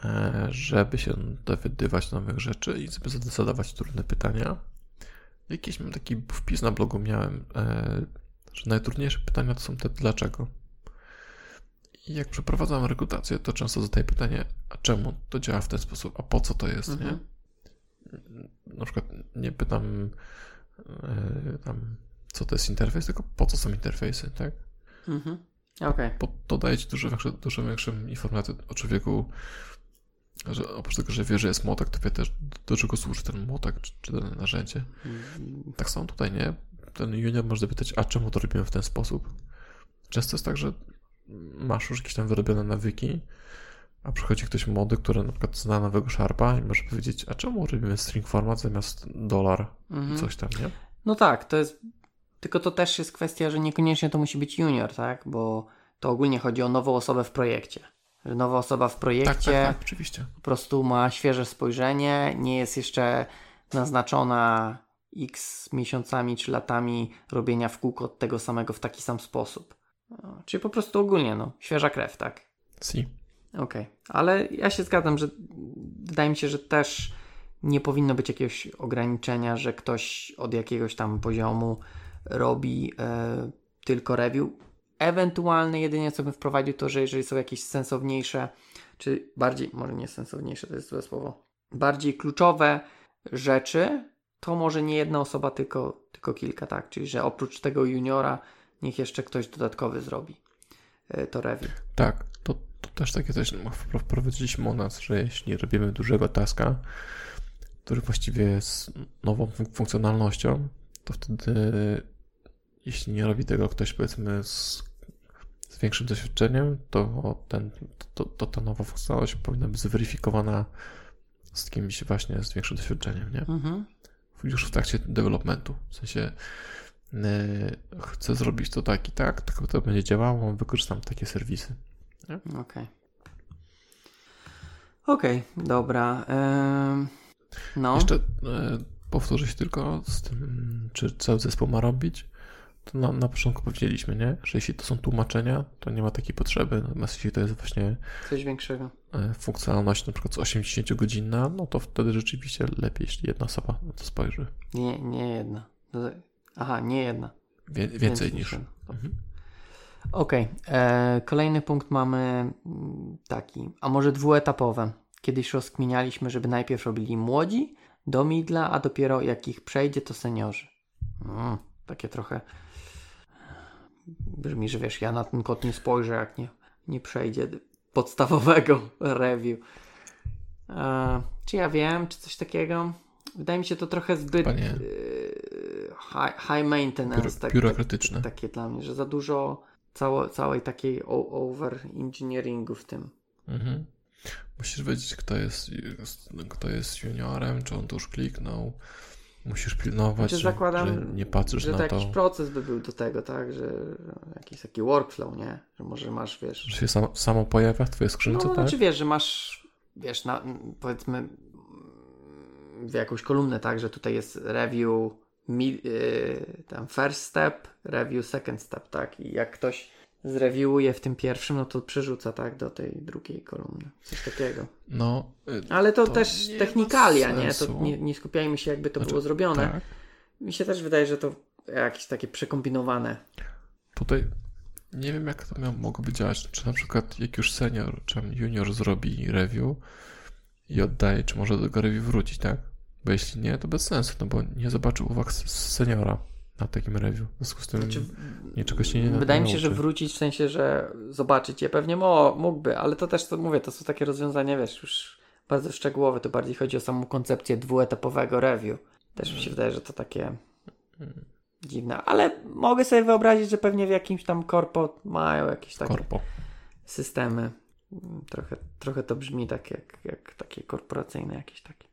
e, żeby się dowiadywać nowych rzeczy i sobie zadawać trudne pytania. Jakiś mam taki wpis na blogu miałem, e, że najtrudniejsze pytania to są te dlaczego. I jak przeprowadzam rekrutację, to często zadaję pytanie, a czemu to działa w ten sposób, a po co to jest, mhm. nie? Na przykład nie pytam yy, tam, co to jest interfejs, tylko po co są interfejsy, tak? Mhm. Okay. to daje ci dużo, większe, dużo większą informację o człowieku, że oprócz tego, że wie, że jest młotek, to wie też, do czego służy ten młotek, czy, czy dane narzędzie. Mhm. Tak samo tutaj, nie? Ten junior może zapytać, a czemu to robimy w ten sposób? Często jest tak, że masz już jakieś tam wyrobione nawyki, a przychodzi ktoś młody, który na przykład zna nowego Sharpa i może powiedzieć, a czemu robimy string format zamiast dolar mhm. coś tam, nie? No tak, to jest, tylko to też jest kwestia, że niekoniecznie to musi być junior, tak? Bo to ogólnie chodzi o nową osobę w projekcie. Że nowa osoba w projekcie tak, tak, tak, oczywiście. po prostu ma świeże spojrzenie, nie jest jeszcze naznaczona x miesiącami czy latami robienia w kółko tego samego w taki sam sposób. Czyli po prostu ogólnie, no, świeża krew, tak? Si. Okej, okay. ale ja się zgadzam, że wydaje mi się, że też nie powinno być jakiegoś ograniczenia, że ktoś od jakiegoś tam poziomu robi e, tylko review. Ewentualnie jedynie co bym wprowadził to, że jeżeli są jakieś sensowniejsze, czy bardziej, może nie sensowniejsze, to jest złe słowo, bardziej kluczowe rzeczy, to może nie jedna osoba, tylko, tylko kilka, tak? Czyli, że oprócz tego juniora niech jeszcze ktoś dodatkowy zrobi e, to review. Tak, to, to też takie coś wprowadziliśmy u nas, że jeśli robimy dużego taska, który właściwie jest nową funkcjonalnością, to wtedy jeśli nie robi tego ktoś powiedzmy z, z większym doświadczeniem, to, ten, to, to ta nowa funkcjonalność powinna być zweryfikowana z kimś właśnie z większym doświadczeniem, nie? Mhm. Już w trakcie developmentu. W sensie Y, chcę zrobić to tak i tak, tylko to będzie działało, wykorzystam takie serwisy. Okej. Okay. Okej, okay, dobra. no. Jeszcze y, powtórzę się tylko z tym, czy cały zespół ma robić. To na, na początku powiedzieliśmy, nie? Że jeśli to są tłumaczenia, to nie ma takiej potrzeby. Natomiast jeśli to jest właśnie coś większego. Y, funkcjonalność na przykład z 80 godzinna, no to wtedy rzeczywiście lepiej, jeśli jedna osoba na to spojrzy. Nie, nie jedna. Aha, nie jedna. Wie, więcej, więcej, niż. Mhm. Okej. Okay. E, kolejny punkt mamy mm, taki, a może dwuetapowe. Kiedyś rozkminialiśmy, żeby najpierw robili młodzi do midla, a dopiero jak ich przejdzie, to seniorzy. Mm, takie trochę brzmi, że wiesz, ja na ten kod nie spojrzę, jak nie, nie przejdzie podstawowego review. E, czy ja wiem, czy coś takiego? Wydaje mi się to trochę zbyt Panie... high, high maintenance. Biuro, tak, biurokratyczne. Tak, takie dla mnie, że za dużo cało, całej takiej over engineeringu w tym. Mhm. Musisz wiedzieć, kto jest, kto jest juniorem, czy on to już kliknął. Musisz pilnować, znaczy, zakładam, że nie patrzysz że na to. Że jakiś proces by był do tego, tak? Że jakiś taki workflow, nie? Że może masz, wiesz... Że się samo, samo pojawia w twojej skrzynce, no, tak? znaczy wiesz, że masz, wiesz, na, powiedzmy w jakąś kolumnę, tak, że tutaj jest review mi, yy, tam first step, review second step, tak, i jak ktoś zreviewuje w tym pierwszym, no to przerzuca, tak, do tej drugiej kolumny, coś takiego. No, yy, Ale to, to też technikalia, nie? To nie, nie, skupiajmy się, jakby to znaczy, było zrobione. Tak. Mi się też wydaje, że to jakieś takie przekombinowane. Tutaj nie wiem, jak to miało, mogłoby działać. Czy na przykład, jak już senior, czy junior zrobi review i oddaje, czy może do tego review wrócić, tak? Bo jeśli nie, to bez sensu, no bo nie zobaczył uwag seniora na takim review. W związku z tym znaczy, niczego się nie Wydaje mi się, że wrócić w sensie, że zobaczyć je pewnie mo, mógłby, ale to też, to mówię, to są takie rozwiązania, wiesz, już bardzo szczegółowe. To bardziej chodzi o samą koncepcję dwuetapowego review. Też mi się wydaje, że to takie dziwne, ale mogę sobie wyobrazić, że pewnie w jakimś tam korpo mają jakieś takie korpo. systemy. Trochę, trochę to brzmi tak jak, jak takie korporacyjne jakieś takie.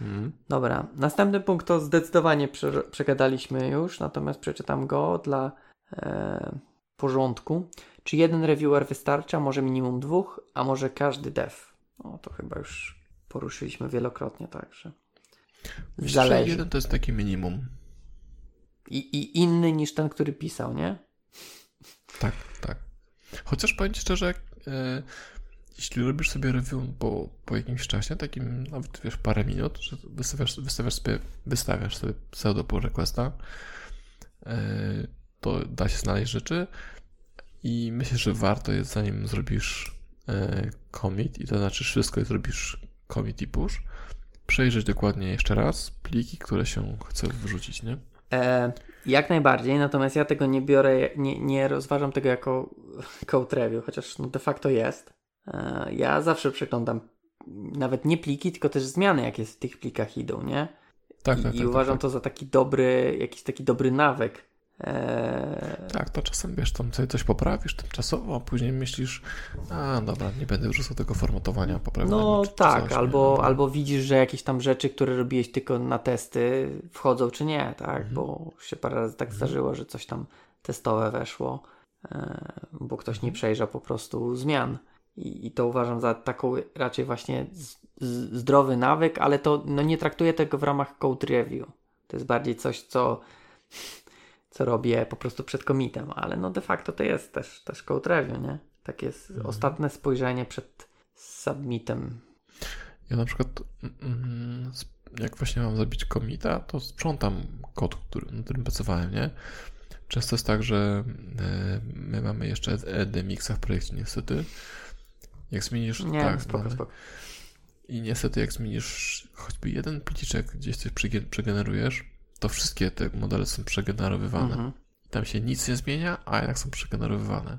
Mhm. Dobra, następny punkt to zdecydowanie prze, przegadaliśmy już, natomiast przeczytam go dla e, porządku. Czy jeden reviewer wystarcza? Może minimum dwóch, a może każdy dev? No to chyba już poruszyliśmy wielokrotnie, także. Zależy. Jeden to jest taki minimum. I, I inny niż ten, który pisał, nie? Tak, tak. Chociaż powiem szczerze, e, jeśli robisz sobie review po, po jakimś czasie, takim nawet wiesz, parę minut, że wystawiasz, wystawiasz sobie, wystawiasz sobie pseudo pull requesta, e, to da się znaleźć rzeczy i myślę, że warto jest zanim zrobisz e, commit i to znaczy wszystko i zrobisz commit i push, przejrzeć dokładnie jeszcze raz pliki, które się chce wyrzucić, nie? E, jak najbardziej, natomiast ja tego nie biorę, nie, nie rozważam tego jako code review, chociaż no de facto jest. E, ja zawsze przeglądam nawet nie pliki, tylko też zmiany, jakie w tych plikach idą, nie? Tak, I, tak, i tak, uważam tak, to za taki dobry, jakiś taki dobry nawyk. Eee... Tak, to czasem wiesz, tam sobie coś poprawisz tymczasowo, a później myślisz, a dobra, nie będę już tego formatowania poprawiał. No czy, tak, coś, albo, no. albo widzisz, że jakieś tam rzeczy, które robiłeś tylko na testy, wchodzą czy nie, tak, mhm. bo się parę razy tak mhm. zdarzyło, że coś tam testowe weszło, e, bo ktoś nie mhm. przejrzał po prostu zmian. I, I, to uważam za taką raczej właśnie z, z, zdrowy nawyk, ale to no, nie traktuję tego w ramach code review. To jest bardziej coś, co co robię po prostu przed komitem, ale no de facto to jest też, też code review, nie? Tak jest mhm. ostatnie spojrzenie przed submitem. Ja na przykład mm, jak właśnie mam zrobić komita, to sprzątam kod, który, na którym pracowałem, nie? Często jest tak, że e, my mamy jeszcze EDMX w projekcie niestety. Jak zmienisz... Nie, tak, spoko, spoko. I niestety jak zmienisz choćby jeden pliczek, gdzieś coś przegenerujesz, to wszystkie te modele są przegenerowywane. Mhm. Tam się nic nie zmienia, a jednak są przegenerowywane.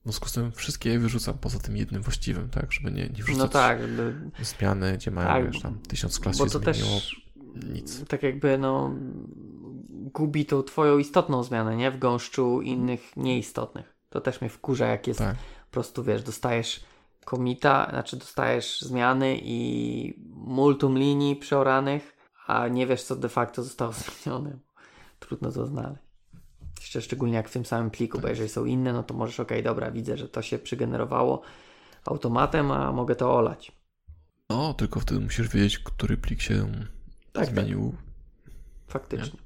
W związku z tym wszystkie je wyrzucam poza tym jednym właściwym, tak? Żeby nie, nie wrzucać no tak, zmiany, gdzie mają tak, wiesz, tam tysiąc klas się zmieniło. Też, nic. Tak jakby no gubi tą twoją istotną zmianę, nie? W gąszczu innych nieistotnych. To też mnie wkurza, jak jest tak. po prostu, wiesz, dostajesz komita, znaczy dostajesz zmiany i multum linii przeoranych a nie wiesz, co de facto zostało zmienione. Trudno to znaleźć. Jeszcze szczególnie jak w tym samym pliku, bo jeżeli są inne, no to możesz, ok, dobra, widzę, że to się przygenerowało automatem, a mogę to olać. No, tylko wtedy musisz wiedzieć, który plik się tak, tak. zmienił. Tak. Faktycznie.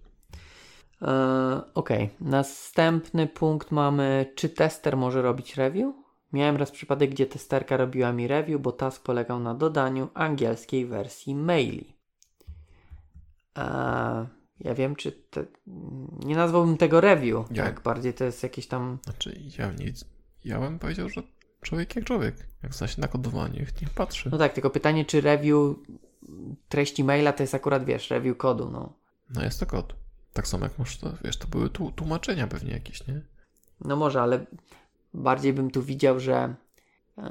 E, ok, następny punkt mamy, czy tester może robić review? Miałem raz przypadek, gdzie testerka robiła mi review, bo task polegał na dodaniu angielskiej wersji maili. A ja wiem, czy te, nie nazwałbym tego review, ja, tak? Bardziej to jest jakieś tam. Znaczy, ja nic. Ja bym powiedział, że człowiek jak człowiek. Jak zna się na kodowaniu, niech patrzy. No tak, tylko pytanie, czy review treści maila to jest akurat, wiesz, review kodu, no. No jest to kod. Tak samo jak masz to, wiesz, to były tłumaczenia pewnie jakieś, nie? No może, ale bardziej bym tu widział, że yy,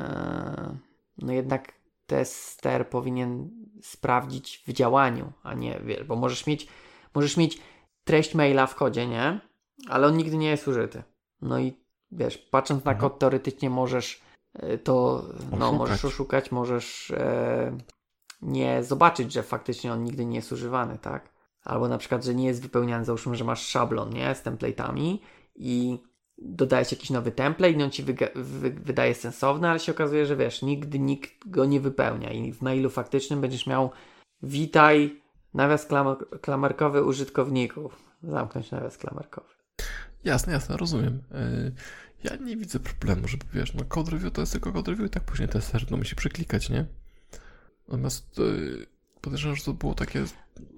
no jednak tester powinien sprawdzić w działaniu, a nie, wiesz, bo możesz mieć, możesz mieć treść maila w kodzie, nie? Ale on nigdy nie jest użyty. No i wiesz, patrząc na mhm. kod, teoretycznie możesz e, to, no, możesz oszukać, możesz e, nie zobaczyć, że faktycznie on nigdy nie jest używany, tak? Albo na przykład, że nie jest wypełniany, załóżmy, że masz szablon, nie? Z template'ami i dodajesz jakiś nowy template i on ci wy wydaje sensowny, ale się okazuje, że wiesz, nigdy nikt go nie wypełnia i w mailu faktycznym będziesz miał witaj, nawias klam klamerkowy użytkowników. Zamknąć nawias klamerkowy. Jasne, jasne, rozumiem. E, ja nie widzę problemu, żeby wiesz, no code review to jest tylko code review i tak później tester no musi przeklikać, nie? Natomiast yy, podejrzewam, że to było takie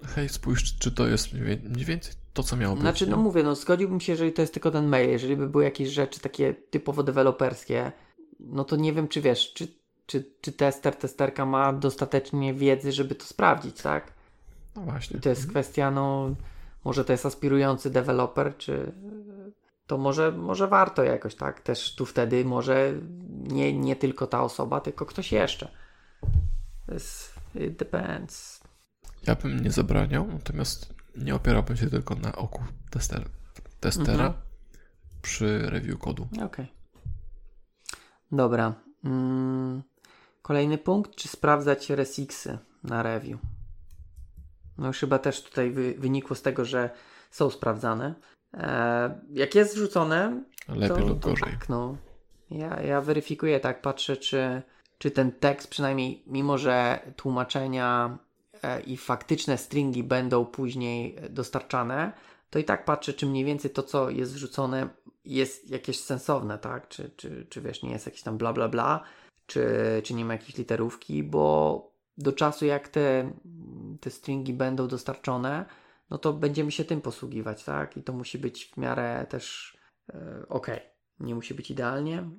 hej, spójrz, czy to jest mniej więcej to, co miało być. Znaczy, no mówię, no zgodziłbym się, jeżeli to jest tylko ten mail, jeżeli by były jakieś rzeczy takie typowo deweloperskie, no to nie wiem, czy wiesz, czy, czy, czy tester, testerka ma dostatecznie wiedzy, żeby to sprawdzić, tak? No właśnie. I to jest mhm. kwestia, no, może to jest aspirujący deweloper, czy to może, może warto jakoś, tak? Też tu wtedy może nie, nie tylko ta osoba, tylko ktoś jeszcze. It depends. Ja bym nie zabraniał, natomiast nie opierałbym się tylko na oku tester, testera mhm. przy review kodu. Okej. Okay. Dobra. Mm, kolejny punkt, czy sprawdzać resixy na review? No już chyba też tutaj wy, wynikło z tego, że są sprawdzane. E, jak jest wrzucone, lepiej to, lub gorzej. tak, no. Ja, ja weryfikuję tak, patrzę, czy czy ten tekst przynajmniej, mimo że tłumaczenia i faktyczne stringi będą później dostarczane, to i tak patrzę, czy mniej więcej to, co jest wrzucone, jest jakieś sensowne, tak? Czy, czy, czy wiesz, nie jest jakieś tam bla bla bla, czy, czy nie ma jakiejś literówki, bo do czasu, jak te, te stringi będą dostarczone, no to będziemy się tym posługiwać, tak? I to musi być w miarę też e, ok. Nie musi być idealnie.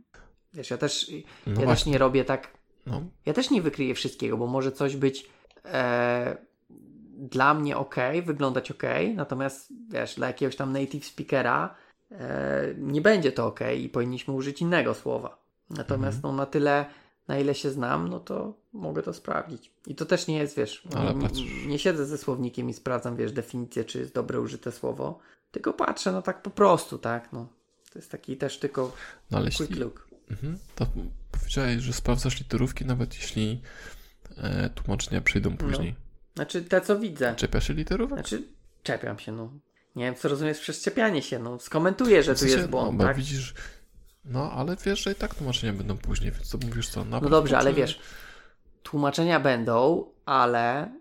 Wiesz, ja też, no ja też nie robię tak. No. Ja też nie wykryję wszystkiego, bo może coś być e, dla mnie ok, wyglądać ok, natomiast wiesz, dla jakiegoś tam native speakera e, nie będzie to ok i powinniśmy użyć innego słowa. Natomiast mhm. no, na tyle, na ile się znam, no to mogę to sprawdzić. I to też nie jest, wiesz, nie, nie, nie, siedzę ze słownikiem i sprawdzam, wiesz, definicję, czy jest dobre użyte słowo, tylko patrzę, no tak po prostu, tak, no. To jest taki też tylko no, quick jeśli, look. Mhm, to powiedziałeś, że sprawdzasz literówki, nawet jeśli e, tłumaczenia przyjdą no. później. No. Znaczy te, co widzę. Czepiasz się literówek? Znaczy, czepiam się, no. Nie wiem, co rozumiesz przez czepianie się, no. Skomentuję, że w sensie, tu jest błąd, no, tak? widzisz, no, ale wiesz, że i tak tłumaczenia będą później, więc co mówisz co? no dobrze, ale wiesz, tłumaczenia będą, ale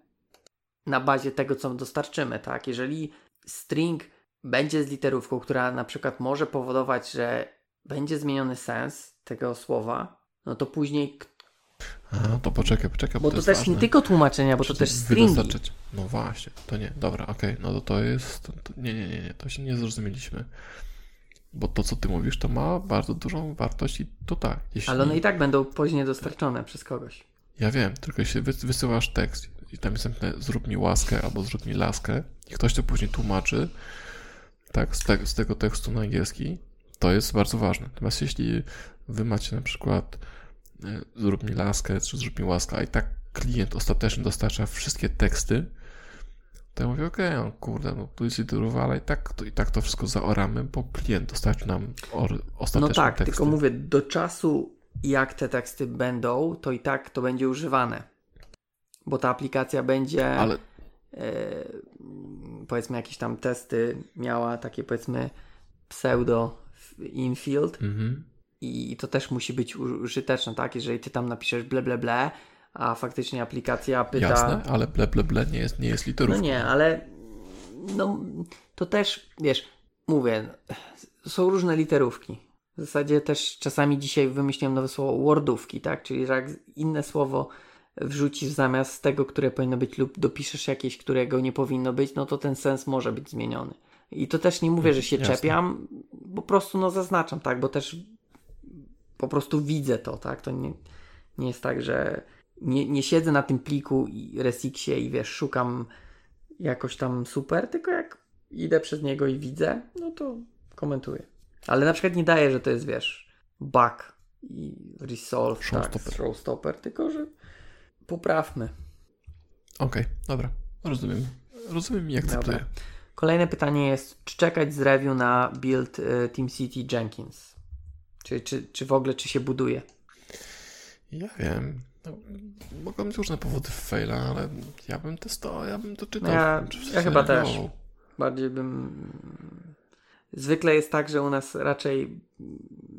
na bazie tego, co dostarczymy, tak? Jeżeli string będzie z literówką, która na przykład może powodować, że będzie zmieniony sens tego słowa, no to później a, to poczekaj, poczekaj. Bo, bo to, też ważne. nie tylko tłumaczenia, bo to też stringi. Wydostarczyć. No właśnie, to nie, dobra, okej, okay. no to to jest, to, to, nie, nie, nie, nie, to się nie zrozumieliśmy. Bo to, co ty mówisz, to ma bardzo dużą wartość i to tak. Jeśli... Ale one i tak będą później dostarczone przez kogoś. Ja wiem, tylko jeśli wysyłasz tekst i tam jest napisane zrób mi łaskę albo zrób mi laskę i ktoś to później tłumaczy, tak, z, te, z tego tekstu na angielski, to jest bardzo ważne. Natomiast jeśli wy macie na przykład zrób mi laskę, czy zrób mi łaskę, a i tak klient ostatecznie dostarcza wszystkie teksty, to ja mówię, okej, okay, no kurde, no tu jest ale i tak, to, i tak to wszystko zaoramy, bo klient dostarczy nam or, ostateczne No tak, teksty. tylko mówię, do czasu jak te teksty będą, to i tak to będzie używane. Bo ta aplikacja będzie ale... e, powiedzmy jakieś tam testy miała takie powiedzmy pseudo infield mhm. I to też musi być użyteczne, tak? Jeżeli ty tam napiszesz ble ble ble, a faktycznie aplikacja pyta... Jasne, ale ble ble ble nie jest, nie jest literówką. No nie, ale no to też, wiesz, mówię, są różne literówki. W zasadzie też czasami dzisiaj wymyśliłem nowe słowo wordówki, tak? Czyli jak inne słowo wrzucisz zamiast tego, które powinno być lub dopiszesz jakieś, którego nie powinno być, no to ten sens może być zmieniony. I to też nie mówię, że się Jasne. czepiam, po prostu no zaznaczam, tak? Bo też po prostu widzę to, tak? To nie, nie jest tak, że nie, nie siedzę na tym pliku i Resixie i wiesz, szukam jakoś tam super, tylko jak idę przez niego i widzę, no to komentuję. Ale na przykład nie daję, że to jest, wiesz, bug i resolve, showstopper. tak, showstopper, tylko że poprawmy. Okej, okay, dobra, rozumiem. Rozumiem i akceptuję. Dobra. Kolejne pytanie jest, czy czekać z review na build y, TeamCity Jenkins? Czy, czy, czy w ogóle, czy się buduje? Ja wiem. No, mogą być różne powody faila, ale ja bym testował, ja bym to czytał. Ja, ja chyba też. Bardziej bym... Zwykle jest tak, że u nas raczej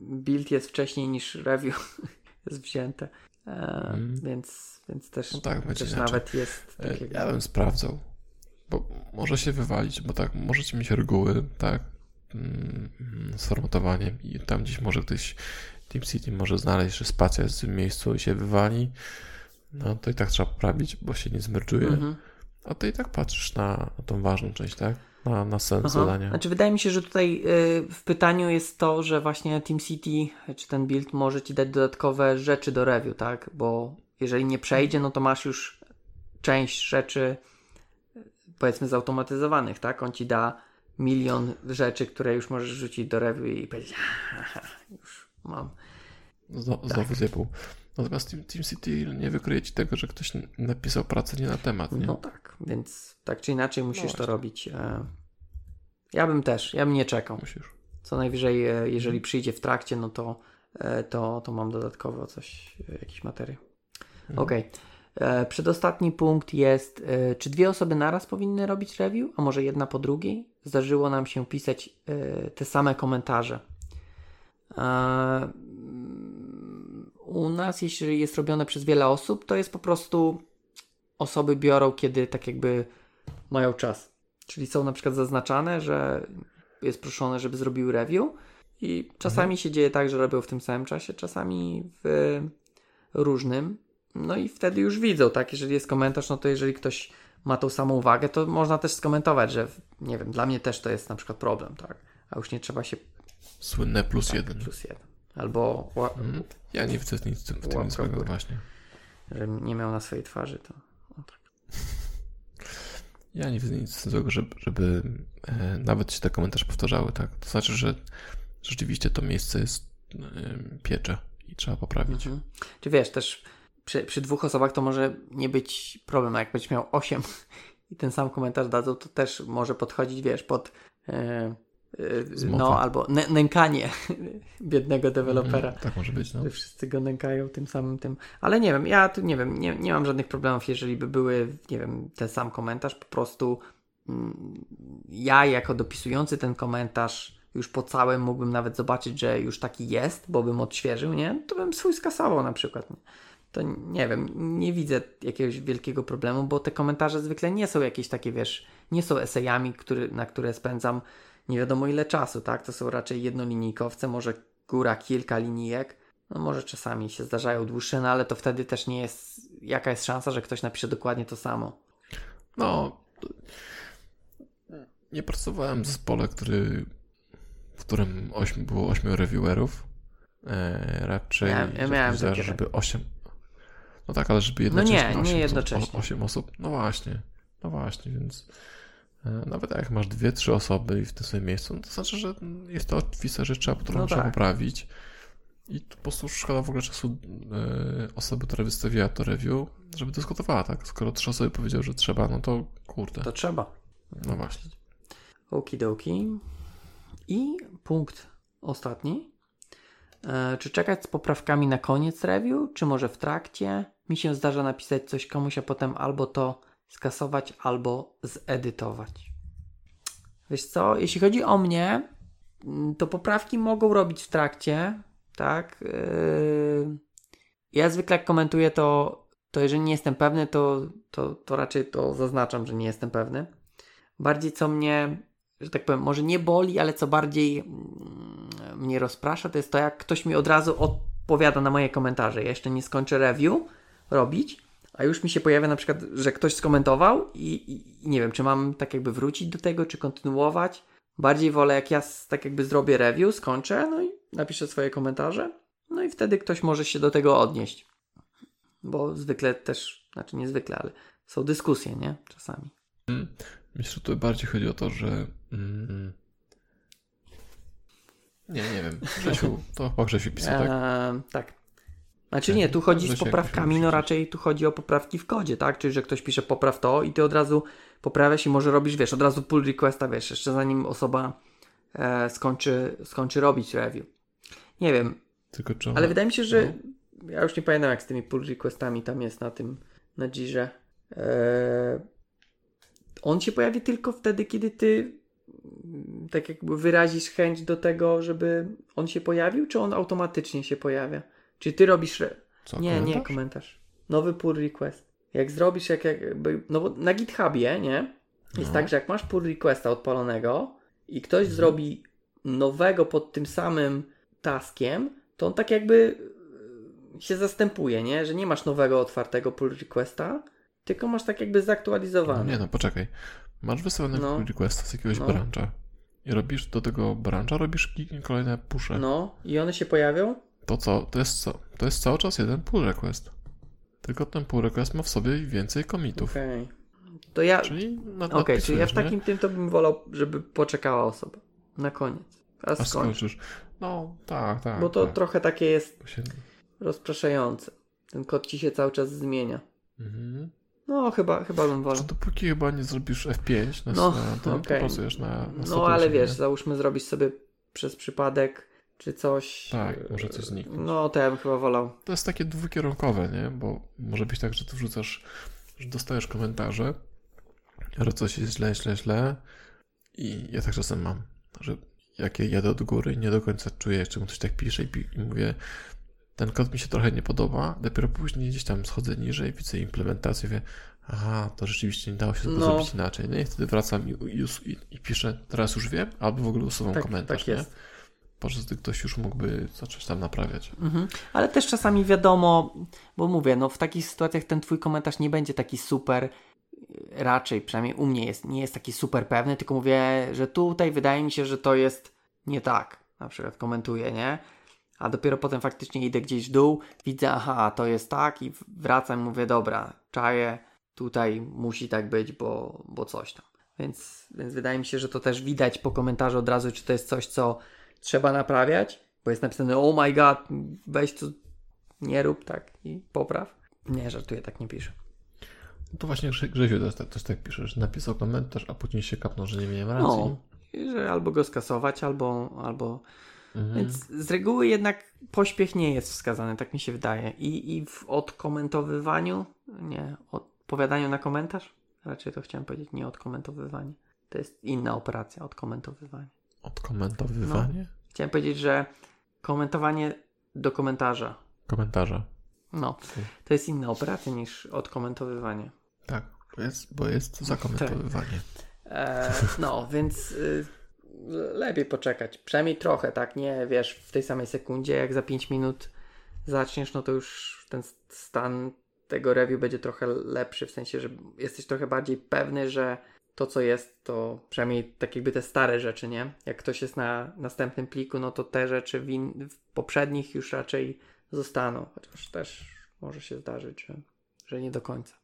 build jest wcześniej niż review jest wzięte. E, mm. więc, więc też, no tak, też nawet jest e, takiego... Ja bym sprawdzał, bo może się wywalić, bo tak, możecie mieć reguły, tak, z formatowaniem i tam gdzieś może ktoś City może znaleźć, że spacja jest w tym miejscu i się wywali, no to i tak trzeba poprawić, bo się nie zmerdżuje. Mhm. A ty i tak patrzysz na, na tą ważną część, tak? Na, na sens Aha. zadania. Znaczy, wydaje mi się, że tutaj y, w pytaniu jest to, że właśnie City czy ten build może ci dać dodatkowe rzeczy do review, tak? Bo jeżeli nie przejdzie, no to masz już część rzeczy powiedzmy zautomatyzowanych, tak? On ci da milion rzeczy, które już możesz rzucić do review i powiedzieć, już mam. Znowu tak. zjebał. Natomiast Team, Team City nie wykryje ci tego, że ktoś napisał pracę nie na temat. Nie? No tak, więc tak czy inaczej musisz no to robić. E, ja bym też, ja bym nie czekał. Musisz. Co najwyżej, e, jeżeli przyjdzie w trakcie, no to, e, to, to mam dodatkowo coś, jakiś materiał. Mhm. Okej. Okay. Przedostatni punkt jest, czy dwie osoby naraz powinny robić review, a może jedna po drugiej? Zdarzyło nam się pisać te same komentarze u u nas, jeśli jest robione przez wiele osób, to jest po prostu osoby biorą, kiedy tak jakby mają czas. Czyli są na przykład zaznaczane, że jest proszone, żeby zrobił review i czasami mhm. się dzieje tak, że robią w tym samym czasie, czasami w różnym. No i wtedy już widzą, tak? Jeżeli jest komentarz, no to jeżeli ktoś ma tą samą uwagę, to można też skomentować, że nie wiem, dla mnie też to jest na przykład problem, tak? A już nie trzeba się. Słynne plus tak, jeden. Plus jeden. Albo. Mhm. Ja nie widzę nic w tym złego, właśnie. Że nie miał na swojej twarzy, to. tak. Ja nie widzę nic złego, żeby, żeby e, nawet się te komentarze powtarzały, tak? To znaczy, że rzeczywiście to miejsce jest e, piecze i trzeba poprawić. Mhm. Czy wiesz, też przy, przy, dwóch osobach to może nie być problem, a jak będziesz miał osiem i ten sam komentarz dadzą, to też może podchodzić, wiesz, pod e, no, albo nękanie biednego dewelopera. Mm, tak może być, no. Wszyscy go nękają tym samym tym. Ale nie wiem, ja tu nie wiem, nie, nie mam żadnych problemów, jeżeli by były, nie wiem, ten sam komentarz, po prostu mm, ja jako dopisujący ten komentarz już po całym mógłbym nawet zobaczyć, że już taki jest, bo bym odświeżył, nie? To bym swój skasował na przykład. Nie? To nie wiem, nie widzę jakiegoś wielkiego problemu, bo te komentarze zwykle nie są jakieś takie, wiesz, nie są esejami, który, na które spędzam nie wiadomo ile czasu, tak? To są raczej jednolinijkowce, może góra kilka linijek. No może czasami się zdarzają dłuższe, no ale to wtedy też nie jest. Jaka jest szansa, że ktoś napisze dokładnie to samo? No. Nie pracowałem w zespole, który, w którym było ośmiu reviewerów. E, raczej ja, ja miałem żeby osiem. No tak, ale żeby jednocześnie. No nie, nie jednocześnie. Osób, osiem osób. No właśnie. No właśnie, więc. E, nawet jak masz dwie, trzy osoby w tym samym miejscu, no to znaczy, że jest to oczywiste rzecz, którą no trzeba tak. poprawić. I po prostu szkoda w ogóle czasu e, osoby, która wystawiła to review, żeby dyskutowała, tak? Skoro trzy osoby powiedziały, że trzeba, no to kurde. To trzeba. No właśnie. Okidoki. I punkt ostatni. E, czy czekać z poprawkami na koniec review, czy może w trakcie? Mi się zdarza napisać coś komuś, a potem albo to skasować albo zedytować. Wiesz co, jeśli chodzi o mnie, mm, to poprawki mogą robić w trakcie, tak? Yy... Ja zwykle jak komentuję to, to jeżeli nie jestem pewny, to, to, to raczej to zaznaczam, że nie jestem pewny. Bardziej co mnie, że tak powiem, może nie boli, ale co bardziej mm, mnie rozprasza, to jest to, jak ktoś mi od razu odpowiada na moje komentarze. Ja jeszcze nie skończę review robić, a już mi się pojawia na przykład, że ktoś skomentował i, i, nie wiem, czy mam tak jakby wrócić do tego, czy kontynuować. Bardziej wolę, jak ja tak jakby zrobię review, skończę, no i napiszę swoje komentarze, no i wtedy ktoś może się do tego odnieść. Bo zwykle też, znaczy niezwykle, ale są dyskusje, nie? Czasami. Hmm. Myślę, że tu bardziej chodzi o to, że. Mm, nie, nie wiem. Grzesiu, to po Grzesiu pisał, tak? Eee, tak. Znaczy nie, tu chodzi z poprawkami, no raczej tu chodzi o poprawki w kodzie, tak? Czyli, że ktoś pisze popraw to i ty od razu poprawiasz i może robisz, wiesz, od razu pull requesta, wiesz, jeszcze zanim osoba e, skończy, skończy robić review. Nie wiem. Tylko Ale wydaje mi się, że no. ja już nie pamiętam jak z tymi pull requestami tam jest na tym, na Jirze. E, on się pojawi tylko wtedy, kiedy ty tak jakby wyrazisz chęć do tego, żeby on się pojawił, czy on automatycznie się pojawia? Czy ty robisz. Co, nie, komentarz? nie komentarz. Nowy pull request. Jak zrobisz, jak jakby. No bo na GitHubie, nie? Jest no. tak, że jak masz pull requesta odpalonego i ktoś mhm. zrobi nowego pod tym samym taskiem, to on tak jakby e, się zastępuje, nie? Że nie masz nowego otwartego pull requesta, tylko masz tak jakby zaktualizowany. No nie no, poczekaj. Masz wysłanego no. pull requesta z jakiegoś no. brancha i robisz do tego brancha, robisz kolejne pusze. No i one się pojawią to co? To jest co? To jest cały czas jeden pull request. Tylko ten pull request ma w sobie więcej komitów. Okej. Okay. To ja. Czyli Okej, okay, czyli ja w takim nie? tym to bym wolał, żeby poczekała osoba. Na koniec. A, A skończysz. No, tak, tak. Bo to tak. trochę takie jest się... rozpraszające. Ten kod ci się cały czas zmienia. Mhm. No, chyba, chyba bym wolał. dopóki chyba nie zrobisz F5 na, no, na to, okay. to na, na No, ale wiesz, nie? załóżmy zrobić sobie przez przypadek czy coś. Tak, może coś zniknąć. No, to ja bym chyba wolał. To jest takie dwukierunkowe, nie? Bo może być tak, że ty wrzucasz, że dostajesz komentarze, że coś jest źle, źle, źle i ja tak czasem mam, że jak ja jadę od góry nie do końca czuję, czemu ktoś tak pisze i, i mówię ten kod mi się trochę nie podoba, dopiero później gdzieś tam schodzę niżej, widzę implementację, wie, aha, to rzeczywiście nie dało się no. zrobić inaczej. No i wtedy wracam i, i, i, piszę, teraz już wiem, albo w ogóle usuwam tak, komentarz. Tak jest. Nie? Po prostu ktoś już mógłby coś tam naprawiać. Mhm. Ale też czasami wiadomo, bo mówię, no w takich sytuacjach ten twój komentarz nie będzie taki super, raczej przynajmniej u mnie jest, nie jest taki super pewny, tylko mówię, że tutaj wydaje mi się, że to jest nie tak. Na przykład komentuję, nie? A dopiero potem faktycznie idę gdzieś w dół, widzę, aha, to jest tak i wracam mówię, dobra, czaję, tutaj musi tak być, bo, bo coś tam. Więc, więc wydaje mi się, że to też widać po komentarzu od razu, czy to jest coś, co trzeba naprawiać, bo jest napisane, oh my god, weź to, nie rób tak i popraw. Nie, żartuję, tak nie piszę. No to właśnie Grzesiu też, też tak pisze, że napisał komentarz, a później się kapnął, że nie miałem racji. No, że albo go skasować, albo, albo Mhm. Więc z reguły jednak pośpiech nie jest wskazany, tak mi się wydaje. I, i w odkomentowywaniu, nie, odpowiadaniu na komentarz, raczej to chciałem powiedzieć, nie odkomentowywanie. To jest inna operacja, odkomentowywanie. Odkomentowywanie? No, chciałem powiedzieć, że komentowanie do komentarza. Komentarza. No, to jest inna operacja niż odkomentowywanie. Tak, jest, bo jest zakomentowywanie. Tak. E, no, więc y, lepiej poczekać. Przynajmniej trochę, tak? Nie wiesz, w tej samej sekundzie, jak za 5 minut zaczniesz, no to już ten stan tego review będzie trochę lepszy, w sensie, że jesteś trochę bardziej pewny, że to, co jest, to przynajmniej tak jakby te stare rzeczy, nie? Jak ktoś jest na następnym pliku, no to te rzeczy w, in, w poprzednich już raczej zostaną, chociaż też może się zdarzyć, że, że nie do końca.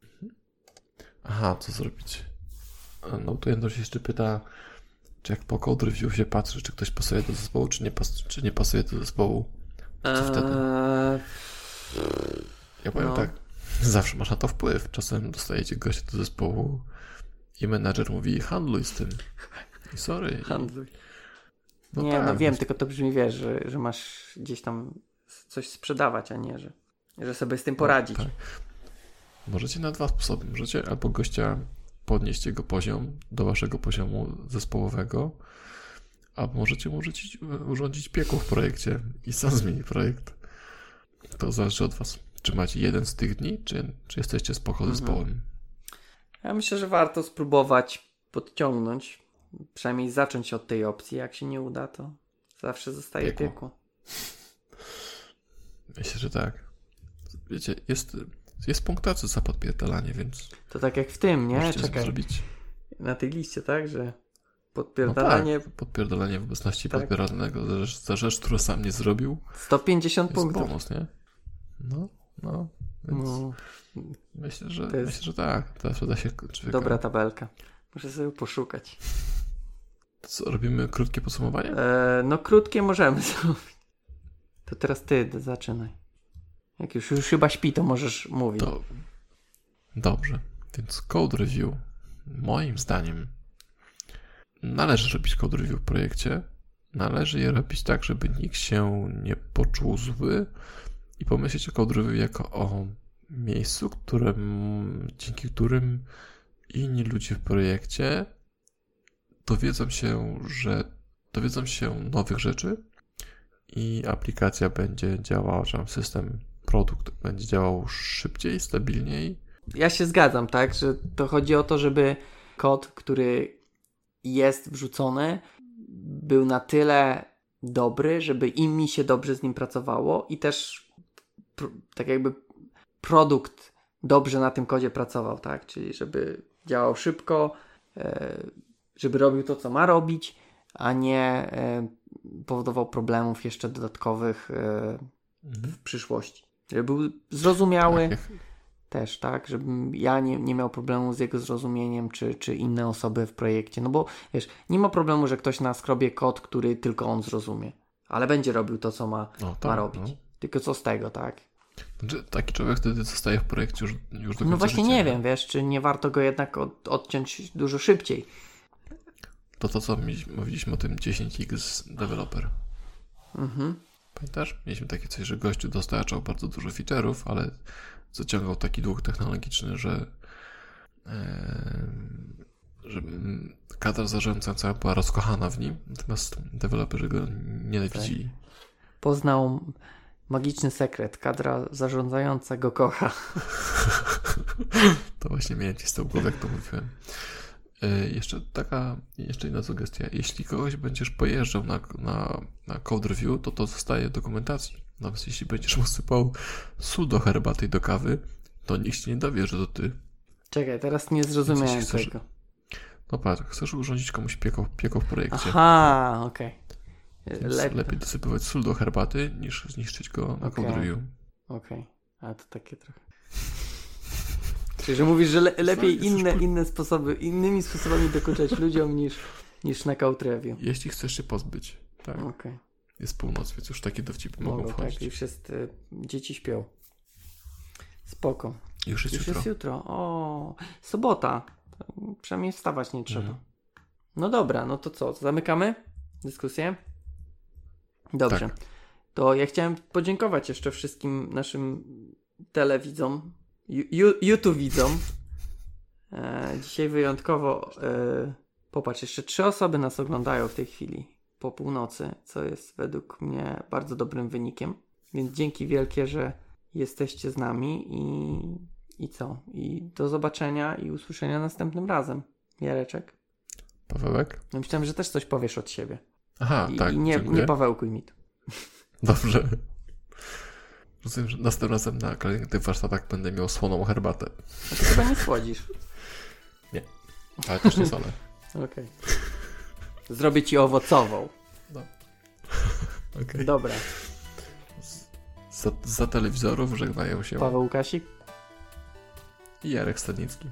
Aha, co zrobić? No tu Jędruś jeszcze pyta, czy jak po code review się patrzy, czy ktoś pasuje do zespołu, czy nie, pas czy nie pasuje do zespołu? Co eee... wtedy? Ja powiem no. tak, zawsze masz na to wpływ. Czasem dostajecie gościa do zespołu i menadżer mówi handluj z tym. I sorry. Handluj. No nie, tak, no wiem, tylko to brzmi, wiesz, że, że masz gdzieś tam coś sprzedawać, a nie, że, że sobie z tym poradzić. No, tak. Możecie na dwa sposoby. Możecie albo gościa podnieść jego poziom do waszego poziomu zespołowego, a możecie urządzić, urządzić piekło w projekcie i sam zmieni projekt. To zależy od was. Czy macie jeden z tych dni, czy, czy jesteście spoko mhm. zespołem? Ja myślę, że warto spróbować podciągnąć, przynajmniej zacząć od tej opcji. Jak się nie uda, to zawsze zostaje piekło. piekło. Myślę, że tak. Wiecie, jest jest punktacja za podpierdalanie, więc... To tak jak w tym, nie? Czekaj. Zrobić. Na tej liście, tak? Że podpierdalanie... No tak, podpierdalanie w obecności tak. podpierdalanego za rzecz, za rzecz, którą sam nie zrobił. 150 punktów. bonus, nie? No, no. Więc no. Myślę, że, jest... myślę, że tak. Zawsze da się człowieka... Dobra tabelka. Muszę sobie poszukać. Co, robimy krótkie podsumowanie? Eee, no krótkie możemy zrobić. To teraz ty zaczynaj. Jak już, już chyba śpi, to możesz mówić. To... Dobrze. Więc code review, moim zdaniem, należy robić code review w projekcie. Należy je robić tak, żeby nikt się nie poczuł zły i pomyśleć o code review jako o miejscu, którym, dzięki którym inni ludzie w projekcie dowiedzą się, że dowiedzą się nowych rzeczy i aplikacja będzie działała, czy system produkt będzie działał szybciej, stabilniej. Ja się zgadzam, tak, że to chodzi o to, żeby kod, który jest wrzucony, był na tyle dobry, żeby im mi się dobrze z nim pracowało i też tak jakby produkt dobrze na tym kodzie pracował, tak? Czyli żeby działał szybko, e, żeby robił to, co ma robić, a nie e, powodował problemów jeszcze dodatkowych e, w przyszłości. Żeby był zrozumiały tak. też, tak? Żebym ja nie, nie miał problemu z jego zrozumieniem, czy, czy inne osoby w projekcie. No bo wiesz, nie ma problemu, że ktoś na skrobie kod, który tylko on zrozumie, ale będzie robił to, co ma, no, tak, ma robić. No. Tylko co z tego, tak? Znaczy, taki człowiek wtedy zostaje w projekcie już, już do No właśnie życia, nie wiem, wiesz, czy nie warto go jednak od, odciąć dużo szybciej. To to, co mówiliśmy o tym 10x developer. Mhm. Pamiętasz? Mieliśmy takie coś, że gościu dostarczał bardzo dużo feature'ów, ale zaciągał taki dług technologiczny, że, e, że kadra zarządzająca była rozkochana w nim, natomiast deweloperzy go nienawidzili. Tak. Poznał Magiczny sekret. Kadra zarządzająca go kocha. to właśnie miałem ci z tą jak to mówiłem. E, jeszcze taka, jeszcze inna sugestia. Jeśli kogoś będziesz pojeżdżał na, na, na code review, to to zostaje w dokumentacji. Nawet jeśli będziesz mu sypał sól do herbaty i do kawy, to nikt się nie dowie, że to ty. Czekaj, teraz nie zrozumiałem chcesz, tego. No patrz, chcesz urządzić komuś pieko, pieko w projekcie. Aha, okej. Okay. Lep... Lepiej dosypywać sól do herbaty, niż zniszczyć go na okay. code review. Okej, okay. a to takie trochę... Czyli, że mówisz, że le lepiej inne, inne sposoby, innymi sposobami dokuczać ludziom niż, niż na review. Jeśli chcesz się pozbyć, tak. Okay. Jest północ, więc już takie dowcipy mogą, mogą tak, wchodzić. Tak, już jest, y, dzieci śpią. Spoko. Już jest już jutro. jest jutro. O, sobota. Przynajmniej wstawać nie trzeba. Mhm. No dobra, no to co, zamykamy dyskusję? Dobrze. Tak. To ja chciałem podziękować jeszcze wszystkim naszym telewidzom, YouTube widzom. E, dzisiaj wyjątkowo, e, popatrz, jeszcze trzy osoby nas oglądają w tej chwili po północy, co jest według mnie bardzo dobrym wynikiem. Więc dzięki wielkie, że jesteście z nami i, i co? I do zobaczenia i usłyszenia następnym razem. Jareczek. Pawełek? No myślałem, że też coś powiesz od siebie. Aha, I, tak. I nie, nie Pawełkuj mi to. Dobrze. Rozumiem, że następnym razem na kolejnych warsztatach będę miał słoną herbatę. A ty chyba nie słodzisz. Nie, ale też nie solę. Okej. Okay. Zrobię ci owocową. No. Okay. Dobra. Za, za telewizorów żegnają się Paweł Łukasik i Jarek Stadnicki.